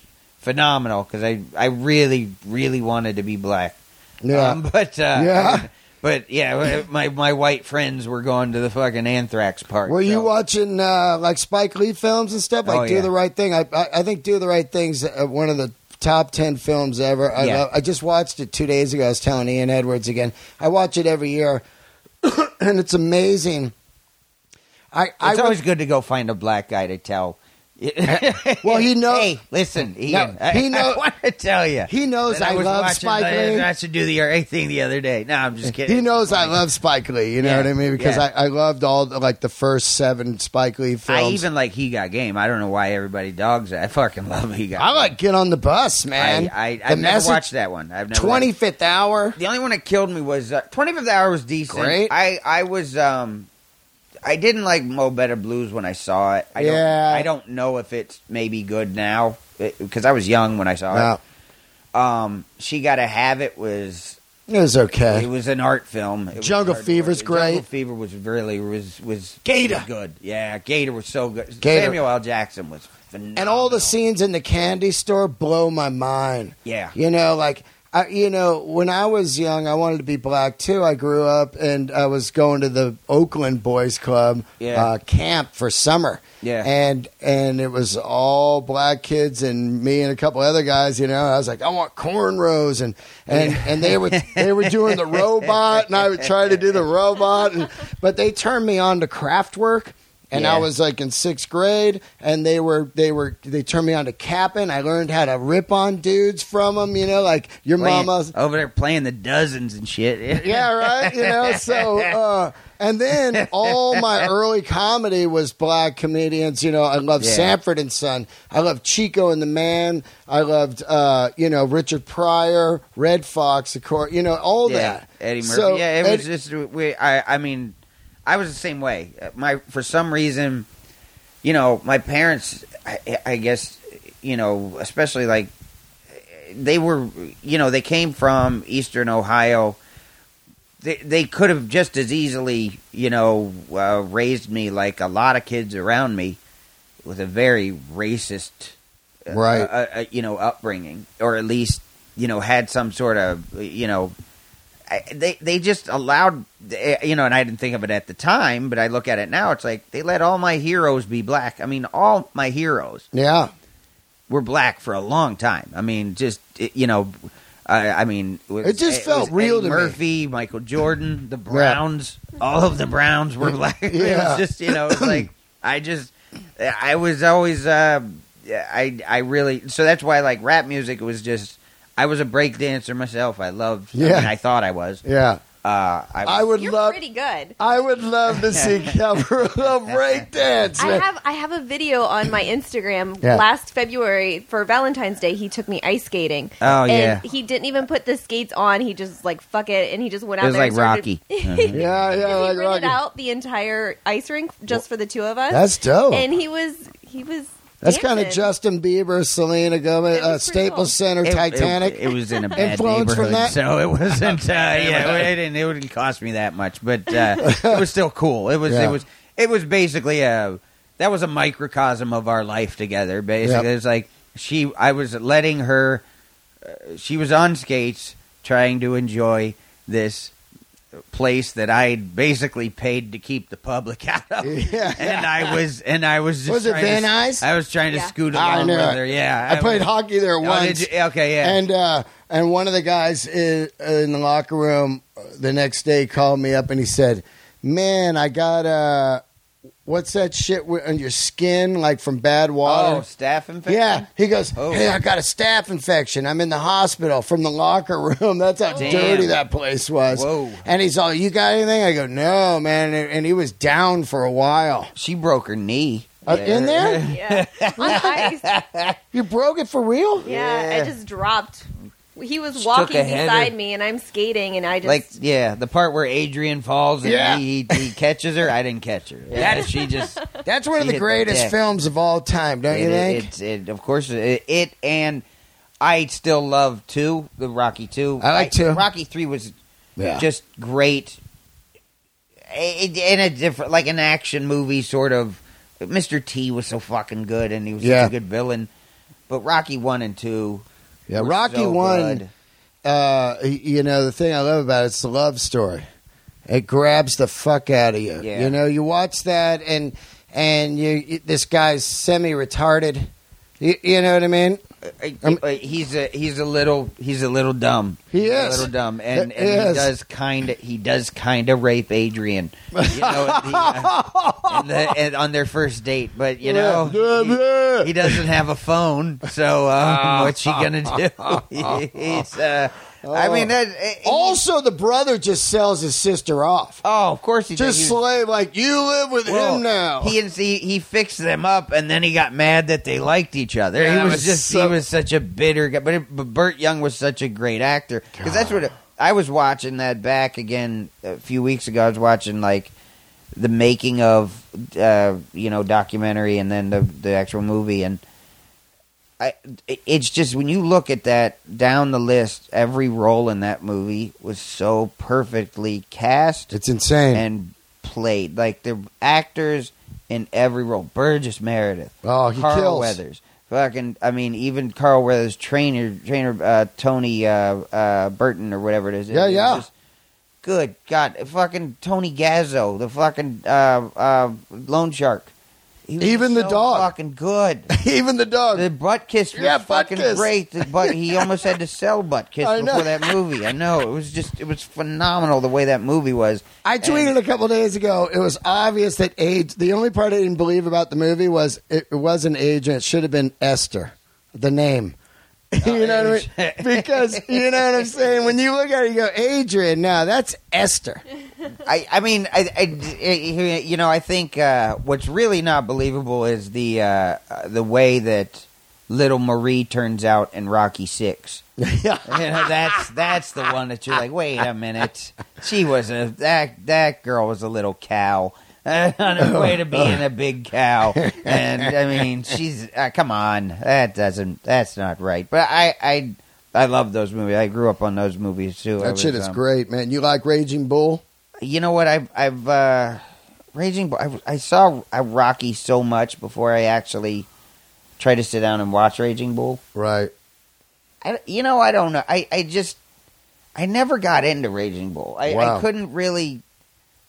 phenomenal because I I really really wanted to be black. Yeah. Um, but uh, Yeah. But yeah, my my white friends were going to the fucking Anthrax part. Were you watching uh, like Spike Lee films and stuff? Like Oh, Do yeah. the Right Thing. I, I I think Do the Right Thing's uh, one of the top ten films ever. I, Yeah. love, I just watched it two days ago. I was telling Ian Edwards again. I watch it every year, and it's amazing. I I It's would- always good to go find a black guy to tell. Well, he know- Hey, listen, Ian. No, he know- I, want to tell you. he knows that I love watching Spike Lee. I should do the right thing the other day. No, I'm just kidding. He knows I love Spike Lee. You know Yeah, what I mean? Because yeah. I, I loved all the, like the first seven Spike Lee films. I even like He Got Game. I don't know why everybody dogs it. I fucking love He Got. I Game. like Get on the Bus, man. I, I, The I've never watched that one. I've never. Twenty hour. The only one that killed me was uh, 25th Hour was decent. Great. I I was um I didn't like Mo Better Blues when I saw it. I Yeah. Don't, I don't know if it's maybe good now because I was young when I saw No, it. Um, she got to have it was it was okay. it was an art film. It Jungle Fever's great. Jungle Fever was really was was Gator. was good. Yeah, Gator was so good. Gator. Samuel L. Jackson was phenomenal. and all the scenes in the candy store blow my mind. Yeah. You know, like I, you know, when I was young, I wanted to be black too. I grew up and I was going to the Oakland Boys Club Yeah. uh, camp for summer. Yeah. and and it was all black kids and me and a couple other guys. You know, I was like, I want cornrows and and and they were they were doing the robot, and I would try to do the robot, and but they turned me on to Kraftwerk. And I was like in sixth grade, and they were they were they turned me on to capping. I learned how to rip on dudes from them. You know, like your Playing- mama's over there playing the dozens and shit. yeah, right. You know, so uh, and then all my early comedy was black comedians. You know, I loved Yeah. Sanford and Son. I loved Chico and the Man. I loved uh, you know Richard Pryor, Redd Foxx, of course. You know all yeah, that. Eddie Murphy. So, yeah, it was just we. I, I mean, I was the same way. Uh, My for some reason, you know, my parents. I, I guess you know, especially like they were. You know, they came from Eastern Ohio. They they could have just as easily, you know, uh, raised me like a lot of kids around me with a very racist, uh, Right. uh, uh, you know, upbringing, or at least you know had some sort of you know they they just allowed eh, you know and I didn't think of it at the time but I look at it now it's like they let all my heroes be black. I mean all my heroes Yeah, were black for a long time. I mean just eh, you know I, I mean was- It just felt was real Eddie to me. Murphy Michael Jordan the Browns all of the Browns were black. It was just you know it's like I just I was always uh, I I really so that's why like rap music was just I was a break dancer myself. I loved. I, Yeah. mean, I thought I was. yeah. Uh, I, I would You're love. pretty good. I would love to see cover of break dance. I have I have a video on my Instagram Yeah. last February for Valentine's Day. He took me ice skating. Oh, and yeah. he didn't even put the skates on. He just like fuck it, and he just went out. It out was there. like and started- Rocky. yeah, yeah, he like rented Rocky. out the entire ice rink just for the two of us. That's dope. and he was he was. That's kind of. Justin Bieber, Selena Gomez, It uh, Staples cool. Center, It- Titanic. It, it was in a bad Influence from neighborhood, that? so it wasn't. Uh, yeah, it didn't. It wouldn't cost me that much, but uh, it was still cool. It was. Yeah. It was. It was basically a. That was a microcosm of our life together. Basically, Yep. it was like she. I was letting her. Uh, she was on skates, trying to enjoy this place that I basically paid to keep the public out of. Yeah. And I was. And I was. Just Was it trying to- Van Nuys? I was trying to Yeah. scoot I along knew with her. Yeah, I played was- hockey there Oh, once. did you? Okay, yeah. And uh, and one of the guys in, in the locker room uh, the next day called me up and he said, "Man, I got uh, what's that shit wi- on your skin like from bad water? oh, water?" staph infection. yeah, he goes, Oh. "Hey, I got a staph infection. I'm in the hospital from the locker room. That's how Damn. dirty that place was." Whoa. And he's all, "You got anything?" I go, "No, man." And, and he was down for a while. She broke her knee. Uh, in there? Yeah, on ice. You broke it for real? Yeah, Yeah. I just dropped. He was Just walking took a header. beside me, and I'm skating, and I just Like yeah, the part where Adrian falls and Yeah. he, he catches her. I didn't catch her. Yeah, she just. That's one of the hit the greatest films of all time, don't you think? It's it, of course it, it and I still love two the Rocky two. I like two. Rocky three was Yeah. just great. In a different, like an action movie, sort of. Mr. T was so fucking good, and he was Yeah. such a good villain. But Rocky one and two, yeah, were Rocky so one. Uh, you know the thing I love about it, it's the love story. It grabs the fuck out of you. Yeah. You know, you watch that and and you, you this guy's semi retarded. You, you know what I mean? Uh, he's a he's a little he's a little dumb. He He's is. a little dumb, and, He and he does kind of he does kind of rape Adrian, you know, the, uh, the, and on their first date. But you know, he, he doesn't have a phone, so um, what's she gonna do? He's, uh, I mean, that, he- Also, the brother just sells his sister off. oh, of course he Just does. Slave like you live with well, him now. He and he, he fixed them up, and then he got mad that they liked each other. Yeah, he was, was just so- he was such a bitter guy. But, it, but Burt Young was such a great actor because that's what it, I was watching that back again a few weeks ago. I was watching like the making of uh, you know documentary and then the the actual movie and. I, it's just when you look at that down the list, every role in that movie was so perfectly cast it's insane. and played like the actors in every role. Burgess Meredith, oh, he Carl kills. Weathers, Fucking, I mean, even Carl Weathers' trainer, trainer uh, Tony uh, uh, Burton or whatever it is. Yeah, it yeah. just- good God, fucking Tony Gazzo, the fucking uh, uh, loan shark. Even the so dog. fucking good. Even the dog. The Butkus was Yeah, butt fucking kiss. great. The butt, he almost had to sell Butkus I know. before that movie. I know it was just it was phenomenal the way that movie was. I tweeted a couple days ago. It was obvious that age. The only part I didn't believe about the movie was it, it was an age, and it should have been Esther, the name. you know what I mean? Because you know what I'm saying. When you look at it, you go Adrian. Now that's Esther. I, I mean, I, I- you know, I think uh, what's really not believable is the uh, uh, the way that little Marie turns out in Rocky Six. You know, that's that's the one that you're like, wait a minute, she was a that that girl was a little cow. on her way to being a big cow, and I mean, she's uh, come on, that doesn't, that's not right. But I, I, I love those movies. I grew up on those movies too. That shit is um, great, man. You like Raging Bull? you know what? I've I've uh, Raging. Bull- I, I saw uh, Rocky so much before I actually tried to sit down and watch Raging Bull. Right. I, you know, I don't know. I, I just I never got into Raging Bull. I, Wow. I couldn't really.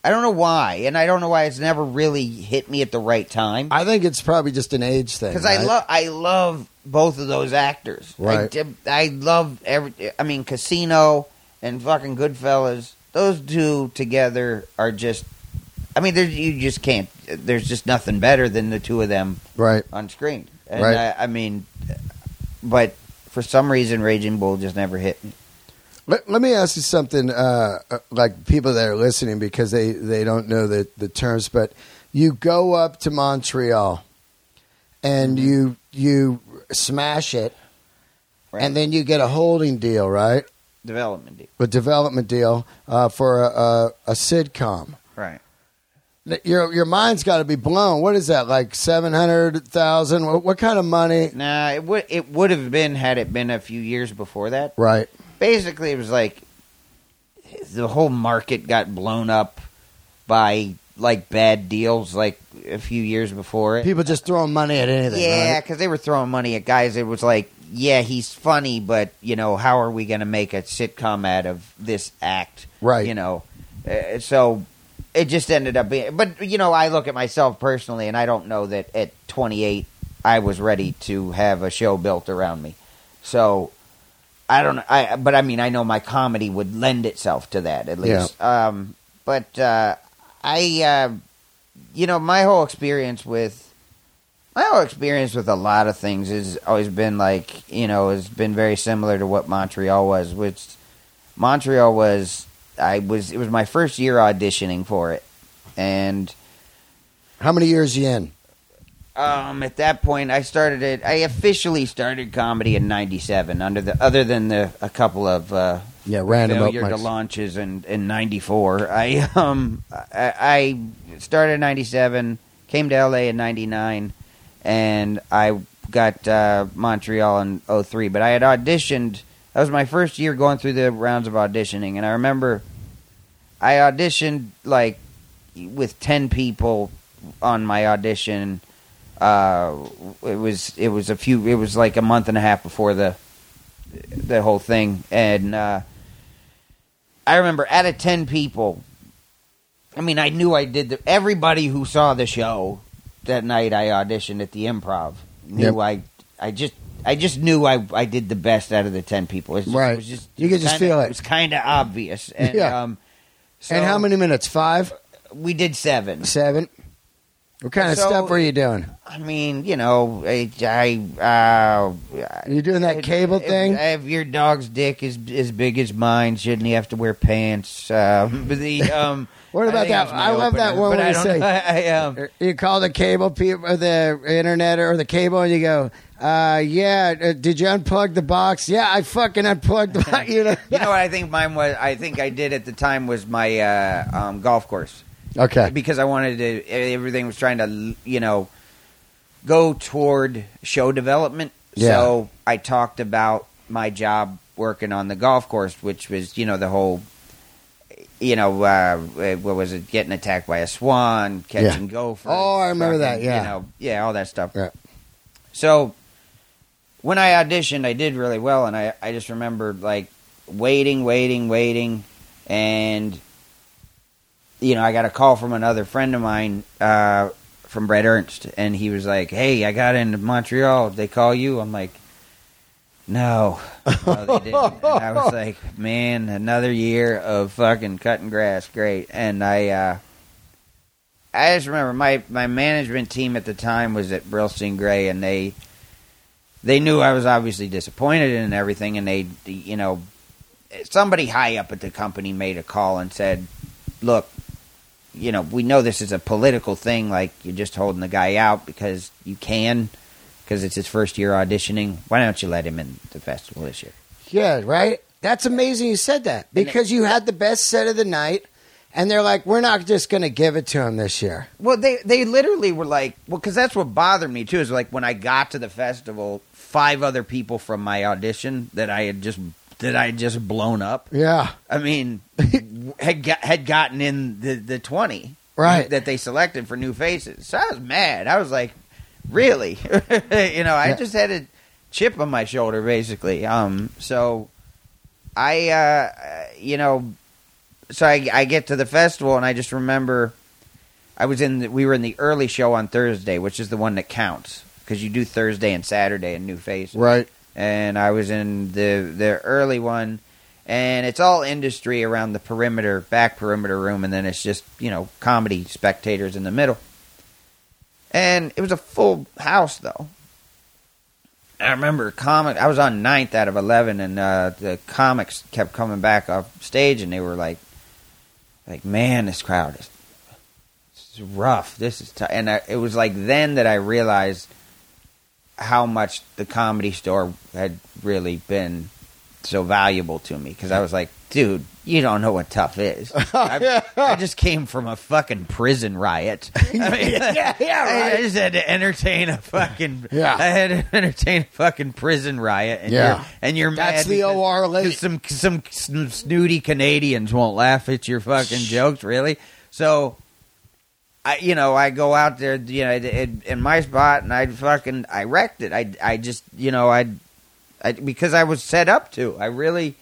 I don't know why, and I don't know why it's never really hit me at the right time. I think it's probably just an age thing. Because I love I love both of those actors. I Right. di- I, love every. I mean, Casino and fucking Goodfellas. Those two together are just. I mean, you just can't. There's just nothing better than the two of them Right. on screen. And Right. I, I mean, but for some reason, Raging Bull just never hit me. Let, let me ask you something, uh, uh, like people that are listening because they, they don't know the, the terms, but you go up to Montreal and Mm-hmm. you you smash it, Right. and then you get a holding deal, right? Development deal. A development deal uh, for a, a, a sitcom. Right. Your your mind's got to be blown. What is that like seven hundred thousand? What, what kind of money? Nah, it would it would have been had it been a few years before that. Right. Basically it was like the whole market got blown up by like bad deals like a few years before it. People just throwing money at anything. yeah, right? because they were throwing money at guys. It was like, yeah, he's funny, but you know, how are we going to make a sitcom out of this act? Right. You know, uh, so it just ended up being. But you know, I look at myself personally, and I don't know that at 28 I was ready to have a show built around me. So I don't know. I but I mean, I know my comedy would lend itself to that at least. Um, but uh, I, uh, you know, my whole experience with my whole experience with a lot of things has always been like you know has been very similar to what Montreal was. Which Montreal was, I was it was my first year auditioning for it, and How many years you in? Um, at that point I started it. I officially started comedy in '97. Under the other than the a couple of uh, Yeah, random failure to launches in in '94. I um I, I started in '97, came to LA in '99, and I got uh, Montreal in 03. But I had auditioned. That was my first year going through the rounds of auditioning, and I remember I auditioned like with ten people on my audition. Uh, it was it was a few. It was like a month and a half before the the whole thing, and uh, I remember out of ten people, I mean, I knew I did. The, everybody who saw the show that night, I auditioned at the Improv. Knew Yep. I, I just, I just knew I, I did the best out of the ten people. It was Right. It was just, You could just kinda, feel it. It was kind of obvious. And, Yeah. Um, so and how many minutes? Five, We did seven. seven. What kind of So- stuff were you doing? I mean, you know, I, I uh, You doing that cable if- thing? If, your dog's dick is as big as mine, shouldn't he have to wear pants? Um, but the um, What about think that? was my I love that one but where I you don't say- know. I, um, You call the cable people, or the internet, or the cable, and you go, uh, "Yeah, uh, did you unplug the box? Yeah, I fucking unplugged the box." You know, you know what I think mine was? I think I did at the time was my uh, um, golf course Okay, because I wanted to. Everything was trying to, you know, go toward show development. Yeah. So I talked about my job working on the golf course, which was, you know, the whole, you know, uh, what was it? Getting attacked by a swan, catching gophers. Oh, I remember that, yeah. You know, yeah, all that stuff. Yeah. So when I auditioned, I did really well, and I I just remember like waiting, waiting, waiting, and you know I got a call from another friend of mine uh, from Brett Ernst, and he was like, "Hey, I got into Montreal. Did they call you?" I'm like. No, no, they didn't. And I was like, man, another year of fucking cutting grass, great. And I, uh, I just remember my my management team at the time was at Brillstein Grey, and they they knew I was obviously disappointed in everything, and they, you know, somebody high up at the company made a call and said, "Look, you know, we know this is a political thing. Like you're just holding the guy out because you can, because it's his first year auditioning. Why don't you let him in the festival this year?" Yeah, right. That's amazing you said that because you had the best set of the night, and they're like, we're not just going to give it to him this year. Well, they they literally were like, well, because that's what bothered me too. Is like when I got to the festival, five other people from my audition that I had just that I had just blown up. Yeah, I mean, had got, had gotten in the the twenty Right. that they selected for new faces. So I was mad. I was like, really, you know, I Yeah. just had a chip on my shoulder basically. Um, so I, uh, you know, so I, I get to the festival and I just remember I was in the, we were in the early show on Thursday, which is the one that counts because you do Thursday and Saturday in new faces right. and I was in the the early one, and it's all industry around the perimeter, back perimeter room, and then it's just you know comedy spectators in the middle. And it was a full house though. I remember comic. I was on ninth out of eleven, and uh, the comics kept coming back off stage, and they were like, "Like man, this crowd is." It's rough. This is, t-. and I, it was like then that I realized how much the comedy store had really been so valuable to me because I was like, dude, you don't know what tough is. I, I just came from a fucking prison riot. I mean, Yeah, yeah, I- I just had to entertain a fucking. Yeah. I had to entertain a fucking prison riot. And Yeah. you're, and you're That's mad the OR Some some some snooty Canadians won't laugh at your fucking jokes, really. So I, you know, I go out there, you know, in, in my spot, and I fucking, I wrecked it. I, I just, you know, I, I, because I was set up to. I really,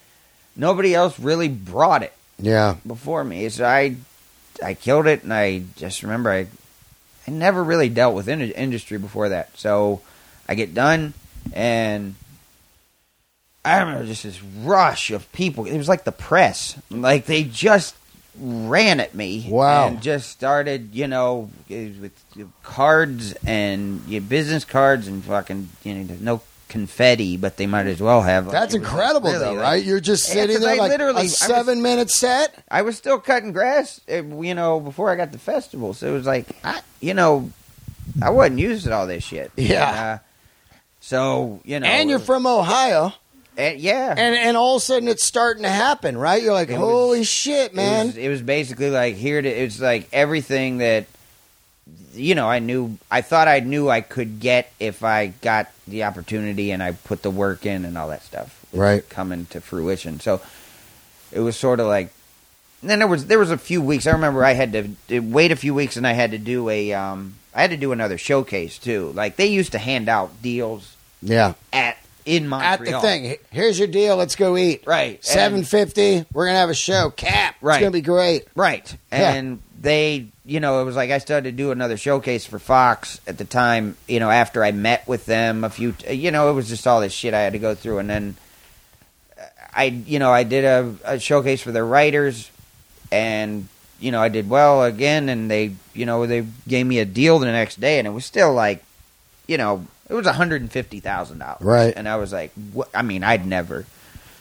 nobody else really brought it Yeah, before me. So I, I killed it, and I just remember I, I never really dealt with in- industry before that. So I get done, and I remember just this rush of people. It was like the press, like they just ran at me. Wow. And just started, you know, with cards and yeah, business cards and fucking, you know, no confetti, but they might as well have. Like, that's incredible, really, though, like- right? You're just sitting there I like literally- a was- seven-minute set. I was still cutting grass, eh, you know, before I got the festival. So it was like, I, you know, I wasn't used to all this shit. Yeah. And, uh, so you know, and you're from Ohio, and, yeah, and and all of a sudden it's starting to happen, right? You're like, It was- holy shit, man! It was, it was basically like here to was like everything that you know I knew I thought I knew I could get if I got the opportunity and I put the work in and all that stuff was Right. coming to fruition. So it was sort of like and then there was there was a few weeks I remember I had to, to wait a few weeks and I had to do a um I had to do another showcase too. Like they used to hand out deals yeah, at in Montreal. at the thing. Here's your deal. Let's go eat. Right. Seven fifty. We're gonna have a show. Cap. Right. It's gonna be great. Right. Yeah. And they, you know, it was like I started to do another showcase for Fox at the time, you know, after I met with them a few, you know, it was just all this shit I had to go through. And then uh, I, you know, I did a, a showcase for their writers and, you know, I did well again. And they, you know, they gave me a deal the next day and it was still like, you know, it was $150,000. Right. And I was like, what? I mean, I'd never.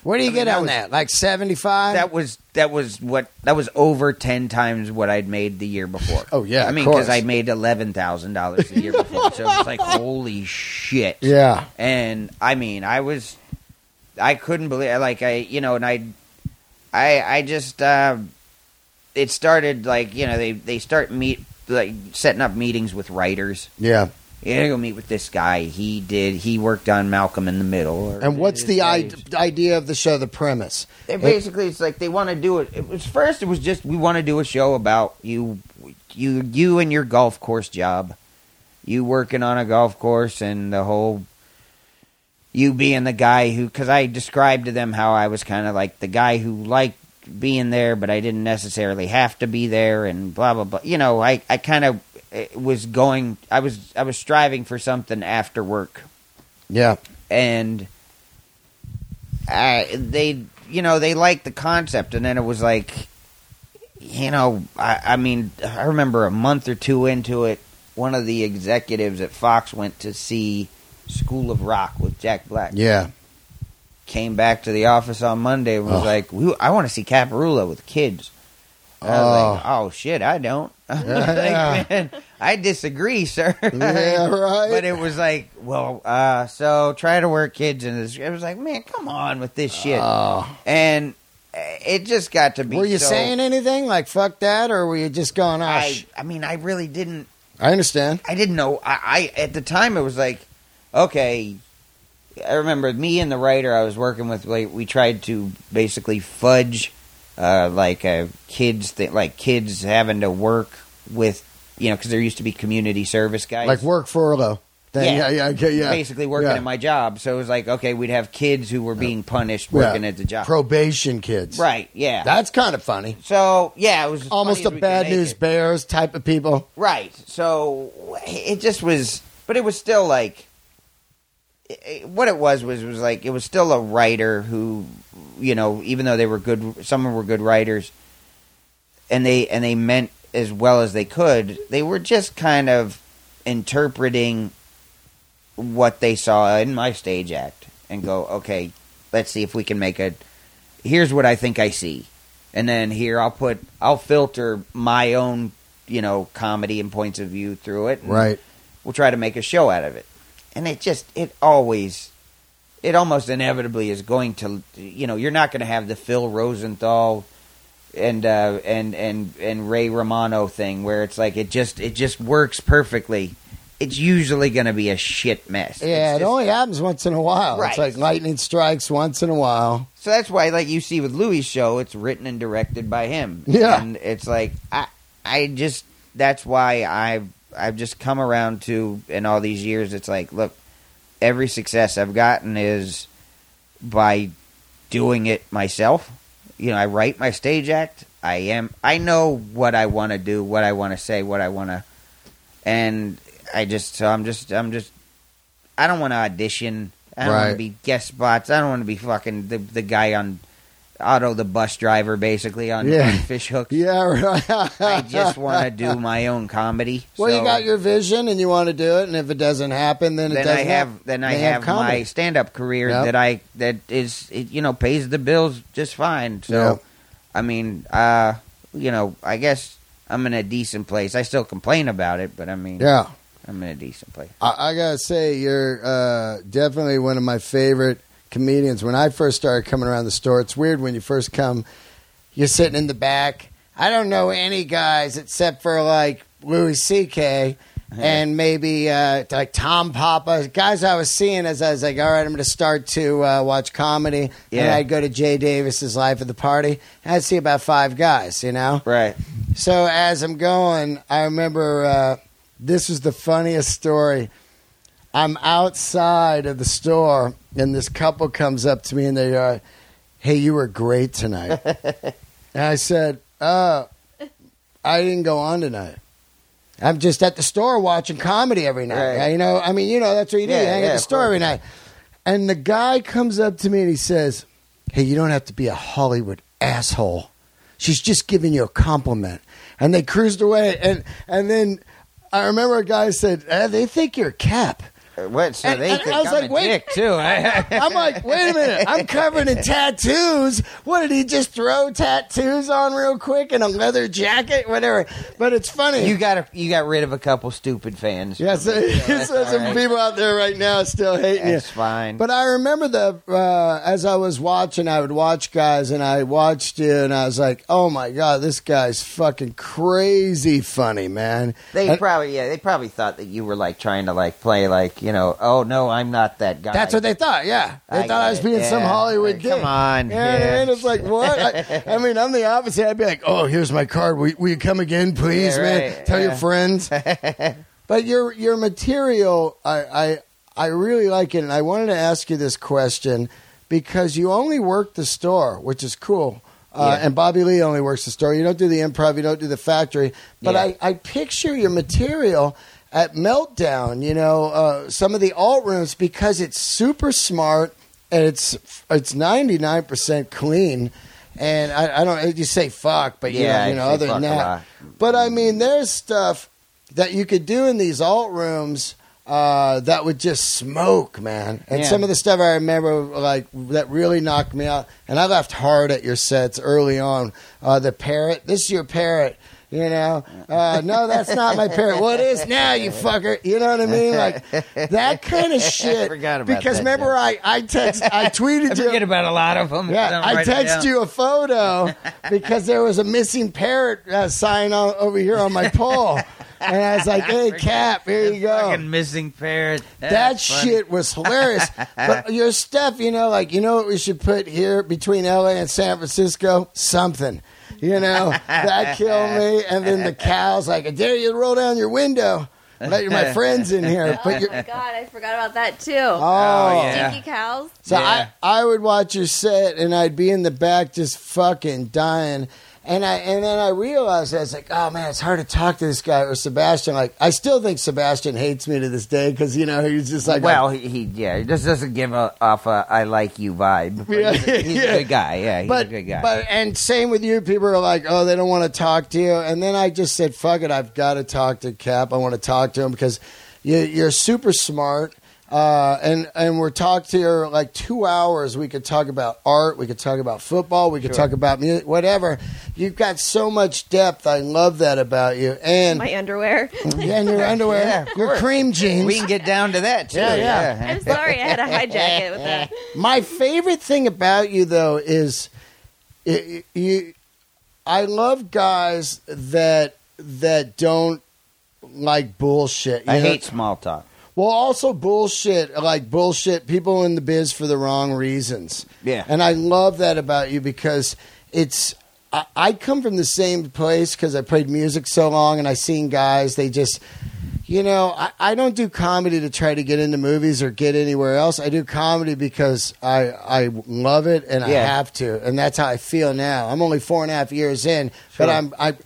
What do you I mean, get that on was- that? Like seventy five. that was that was what that was over ten times what I'd made the year before. Oh, yeah, I of mean course. because I made eleven thousand dollars the year before, so it was like holy shit. yeah. And I mean, I was, I couldn't believe like I you know, and I, I I just uh, it started like you know they they start meet like setting up meetings with writers. Yeah. You gotta go meet with this guy. He did. He worked on Malcolm in the Middle. or And what's the I- idea of the show? The premise. they basically, it's like they want to do it. It was first. It was just we want to do a show about you, you, you and your golf course job. You working on a golf course and the whole, you being the guy who, because I described to them how I was kind of like the guy who liked being there, but I didn't necessarily have to be there, and blah blah blah. You know, I I kind of was going. I was I was striving for something after work, Yeah. and I they you know they liked the concept, and then it was like, you know, I, I mean, I remember a month or two into it, one of the executives at Fox went to see School of Rock with Jack Black. Yeah. Came back to the office on Monday and was Oh. like, we, "I want to see Caparulo with kids." I was like, "Oh, oh shit, I don't." Like, man, I disagree, sir. Yeah, right. But it was like, well, uh, so try to work kids in this. It was like, man, come on with this shit. Oh. and it just got to be. Were you so- saying anything like "fuck that," or were you just going, "Oh, I, sh-" I mean, I really didn't. I understand." I didn't know. I, I at the time it was like, okay. I remember me and the writer I was working with. Like, we tried to basically fudge, uh, like uh, kids that like kids having to work with, you know, because there used to be community service guys, Like work furlough. Then, yeah, Yeah. yeah, yeah, basically working yeah. at my job. So it was like, okay, we'd have kids who were being punished working Yeah. at the job. probation kids. right? Yeah. That's kind of funny. so yeah, it was Almost a as we could bad news it. bears type of people. Right. So it just was, but it was still like it- it- what it was was was like it was still a writer who, you know, even though they were good, some of were good writers, and they and they meant as well as they could. They were just kind of interpreting what they saw in my stage act and go, okay, let's see if we can make a. Here's what I think I see, and then here I'll put I'll filter my own you know comedy and points of view through it. and Right. We'll try to make a show out of it, and it just it always. It almost inevitably is going to, you know, you're not going to have the Phil Rosenthal and uh, and and and Ray Romano thing where it's like it just it just works perfectly. It's usually going to be a shit mess. Yeah, It's it only happens once in a while. It's Right. like lightning strikes once in a while. So that's why, like you see with Louis' show, it's written and directed by him. Yeah. and it's like I, I just that's why I've I've just come around to in all these years. It's like, look, every success I've gotten is by doing it myself. You know, I write my stage act. I am. I know what I want to do, what I want to say, what I want to, and I just. So I'm just. I'm just. I don't want to audition. I don't want Right. to be guest spots. I don't want to be fucking the the guy on Otto the bus driver, basically on, Yeah. on fish hooks. Yeah, right. I just want to do my own comedy. Well, you got your vision and you want to do it, and if it doesn't happen, then it then doesn't. I have then I They have, my stand up career Yep. that I that is it, you know pays the bills just fine. So Yep. I mean, uh, you know, I guess I'm in a decent place. I still complain about it, but I mean, Yeah, I'm in a decent place. I, I gotta say you're uh, definitely one of my favorite comedians. When I first started coming around the store, it's weird when you first come. You're sitting in the back. I don't know any guys except for like Louis C.K. and maybe uh, like Tom Papa, guys I was seeing as I was like, all right, I'm going to start to uh, watch comedy. And Yeah. I'd go to Jay Davis's Life of the Party, and I'd see about five guys, you know? Right. So as I'm going, I remember uh, this was the funniest story. I'm outside of the store, and this couple comes up to me and they are, "Hey, you were great tonight." and I said, "Uh, I didn't go on tonight. I'm just at the store watching comedy every night. Right. You know, I mean, you know, that's what you do. Yeah, you hang yeah, at the store every night." And the guy comes up to me and he says, "Hey, you don't have to be a Hollywood asshole." She's just giving you a compliment. And they cruised away. And and then I remember a guy said, eh, they think you're Cap. Uh, What? So And- they and think I was I'm like, a wait. dick too. I'm like, wait a minute. I'm covered in tattoos. What did he just throw tattoos on real quick and a leather jacket? Whatever. But it's funny. you got a, you got rid of a couple stupid fans. yeah, so, so some right. people out there right now still hating you. That's fine. But I remember the uh, as I was watching, I would watch guys, and I watched you, and I was like, "Oh my god, this guy's fucking crazy funny, man." They And probably yeah they probably thought that you were like trying to like play like you know oh no I'm not that guy. that's what they thought. Yeah, they I thought I was it, being some. Hollywood dick. come on, you know what I yeah. mean? It's like what? I, I mean, I'm the opposite. I'd be like, "Oh, here's my card. Will, will you come again, please, Yeah, man? right, Tell your friends." but your your material, I, I I really like it, and I wanted to ask you this question because you only work the store, which is cool. Uh, Yeah. And Bobby Lee only works the store. You don't do the improv. You don't do the factory. But Yeah. I, I picture your material at Meltdown. You know, uh, some of the alt rooms because it's super smart and it's it's ninety nine percent clean. And I, I don't. You say fuck, but Yeah, you know, you know other than that. But I mean, there's stuff that you could do in these alt rooms uh, that would just smoke, man. And Yeah. some of the stuff I remember, like that, really knocked me out. And I laughed hard at your sets early on. Uh, the parrot. This is your parrot. You know, uh, no, that's not my parrot. Well, it is now, you fucker. You know what I mean? Like that kind of shit. forgot about because that, remember, Jeff. I I text, I tweeted I you. forget about a lot of them. Yeah, I text you a photo because there was a missing parrot uh, sign on, over here on my pole, and I was like, "Hey, Cap, here you go." Fucking missing parrot. That funny. shit was hilarious. but your stuff, you know, like you know what we should put here between LA and San Francisco? Something. You know, that killed me. And then the cows, like, I dare you to roll down your window. Let my friends in here. Oh But you're, my god, I forgot about that too. oh, oh yeah. Stinky cows. So Yeah. I, I would watch your set and I'd be in the back just fucking dying. And I and then I realized I was like, oh man, it's hard to talk to this guy or Sebastian. Like I still think Sebastian hates me to this day because you know he's just like well, he, he yeah, he just doesn't give a, off a I like you" vibe. Yeah, he's, a, he's yeah. a good guy. Yeah, he's but a good guy. but and same with you. People are like, oh, they don't want to talk to you. And then I just said, fuck it, I've got to talk to Cap. I want to talk to him because you, you're super smart. Uh, and and we're talked here like two hours. We could talk about art. We could talk about football. We could Sure. talk about music. Whatever. You've got so much depth. I love that about you. And My underwear. yeah, and your underwear, Yeah, of your cream jeans. we can get down to that too. Yeah, yeah. I'm sorry, I had to hijack it with that. My favorite thing about you, though, is i you. I love guys that that don't like bullshit. you I know? hate small talk. Well, also bullshit, like bullshit. People in the biz for the wrong reasons. Yeah. and I love that about you because it's. I, I come from the same place because I played music so long, and I seen guys. They just, you know, I, I don't do comedy to try to get into movies or get anywhere else. I do comedy because I I love it and I Yeah. have to, and that's how I feel now. I'm only four and a half years in, but Sure. I'm I.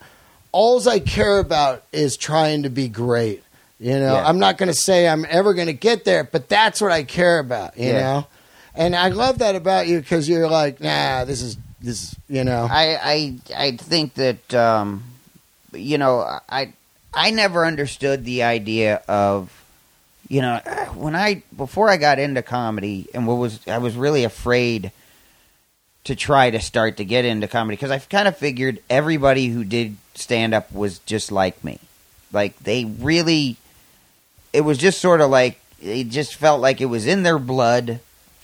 Alls I care about is trying to be great. You know, Yeah. I'm not going to say I'm ever going to get there, but that's what I care about. You Yeah. know, and I love that about you because you're like, nah, this is this. is You know, I I I think that um, you know I I never understood the idea of you know when I before I got into comedy and what was I was really afraid to try to start to get into comedy because I kind of figured everybody who did stand up was just like me, like they really it was just sort of like it just felt like it was in their blood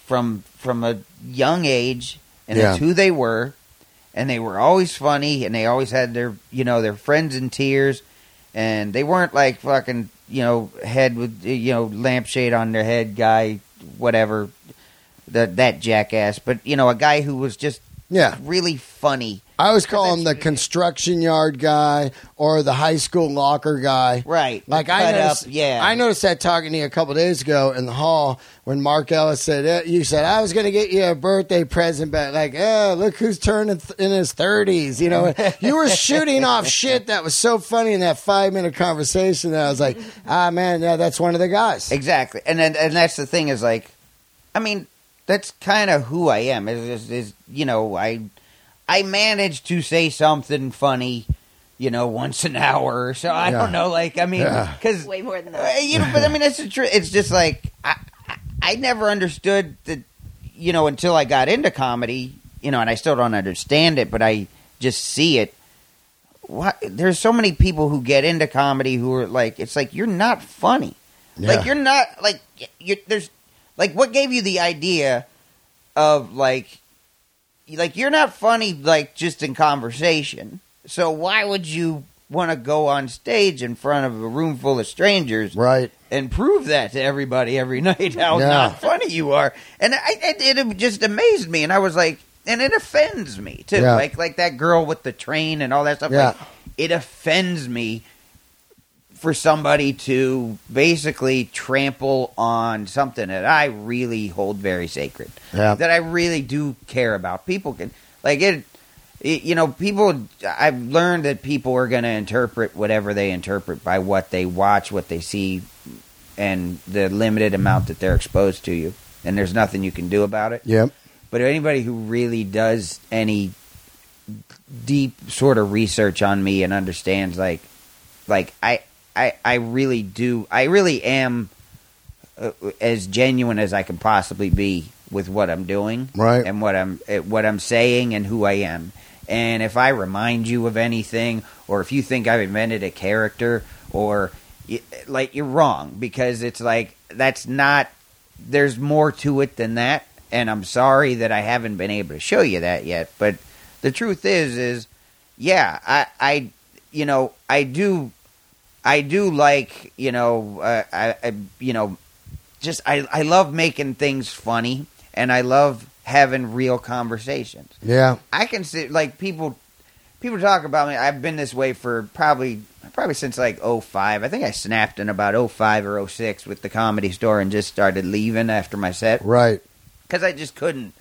from from a young age and Yeah. it's who they were. And they were always funny and they always had their you know their friends in tears. And they weren't like fucking you know head with you know lampshade on their head guy whatever that that jackass. But you know a guy who was just yeah. really funny I always call him the construction yard guy or the high school locker guy. right Like I noticed, up, yeah I noticed that talking to you a couple days ago in the hall when Mark Ellis said eh, you said I was going to get you a birthday present, but like, oh, look who's turning th- in his thirties. You know, you were shooting off shit that was so funny in that five minute conversation that I was like, ah, man, yeah, that's one of the guys. Exactly, and then and that's the thing is like, I mean, that's kind of who I am. Is, is is you know I I manage to say something funny, you know, once an hour. So I Yeah. don't know, like I mean, Yeah. because Way more than that. Uh, you know, but I mean, it's the truth. It's just like I, I I never understood that, you know, until I got into comedy, you know, and I still don't understand it, but I just see it. What there's so many people who get into comedy who are like, it's like you're not funny. Yeah. Like you're not like you there's like what gave you the idea of like like you're not funny like just in conversation. So why would you want to go on stage in front of a room full of strangers Right. and prove that to everybody every night how Yeah. not funny you are? And I, it, it just amazed me, and I was like, and it offends me too. Yeah. Like like that girl with the train and all that stuff. Yeah. Like, it offends me for somebody to basically trample on something that I really hold very sacred, Yeah. that I really do care about. People can like it. it you know, people. I've learned that people are going to interpret whatever they interpret by what they watch, what they see, and the limited amount that they're exposed to you. And there's nothing you can do about it. Yep. But anybody who really does any deep sort of research on me and understands, like, like I, I, I really do, I really am uh, as genuine as I can possibly be with what I'm doing, Right. and what I'm, uh, what I'm saying, and who I am. And if I remind you of anything, or if you think I've invented a character, or like you're wrong because it's like that's not. There's more to it than that, and I'm sorry that I haven't been able to show you that yet. But the truth is, is yeah, I, I, you know, I do, I do like, you know, uh, I, I, you know, just I, I love making things funny, and I love having real conversations. Yeah. I can see like people people talk about me. I've been this way for probably probably since like 05. I think I snapped in about 05 or 06 with the comedy store and just started leaving after my set Right. because I just couldn't.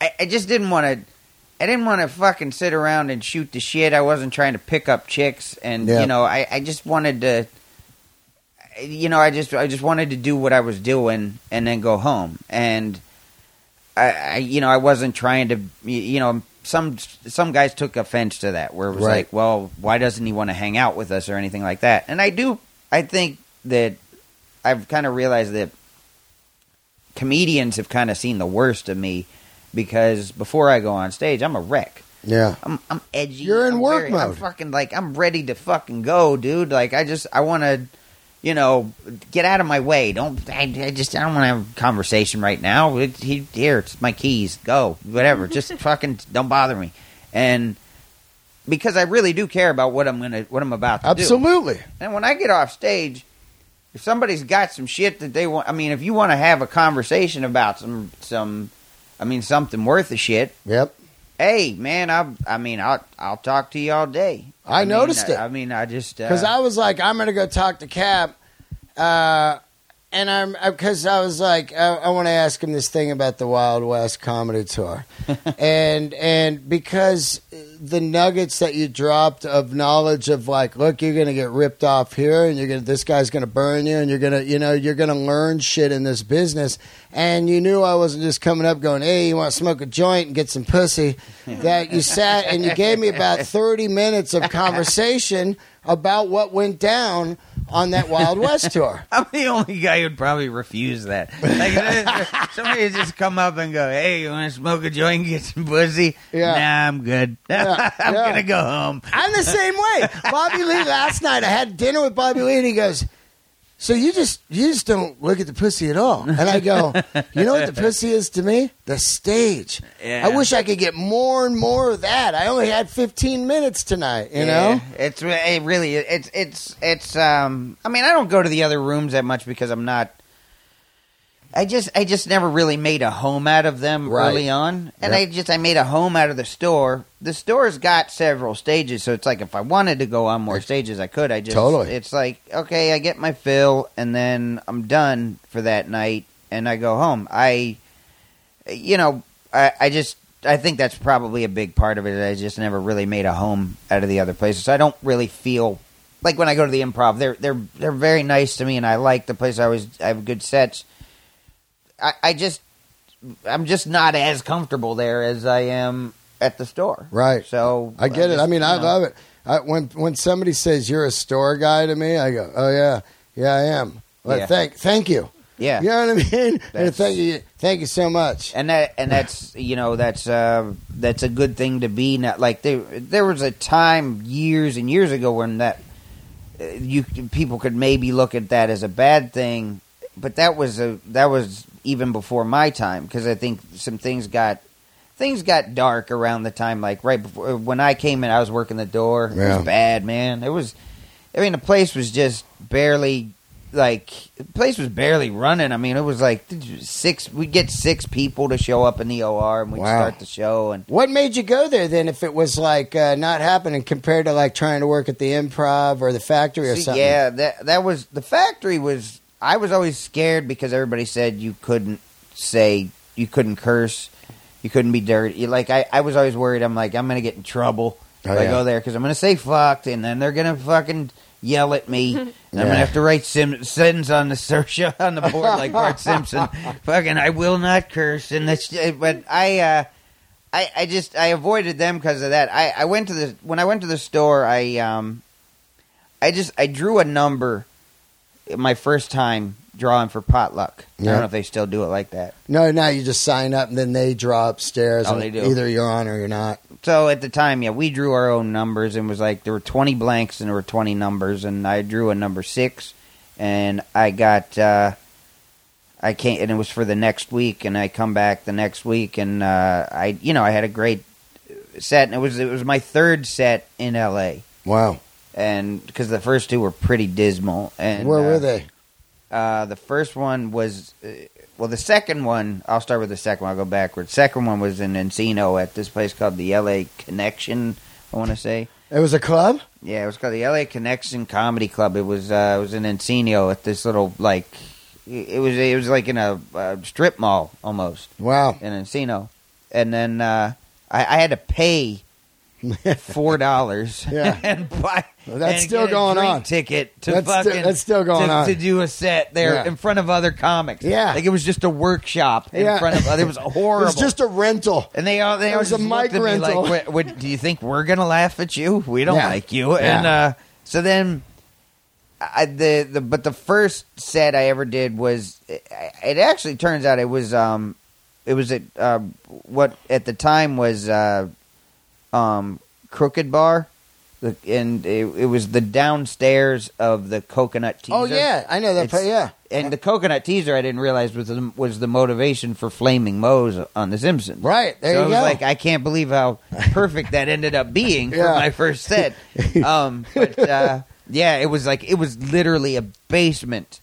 I, I just didn't want to. I didn't want to fucking sit around and shoot the shit. I wasn't trying to pick up chicks, and Yeah. you know, I, I just wanted to. You know, I just I just wanted to do what I was doing and then go home. And I, I you know, I wasn't trying to. You know, some some guys took offense to that, where it was Right. like, well, why doesn't he want to hang out with us or anything like that? And I do. I think that I've kind of realized that comedians have kind of seen the worst of me because before I go on stage, I'm a wreck. Yeah. I'm I'm edgy. You're in I'm work very- I'm mode. fucking like I'm ready to fucking go, dude. Like I just I want to, you know, get out of my way. Don't I, I just I don't want to have a conversation right now. It, he, here, it's my keys. Go, whatever. just fucking don't bother me. And because I really do care about what I'm gonna what I'm about to do. Absolutely. And when I get off stage, if somebody's got some shit that they want, I mean, if you want to have a conversation about some, some, I mean, something worth a shit, Yep. hey, man, I, I mean, I'll, I'll talk to you all day. I mean, noticed I, it. I mean, I just, Because uh, I was like, I'm going to go talk to Cap. Uh, and I'm because I was like, I, I want to ask him this thing about the Wild West comedy tour, and and because the nuggets that you dropped of knowledge of like, look, you're gonna get ripped off here, and you're gonna this guy's gonna burn you, and you're gonna you know you're gonna learn shit in this business, and you knew I wasn't just coming up going, hey, you want to smoke a joint and get some pussy, that you sat and you gave me about thirty minutes of conversation about what went down on that Wild West tour. I'm the only guy who'd probably refuse that. Like, somebody would just come up and go, "Hey, you want to smoke a joint, and get some pussy?" Yeah. Nah, I'm good. Yeah, I'm yeah. gonna go home. I'm the same way. Bobby Lee last night. I had dinner with Bobby Lee, and he goes, "So you just you just don't look at the pussy at all?" And I go, "You know what the pussy is to me? The stage. Yeah. I wish I could get more and more of that. I only had 15 minutes tonight. You know." It's it really it's it's it's um I mean I don't go to the other rooms that much because I'm not I just I just never really made a home out of them Right. early on and Yep. I just I made a home out of the store. The store's got several stages so it's like if I wanted to go on more stages I could. I just Totally. it's like okay, I get my fill and then I'm done for that night and I go home. I you know, I, I just I think that's probably a big part of it. I just never really made a home out of the other places. So I don't really feel like when I go to the improv, they're they're they're very nice to me, and I like the place. I always I have good sets. I, I just I'm just not as comfortable there as I am at the store. Right. So I get it. just, I mean, I know, love it. I, when when somebody says you're a store guy to me, I go, "Oh yeah, yeah, I am." Well, Yeah. thank thank you. Yeah. You know what I mean? And thank you, thank you so much. and that and that's you know that's uh that's a good thing to be not like there there was a time years and years ago when that uh, you people could maybe look at that as a bad thing but that was a that was even before my time because I think some things got things got dark around the time like right before when I came in I was working the door it was bad man it was I mean the place was just barely like the place was barely running. I mean, it was like six. We'd get six people to show up in the OR, and we'd Wow. start the show. And What made you go there then? If it was like uh, not happening compared to like trying to work at the Improv or the Factory or See, something? yeah, that that was the factory was. I was always scared because everybody said you couldn't say you couldn't curse, you couldn't be dirty. Like I, I was always worried. I'm like I'm gonna get in trouble Oh, if I yeah. go there because I'm gonna say fucked, and then they're gonna fucking yell at me. And I'm gonna have to write sim- sentence on the search on the board like Bart Simpson. Fucking, I will not curse. And that's but I. uh I, I just I avoided them because of that. I, I went to the when I went to the store. I um, I just I drew a number my first time drawing for potluck. I don't know if they still do it like that. No, now you just sign up and then they draw upstairs. Oh, and they do. Either you're on or you're not. So at the time, yeah, we drew our own numbers and it was like there were twenty blanks and there were twenty numbers, and I drew a number six, and I got uh, I can't, and it was for the next week, and I come back the next week, and uh, I you know I had a great set, and it was it was my third set in L.A. Wow. And because the first two were pretty dismal. And Where uh, were they? Uh, the first one was, uh, well, the second one. I'll start with the second one. I'll go backwards. Second one was in Encino at this place called the L.A. Connection. I want to say, It was a club? yeah, it was called the L.A. Connection Comedy Club. It was, uh, it was in Encino at this little like, it was, it was like in a uh, strip mall almost Wow. in Encino, and then uh, I, I had to pay four dollars Yeah. and buy Well, that's and still going on. ticket to That's fucking that's still going to, on. to do a set there Yeah. in front of other comics. Yeah. like it was just a workshop in Yeah. front of other. It was It horrible. was just a rental. and they all they it was a mic looked at me rental. like, what, what, "Do you think we're gonna laugh at you? We don't Yeah. like you." And uh, so then, I, the the but the first set I ever did was it actually turns out it was um it was at uh, what at the time was uh, um Crooked Bar. The, and it, it was the downstairs of the coconut teaser. Oh, yeah. I know that. Play, yeah. and the coconut teaser I didn't realize was the, was the motivation for Flaming Moe's on The Simpsons. Right. There so you I was go. like, I can't believe how perfect that ended up being for my first set. Um, but uh, yeah, it was like it was literally a basement,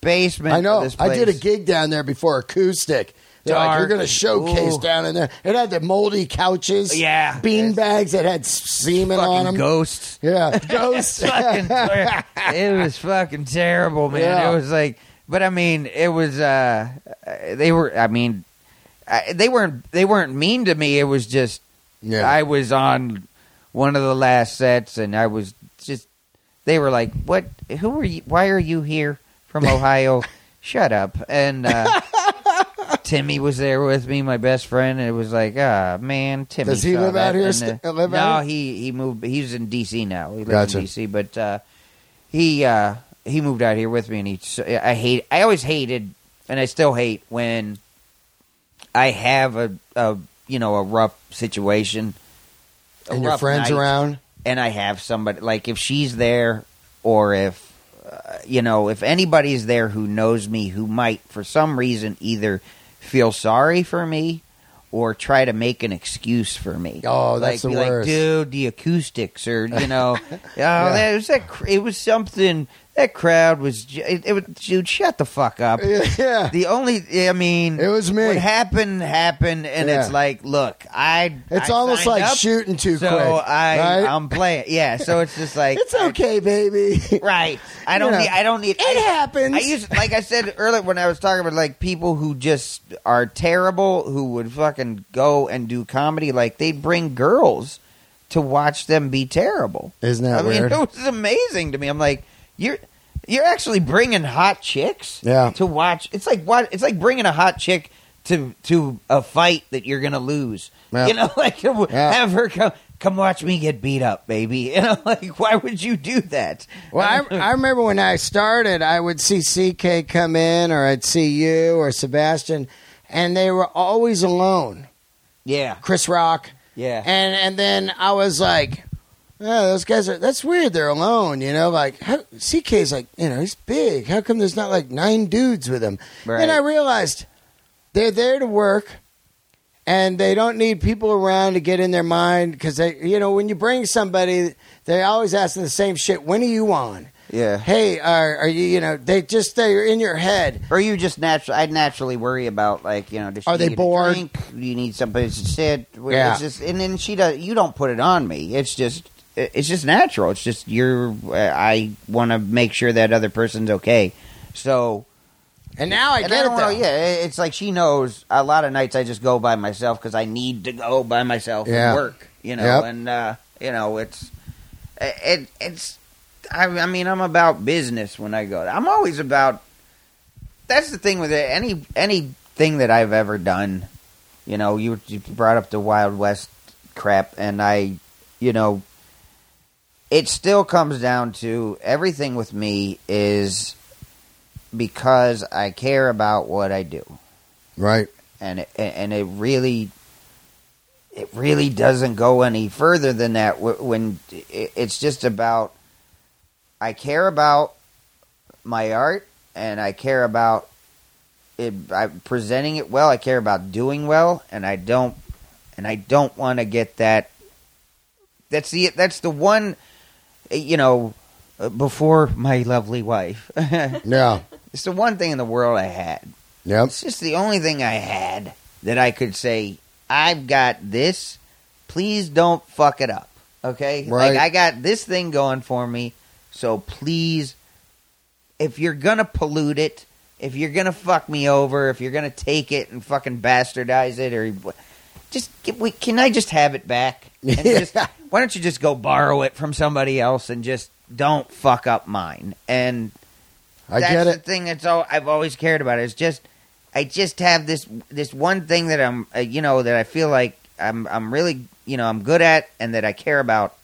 basement. I know. I did a gig down there before acoustic. They're like, you're going to showcase Ooh. down in there. It had the moldy couches. Yeah. Bean bags that had semen Fucking on them. ghosts. Yeah. Ghosts. fucking, it was fucking terrible, man. Yeah. It was like, but I mean, it was. uh They were. I mean, I, they weren't. They weren't mean to me. It was just. yeah. I was on one of the last sets, and I was just. They were like, "What? Who are you? Why are you here from Ohio? Shut up!" And uh, Timmy was there with me, my best friend, and it was like, "Ah, man, Timmy." Does he live out here st- uh, live no, out he he moved. He's in D.C. now. He lives Gotcha. in D.C. But uh, he uh, he moved out here with me, and he. I hate. I always hated, and I still hate when I have a, a you know a rough situation, a and your friends night, around. and I have somebody like if she's there, or if uh, you know if anybody's there who knows me, who might for some reason either feel sorry for me. Or try to make an excuse for me. Oh, that's like, the worst. Like, dude, the acoustics, or you know, oh, that was that. cr- It was something. That crowd was. ju- It, it was, dude. Shut the fuck up. Yeah. The only, I mean, It was me. What happened happened, and Yeah. it's like, look, I. It's I almost signed like up, shooting too so quick. I, right? I'm playing. Yeah, so it's just like it's okay, baby. right. I don't You know, need. I don't need. it I, happens. I used, like I said earlier when I was talking about like people who just are terrible, who would fucking go and do comedy. Like they'd bring girls to watch them be terrible. Isn't that I mean, weird? it was amazing to me. I'm like, you're you're actually bringing hot chicks, Yeah. to watch. It's like what? It's like bringing a hot chick to to a fight that you're gonna lose. Yeah. You know, like Yeah. have her come come watch me get beat up, baby. You know, like why would you do that? Well, I, I remember when I started, I would see CK come in, or I'd see you or Sebastian, and they were always alone. yeah, Chris Rock, yeah. and and then I was like, oh, those guys are. That's weird. They're alone. You know, like how, CK's like, you know, he's big. How come there's not like nine dudes with him? Right. And I realized they're there to work. And they don't need people around to get in their mind because they, you know, when you bring somebody, they always ask the same shit. When are you on? Yeah. hey, are, are you, you know, they just, they're in your head. Or you just naturally, I'd naturally worry about like you know, does she Are they bored? drink? Do you need somebody to sit? Yeah. It's just, and then she does. You don't put it on me. It's just, it's just natural. It's just you're. I want to make sure that other person's okay. So And now I and get I it, know. though. Yeah, it's like she knows. A lot of nights I just go by myself because I need to go by myself Yeah. and work. You know, Yep. and uh, you know it's it it's. I, I mean, I'm about business when I go. I'm always about. That's the thing with it. Any anything that I've ever done, you know, you, you brought up the Wild West crap, and I, you know, it still comes down to everything with me is because I care about what I do, Right. and it, and it really, it really doesn't go any further than that. When it's just about, I care about my art, and I care about it I, presenting it well. I care about doing well, and I don't, and I don't want to get that. That's the that's the one, you know, uh, before my lovely wife. Yeah. It's the one thing in the world I had. Yep. It's just the only thing I had that I could say, I've got this. Please don't fuck it up. Okay? Right. Like, I got this thing going for me. So please, if you're going to pollute it, if you're going to fuck me over, if you're going to take it and fucking bastardize it, or just, we- can I just have it back? And just- why don't you just go borrow it from somebody else and just don't fuck up mine? And I that's get the it. thing that's all I've always cared about. Is just I just have this this one thing that I'm uh, you know that I feel like I'm I'm really you know I'm good at and that I care about.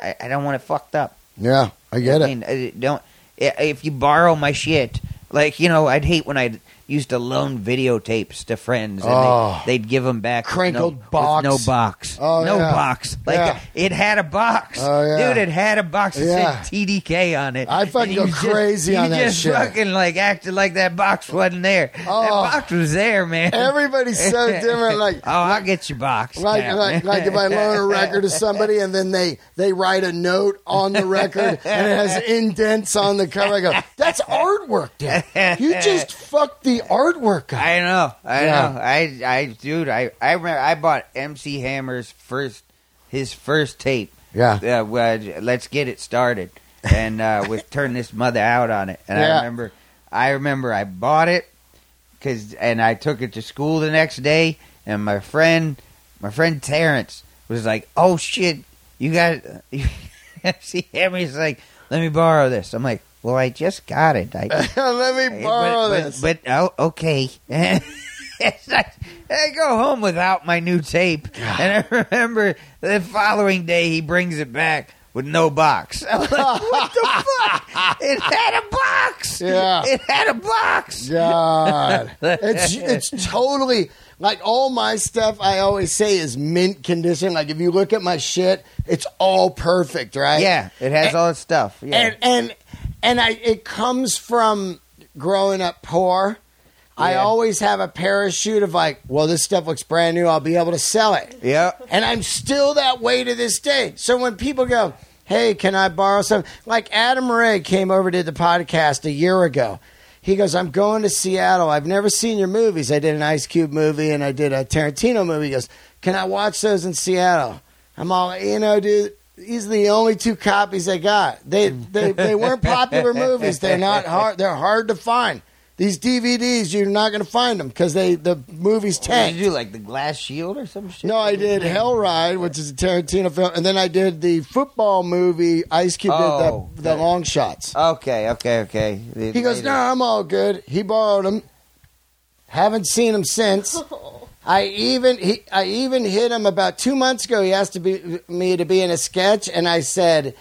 I, I don't want it fucked up. Yeah. I get I it. mean, uh, don't if you borrow my shit. Like you know, I'd hate when I used to loan videotapes to friends, and Oh. they, they'd give them back with Crinkled no, with box. no box, Oh, no yeah. box. Like Yeah. it had a box, Oh, yeah. dude. It had a box that Yeah. said TDK on it. I fucking And go you just- crazy you on that just shit. Fucking like acted like that box wasn't there. Oh. That box was there, man. Everybody's so different. Like, oh, I'll get your box. like, now. like, like if I loan a record to somebody and then they, they write a note on the record and it has indents on the cover, I go, that's artwork, dude. You just fucked the artwork up. I know, I Yeah. know. I, I, dude, I, I remember I bought MC Hammer's first, his first tape. Yeah. Uh, well, let's get it started, and uh, with turn this mother out on it. And Yeah. I remember, I remember I bought it because, and I took it to school the next day, and my friend, my friend Terrence was like, "Oh shit, you got MC Hammer's like, let me borrow this." I'm like, "Well, I just got it." I Let me borrow but, this. But, but oh, okay. I go home without my new tape, and I remember the following day he brings it back with no box. I'm like, what the fuck? It had a box. Yeah. it had a box. God, it's it's totally like all my stuff. I always say is mint condition. Like if you look at my shit, it's all perfect, right? Yeah, it has all its stuff. Yeah. and and and I it comes from growing up poor. I always have a parachute of like, well, this stuff looks brand new. I'll be able to sell it. yeah. And I'm still that way to this day. So when people go, hey, can I borrow some? Like Adam Ray came over to the podcast a year ago. He goes, I'm going to Seattle. I've never seen your movies. I did an Ice Cube movie and I did a Tarantino movie. He goes, can I watch those in Seattle? I'm all, you know, dude. These are the only two copies I got. They they, they weren't popular movies. They're not hard. They're hard to find. These DVDs, you're not going to find them because they the movies What did you do like the glass shield or some shit? No, I did Hell Ride, which is a Tarantino film, and then I did the football movie. Ice Cube Oh, did the, oh, the that- long shots. Okay, okay, okay. The- He goes, later. "No, I'm all good." He borrowed them. Haven't seen him since. I even he, I even hit him about two months ago. He asked to be, me to be in a sketch, and I said,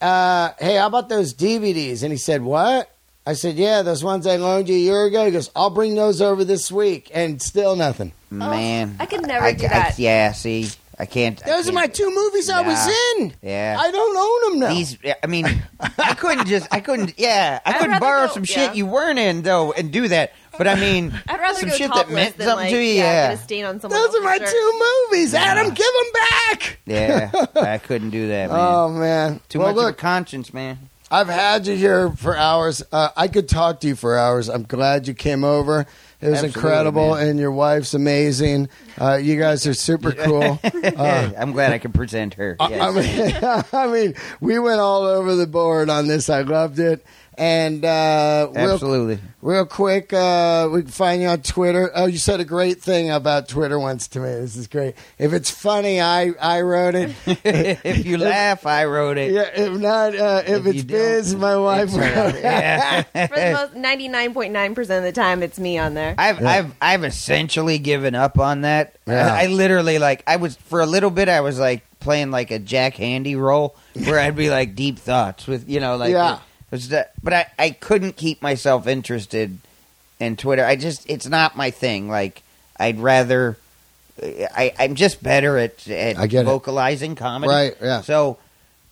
uh, "Hey, how about those DVDs?" And he said, "What?" I said, "Yeah, those ones I loaned you a year ago." He goes, "I'll bring those over this week," and still nothing. man, I could never I, do I- that. yeah, see, I can't. Those are can't- my two movies I was in. Yeah. I don't own them now. These, I mean, I couldn't just, I couldn't, yeah, I I'd couldn't borrow go- some yeah. shit you weren't in though, and do that. But I mean, I'd rather some go shit that meant than something like, to you. yeah, Yeah, get a stain on someone Those are my shirt. two movies. Adam, give them back. yeah, I couldn't do that, man. Oh man. Too well, much of a conscience, man. I've had you here for hours. Uh, I could talk to you for hours. I'm glad you came over. It was Absolutely, incredible, man. and your wife's amazing. Uh, you guys are super cool. Uh, I'm glad I can present her. I- Yes. I mean, I mean, we went all over the board on this. I loved it. And uh, real, Absolutely. real quick, uh, we can find you on Twitter. Oh, you said a great thing about Twitter once to me. This is great. If it's funny, I I wrote it. if you laugh, I wrote it. Yeah, if not, uh, if, If it's biz, my wife it's wrote it. Yeah. For the most, ninety nine point nine percent of the time, it's me on there. I've Yeah. I've I've essentially given up on that. Yeah. I, I literally like I was for a little bit I was like playing like a Jack Handey role where I'd be like deep thoughts with you know like Yeah. it was that, but I I couldn't keep myself interested in Twitter. I just it's not my thing. Like I'd rather I I'm just better at at I get it. vocalizing comedy. Right, yeah. So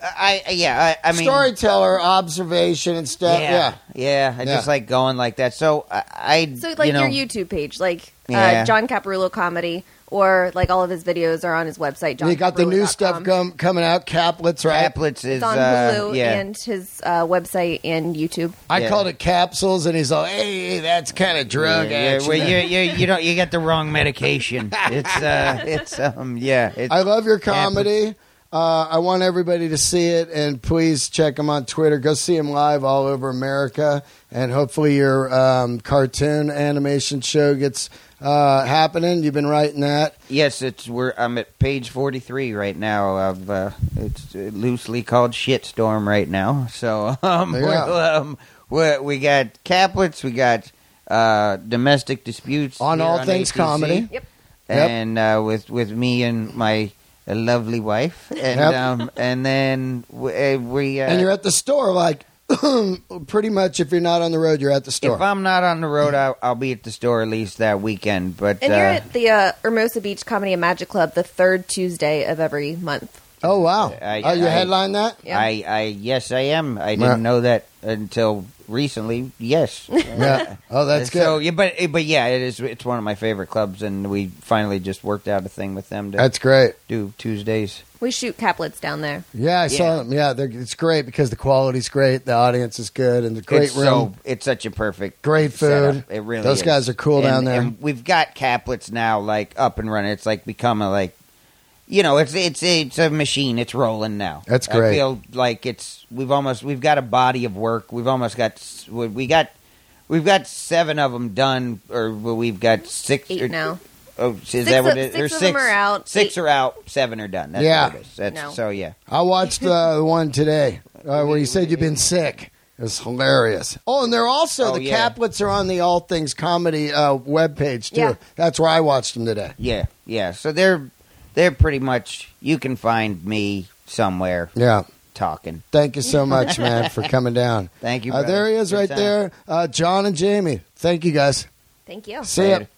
I, I yeah I, I mean Storyteller, observation, and stuff. Yeah. yeah yeah I Yeah. just like going like that. So I, I So like you know, your YouTube page, like Yeah. uh, John Caparulo comedy, or like all of his videos are on his website. John You got the new stuff com- coming out, Caplets, right? Caplets is It's on uh, yeah. and his uh, website and YouTube. I Yeah. called it capsules, and he's all, "Hey, that's kind of drug yeah, action." well, you, you, you don't you got the wrong medication. It's uh, it's um, yeah. It's, I love your comedy. Uh, I want everybody to see it, and please check him on Twitter. Go see him live all over America, and hopefully your um, cartoon animation show gets uh, happening. You've been writing that. yes, it's we're I'm at page forty three right now. Of uh, it's uh, loosely called Shitstorm right now. So um, Yeah. we're, um we we got caplets, we got uh, domestic disputes On here All Things ATC, Comedy. Yep. and uh, with with me and my uh, lovely wife, and Yep. um, and then we, uh, we uh, and you're at the store, like pretty much. If you're not on the road, you're at the store. If I'm not on the road, I'll, I'll be at the store at least that weekend. But And uh, you're at the uh, Hermosa Beach Comedy and Magic Club the third Tuesday of every month. oh wow! I- oh, you I- headline that? Yeah. I, I, yes, I am. I didn't know that until recently. Yes. Yeah. Oh, that's good. So yeah, but eh, but yeah, it is. It's one of my favorite clubs, and we finally just worked out a thing with them to that's great. do Tuesdays. We shoot caplets down there. Yeah, I saw Yeah. them. Yeah, they're, it's great because the quality's great, the audience is good, and the great it's room, So, it's such a perfect, great setup. food. It really. Those is. guys are cool And- down there. And we've got caplets now, like up and running. It's like become a like, you know, it's it's it's a machine. It's rolling now. That's great. I feel like it's we've almost we've got a body of work. We've almost got we we got we've got seven of them done, or we've got six Eight or- now. Oh, is Six that what of- it is? six Or of six them are out. Six Eight- are out. Seven are done. That's Yeah. what it is. That's No. so yeah. I watched uh, the one today uh, where you said you've been sick. It's hilarious. Oh, and they're also Oh, the yeah. Caplets are on the All Things Comedy uh, webpage too. Yeah. That's where I watched them today. Yeah, yeah. So they're they're pretty much you can find me somewhere Yeah. talking. Thank you so much, man, for coming down. Thank you. Uh, brother. there he is, Good right time. there. Uh, John and Jamie. Thank you, guys. Thank you. See ya. Later.